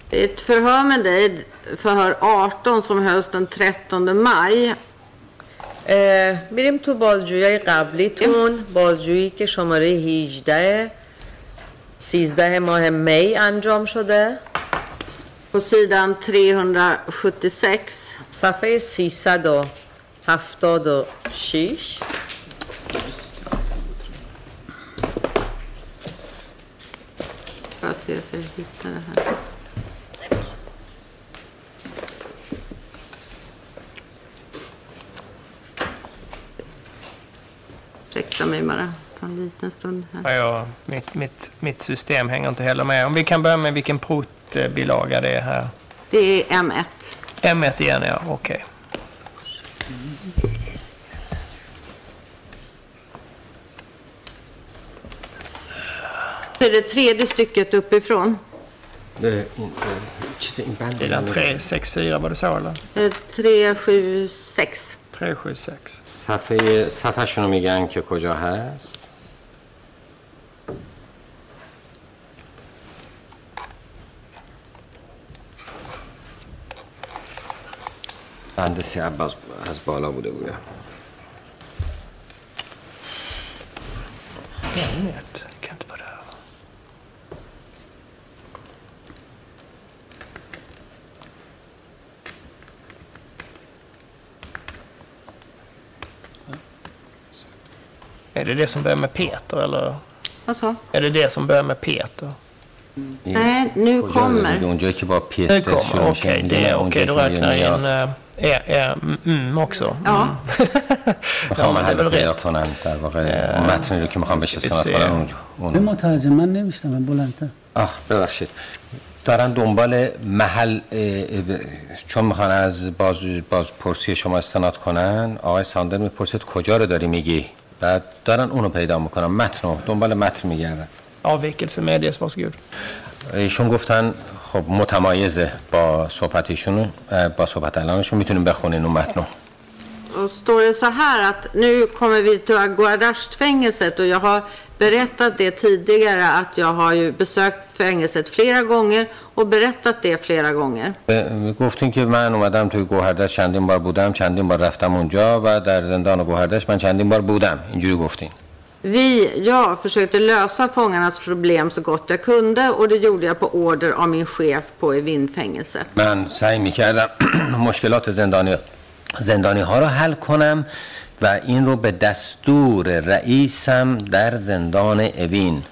Det är ett förhör med dig, förhör 18 som hölls den 13 maj. میریم تو بازجویی قبلیتون بازجویی که شماره 18 13 ماه می انجام شده På sidan 376. صفحه 376 Får jag se så jag hittar det här. Ursäkta mig bara. Ta en liten stund här. Ja, mitt, mitt, mitt system hänger inte heller med. Om vi kan börja med vilken protbilaga det är här. Det är M1. M1 igen, ja. Okej. Okay. Det är det tredje stycket uppifrån. Sidan 364 var det så eller? Eh, 376. 376. صفحه صفحه میگن که کجا هست بند سی عباس از بالا بوده بوده M1. Det kan inte vara där. Är det det som börjar med Peter eller? Vad så? Är det det som börjar med Peter? Nej, nu kommer. اونجایی که با Det پیتر kommer, شروع okej. det är اونجایی okej. Då که räknar jag in میاد eh, är, är, mm, också. Ja. می‌خوام men det är محل väl پیدا rätt. کنن در واقع اون متنی رو که می‌خوام بهش استناد بسیار. کنن اونجا به اون مترجم من نمیشتم بلندتر آخ ببخشید دارن دنبال محل اه، اه، چون می‌خوان از باز, باز پرسی شما استناد کنن آقای ساندر می‌پرسید کجا رو داری میگی بعد دارن اونو پیدا می‌کنن. متن رو. دنبال متن میگردن. آویکل سمیدی اسپاس گیر ایشون گفتن خب متمایز با صحبتشون با صحبت الانشون. می‌تونیم بخونین اون متن رو. Står det så här att nu kommer vi till Guadarsh-fängelset och jag har berättat det tidigare att jag har ju besökt fängelset flera gånger och berättat det flera gånger. اه، گفتین که من اومدم توی گوهردش چندین بار بودم چندین بار رفتم اونجا و در زندان گوهردش من چندین بار بودم اینجوری گفتین Vi, jag försökte lösa fångarnas problem så gott jag kunde och det gjorde jag på order av min chef på Evinfängelset. من سعی می‌کردم مشکلات زندانی زندانی ها رو حل کنم و این رو به دستور رئیسم در زندان اوین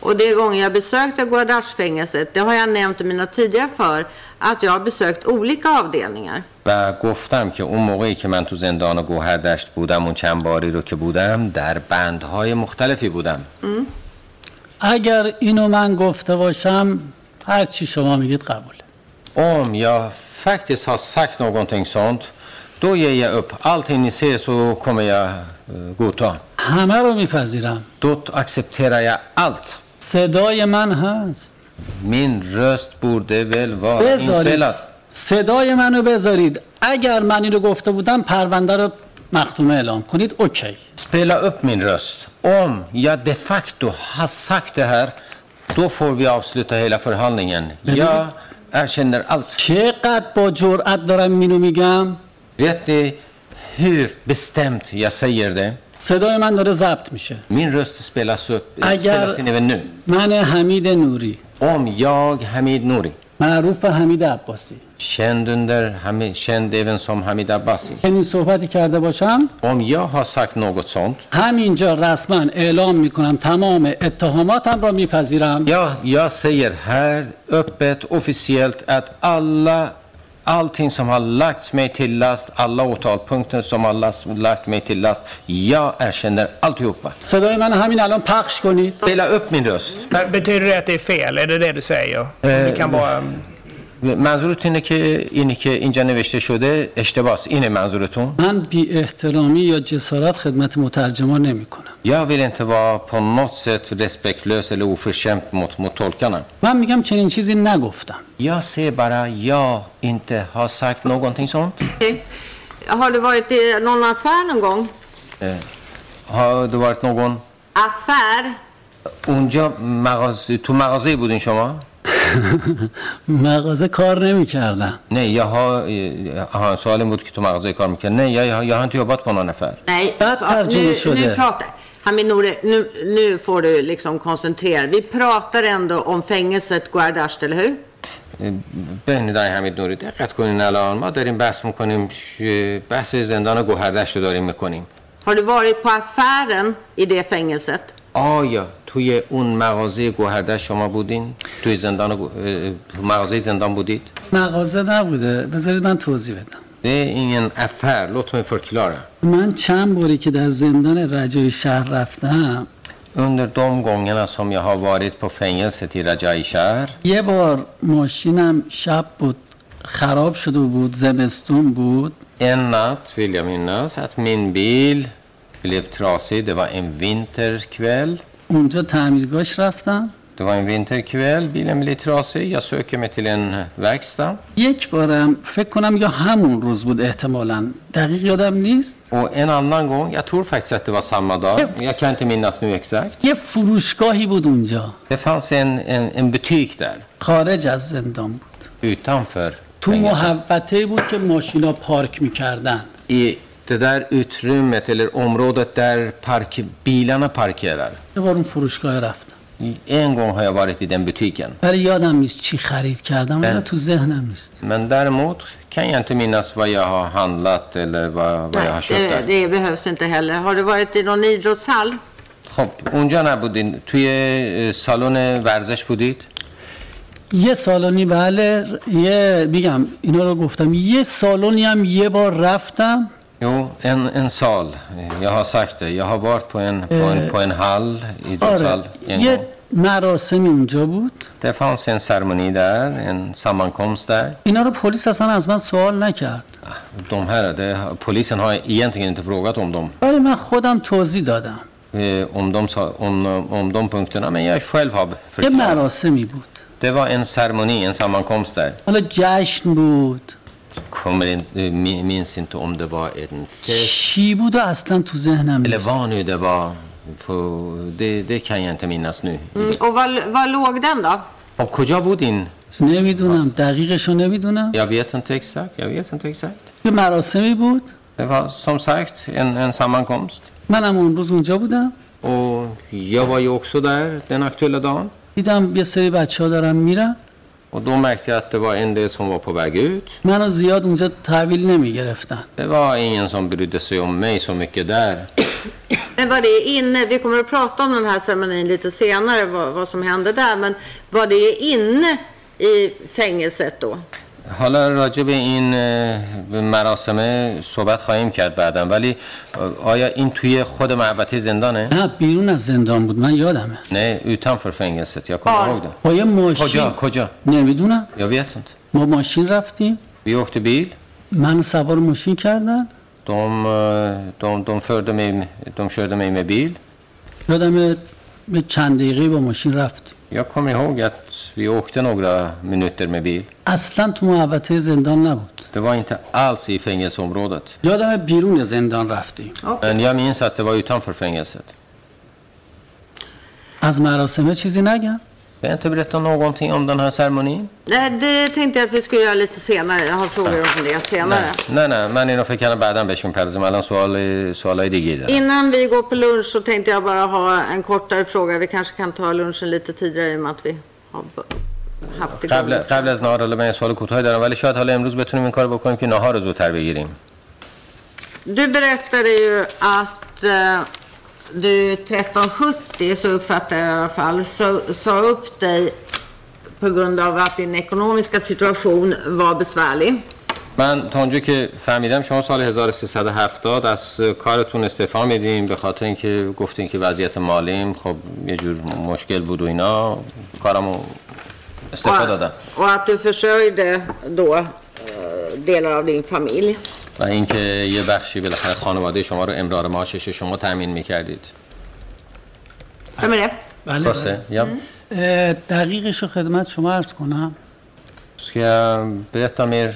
Och de gånger jag besökte Guardashfängelset, det har jag nämnt i mina tidigare för, att jag har besökt olika avdelningar. و گفتم که اون موقعی که من تو زندان گوهردشت بودم اون چند باری رو که بودم در بندهای مختلفی بودم اگر اینو من گفته باشم هر چی شما میگید قبوله Om jag faktiskt har sagt någonting sånt då ger jag upp. Allting ni ser så kommer jag eh, godta. همه رو میپذیرم Då accepterar jag allt. صدای من هست. من رست برده ول و صدای منو بذارید. اگر من اینو گفته بودم پرونده رو مختومه اعلام کنید. اوکی. Spela upp min röst. Om jag de facto har sagt det här då får vi avsluta hela förhandlingen jag erkänner allt چقدر با جرأت دارم اینو میگم؟ Titta hur bestämt jag säger det. صدای من داره ضبط میشه. Min röst spelas اگر من حمید نوری. Om jag حمید نوری. معروف به حمید عباسی. känd under känd även som حمید عباسی. این صحبتی کرده باشم؟ Om jag har sagt något همینجا رسما اعلام می‌کنم تمام اتهاماتم را میپذیرم. یا یا سیر هر اپت افیسیلت ات الله Allting som har lagts mig till last, alla åtalpunkter som har last, lagt mig till last, jag erkänner alltihopa. صدای من همین الان پخش کنید Spela upp min röst. Men Betyder det att det är fel? Är det det du säger? Vi kan bara... منظورت اینه که اینی که اینجا نوشته شده اشتباس اینه منظورتون من بی احترامی یا جسارت خدمت مترجمان نمی کنم Jag vill inte vara på något sätt respektlös eller oförskämd mot, mot tolkarna. من میگم چنین چیزی نگفتم Jag ser bara jag inte har sagt någonting sånt. Har du varit i någon affär någon gång? Har det varit någon Affär? اونجا مغازه تو مغازه بودین شما؟ مغازه کار نمی کردن نه یا ها ها سوال بود که تو مغازه کار می‌کرد نه یا یا هن تو یابات پانا نفر. نه بعد ترجمه شده. نه پراکتر همین نوره نو فور دو لیکسوم کنسنتر وی پراکتر اندو اون فنگست گوارد اشت اله هو بینی همین نوری دقت کنین الان. ما داریم بحث می‌کنیم بحث زندان گوهردشت داریم می‌کنیم. هر دو واری پا افرن ای ده فنگست؟ آیا توی اون مغازه گوهردشت شما بودین؟ توی زندان مغازه زندان بودید؟ مغازه نبوده بذارید من توضیح بدم ingen affär, låt mig förklara. من چند باری که در زندان رجای شهر رفتم Under de gångerna som jag har varit på fängelset i Rajai یه بار ماشینم شب بود خراب شده بود زمستون بود En natt vill jag minnas att min bil blev trasig. Det var en vinterkväll. اونجا تعمیرگاهش رفتم Det var en vinterkväll, bilen blev trasig. Jag söker mig till en verkstad. یک بارم فکر کنم یا همون روز بود احتمالا دقیق یادم نیست Och en annan gång, jag tror faktiskt att det var samma dag. Jag kan inte minnas nu exakt. یه فروشگاهی بود اونجا Det fanns en, en, en butik där خارج از زندان بود utanför تو fängelset. محوطه بود که ماشینا پارک می‌کردن I det där utrymmet eller området där park, bilarna parkerar. یه بار اون فروشگاه رفتم En gång har jag varit i den butiken. ولی یادم نیست چی خرید کردم بله. اینا تو ذهنم نیست Men däremot kan jag inte minnas vad jag har handlat eller vad, vad jag har köpt det, där. det behövs inte heller. Har du varit i någon idrottshall? خب اونجا نبودین توی اه، سالن ورزش بودید یه سالونی بله یه میگم اینا رو گفتم یه سالونی هم یه بار رفتم Jo, en, en sal. Jag har sagt det. Jag har varit på en, på en, på en hall, idrottshall, آره en gång. مراسمی اونجا بود Det fanns en ceremoni där, en sammankomst där. اینا رو پلیس اصلا از من سوال نکرد De här, det, polisen har egentligen inte frågat om dem, ولی من خودم توضیح دادم eh, om, de, om, om de punkterna, men jag själv har یه förklarat. مراسمی بود Det var en ceremoni, en sammankomst där. حالا جشن بود Kommer in, eh, mi- minns inte om det var en fest بود و اصلا تو ذهنم eller vad nu det var. På, det, det kan jag inte minnas nu. Mm. Och var, var låg den då? Och کجا بودین؟ نمی‌دونم دقیقشو نمی‌دونم Jag vet inte exakt, jag vet inte exakt. یه مراسمی بود Det var som sagt en, en sammankomst. منم اون روز اونجا بودم Och jag var ju också där den aktuella dagen. دیدم یه سری بچه ها دارن میرن Och då märkte jag att det var en del som var på väg ut. منو زیاد اونجا تحویل نمیگرفتن Det var ingen som brydde sig om mig så mycket där. Men var det inne, vi kommer att prata om den här ceremonin lite senare, vad, vad som hände där, men var det inne i fängelset då? حالا راجع به این اه، مراسم صحبت خواهیم کرد بعدا ولی آیا این توی خود محوطه زندانه؟ نه بیرون از زندان بود من یادمه نه utanför fängelset, jag kommer ihåg det. با یه ماشین کجا؟ کجا؟ نمی‌دونم vet inte. ما ماشین رفتیم åkte bil. منو سوار ماشین کردن förde mig, de körde mig med bil. یادم به چند دقیقه با ماشین رفت Jag kommer ihåg att vi åkte några minuter med bil. اصلا تو محوطه زندان نبود Det var inte alls i fängelseområdet. یادم بیرون زندان رفتیم Men jag minns att det var utanför fängelset. از مراسمه چیزی نگم Vill inte berätta någonting om den här ceremonin? Nej, det tänkte jag att vi skulle göra lite senare. Jag har frågor om det senare. نه نه من اینو فکر کردم بعدا بهش میپردازم الان سوال سوالای دیگه دارم Innan vi går på lunch så tänkte jag bara ha en kortare fråga. Vi kanske kan ta lunchen lite tidigare i och med att vi har b- haft igång. قبل قبل از نهار حالا من یه سوال کوتاهی دارم ولی شاید حالا امروز بتونیم این کار بکنیم که نهار رو زودتر بگیریم Du berättade ju att eh, du 1370, så uppfattar jag i alla fall, så, sa upp dig på grund av att din ekonomiska situation var besvärlig. من تا اونجا که فهمیدم شما سال 1370 از کارتون استعفا میدین به خاطر اینکه گفتین که وضعیت مالیم خب یه جور مشکل بود و اینا. کارمو استعفا دادم. och att du försörjde då delar av din familj. و اینکه یه بخشی بالاخره خانواده شما رو امرار معاشش شما تامین می‌کردید. det? بله اه، دقیقش رو خدمت شما عرض کنم. Ska jag berätta mer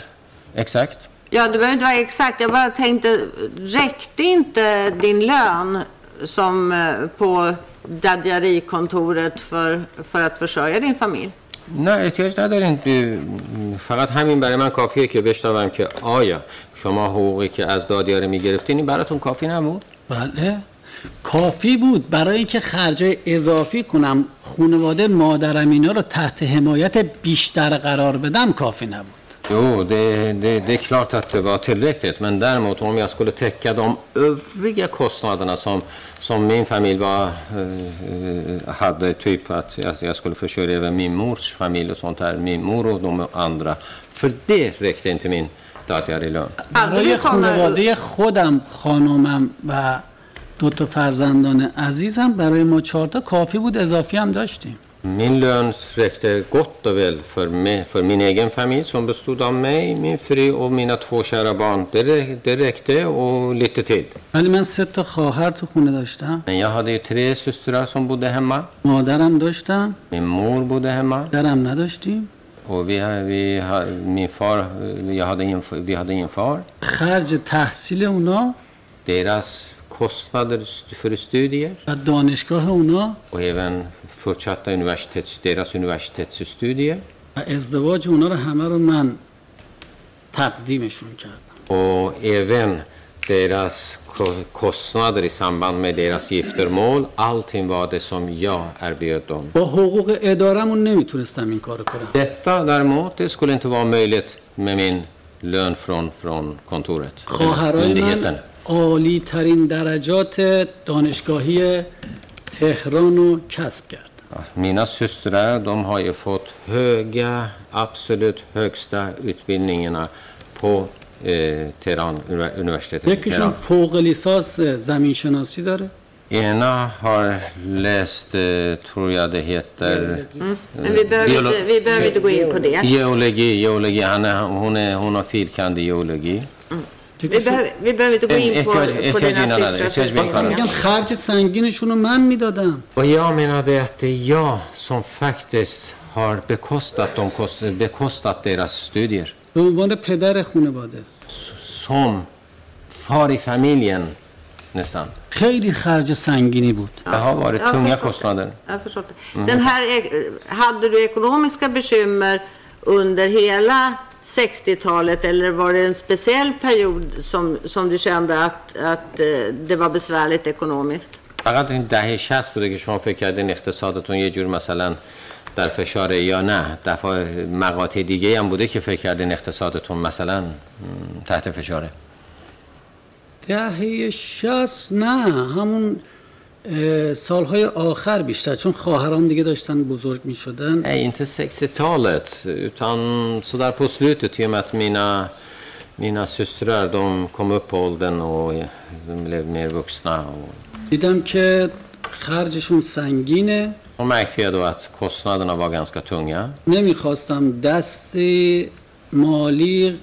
exakt? Ja, du behöver inte vara exakt. Jag bara tänkte, räckte inte din lön som eh, på dadgerikontoret för, för att försörja din familj? نه احتیاج ندارین فقط همین برای من کافیه که بشنوم که آیا شما حقوقی که از دادیاره می‌گرفتین این براتون کافی نبود بله کافی بود برای اینکه خرجای اضافی کنم خانواده مادرم اینا رو تحت حمایت بیشتر قرار بدم کافی نبود Jo, det, det, det är klart att det var tillräckligt. Men däremot om jag skulle täcka de övriga kostnaderna som, som min familj var, eh, hade, typ att jag, jag skulle försörja även min mors familj och sånt där, min mor och de andra. För det räckte inte min dagliga lön. Hade برای. خانواده خودم خانومم و دو تا فرزندان عزیزم برای ما چهارتا کافی بود اضافی هم داشتیم Min lön räckte gott och väl för, mig, för min egen familj som bestod av mig, min fru och mina två kära barn. Det, det räckte och lite till. Men jag hade ju tre systrar som bodde hemma. Min mor bodde hemma. Och vi, vi, min far, jag hade ingen, vi hade ingen far. Deras kostnader för studier. Och även fortsatta universitets, deras universitetsstudier. و ازدواج اونا رو همه رو من تقدیمشون کردم Och även deras ko- kostnader i samband med deras giftermål. Allting var det som jag erbjöd dem. با حقوق ادارمون نمی‌تونستم این کارو کنم Detta däremot, det skulle inte vara möjligt med min lön från, från kontoret. خواهرای. من عالی ترین درجات دانشگاهی تهران رو کسب کرد Mina systrar, de har ju fått höga, absolut högsta utbildningarna på eh, Teheran, uni- universitetet i یکیشون Teheran. فوق لیسانس زمین شناسی داره Ena har läst, eh, tror jag det heter, Men vi behöver, Biolo- inte, vi behöver inte gå in på det. geologi. geologi. Han är, hon, är, hon har filkand i geologi. به بب... بب... بب... احتیاج... این احتیاج... این احتیاج خرج سنگینشون رو من می‌دادم و یا منادهت یا سن فکتست هار بکستت دون کست بکستت دیرس استودیر به عنوان پدر خانواده سون فاری فامیلین نسان خیلی خرج سنگینی بود به ها واره تونگه کست نادن افرشت دن هر هادر اکنومیسکا بشمر under هیلا 60-talet eller var det en speciell period som, som du kände att, att eh, det var besvärligt ekonomiskt? فقط این دهه 60 بوده که شما فکر کردین اقتصادتون یه جور مثلا در فشاره یا نه دفعه مقاطع دیگه هم بوده که فکر کردین اقتصادتون مثلا تحت فشاره دهه شست نه همون سالهای آخر بیشتر چون خواهرام دیگه داشتن بزرگ می شدن Nej, inte 60-talet utan så där på slutet i och med att mina, mina systrar de kom upp på åldern och de blev mer vuxna. Och, دیدم که خرجشون سنگینه och märkte jag då att kostnaderna var ganska tunga. نمی‌خواستم دست مالی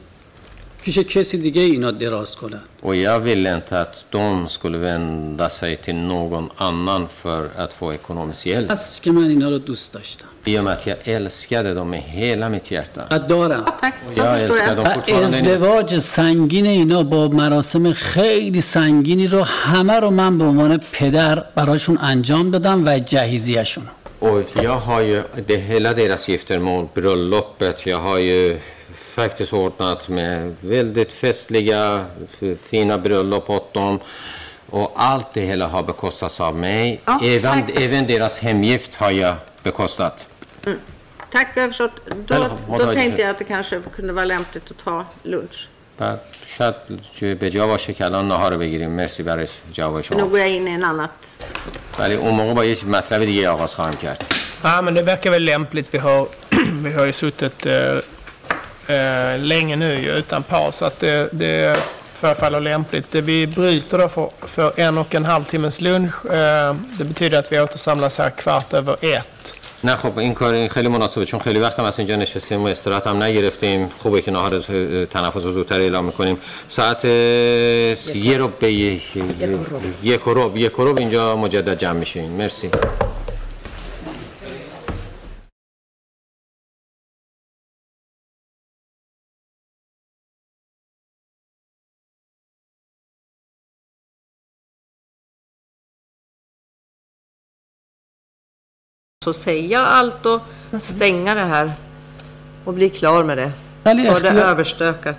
پیش کسی دیگه اینا دراز کنن Och jag ville inte att de skulle vända sig till någon annan för att få ekonomisk hjälp. پس که من اینا رو دوست داشتم I och med att jag älskade dem med hela mitt hjärta. و دارم Jag älskar dem و fortfarande. ازدواج سنگین اینا با مراسم خیلی سنگینی رو همه رو من به عنوان پدر براشون انجام دادم و جهیزیشون Och jag har ju det, hela deras giftermål, bröllopet, jag har ju faktiskt ordnat med väldigt festliga, f- fina bröllop åt dem. Och allt det hela har bekostats av mig. Ja, även, tack. även deras hemgift har jag bekostat. Tack, jag har förstått. Då, Eller, vad då har du tänkte sagt? jag att det kanske kunde vara lämpligt att ta lunch. بعد شاید که به جا باشه که الان نهار رو بگیریم مرسی برای جواب För nu شما går jag in i en annat. ولی اون موقع با یه مطلب دیگه آغاز خواهم کرد Ja, men det verkar väl lämpligt. Vi har, vi har ju suttit eh, eh, länge nu ju utan paus. Så att det, det förefaller lämpligt. Det Vi bryter då för, för en och en halv timmes lunch. Eh, det betyder att vi återsamlas här kvart över ett. نه خب این کار این خیلی مناسبه چون خیلی وقت هم از اینجا نشستیم و استراحت هم نگرفتیم خوبه که نهار ز- تنفس رو زودتر اعلام می‌کنیم ساعت اه، یه رو به یک یک و ربع یک و ربع اینجا مجدد جمع میشیم مرسی Så säga allt och stänga det här och bli klar med det. ولی Få det اختیار, överstökat.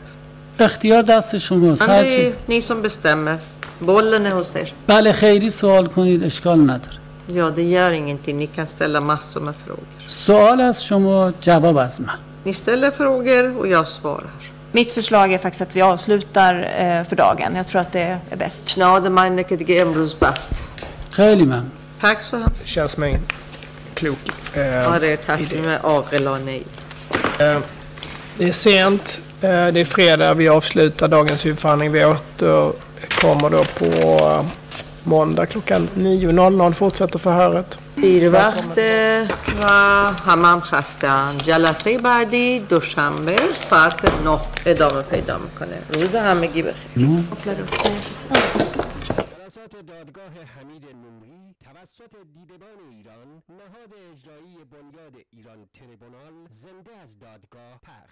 اختیار دست شماست Men det هر är کی- ju ni som bestämmer. Bollen är hos er. بله خیری سوال کنید اشکال نداره Ja, det gör ingenting. Ni kan ställa massor med frågor. سوال از شما جواب از من Ni ställer frågor och jag svarar. Mitt förslag är faktiskt att vi avslutar eh, för dagen. Jag tror att det är bäst. Schnade meine Kedge Emrus bast. خیلی ممنون Tack så hemskt. Det känns som en klok eh, Ja, det är taskigt med Agel och nej. Eh, Det är sent. Eh, Det är fredag. Vi avslutar dagens huvudförhandling. Vi återkommer då på eh, måndag klockan 9.00. Fortsätter förhöret. دیر وقت و همم خستن جلسه بعدی دوشنبه ساعت 9 ادامه پیدا میکنه روز همگی بخیر توسط دیدبان ایران نهاد اجرایی بنیاد ایران تریبونال زنده از دادگاه پخش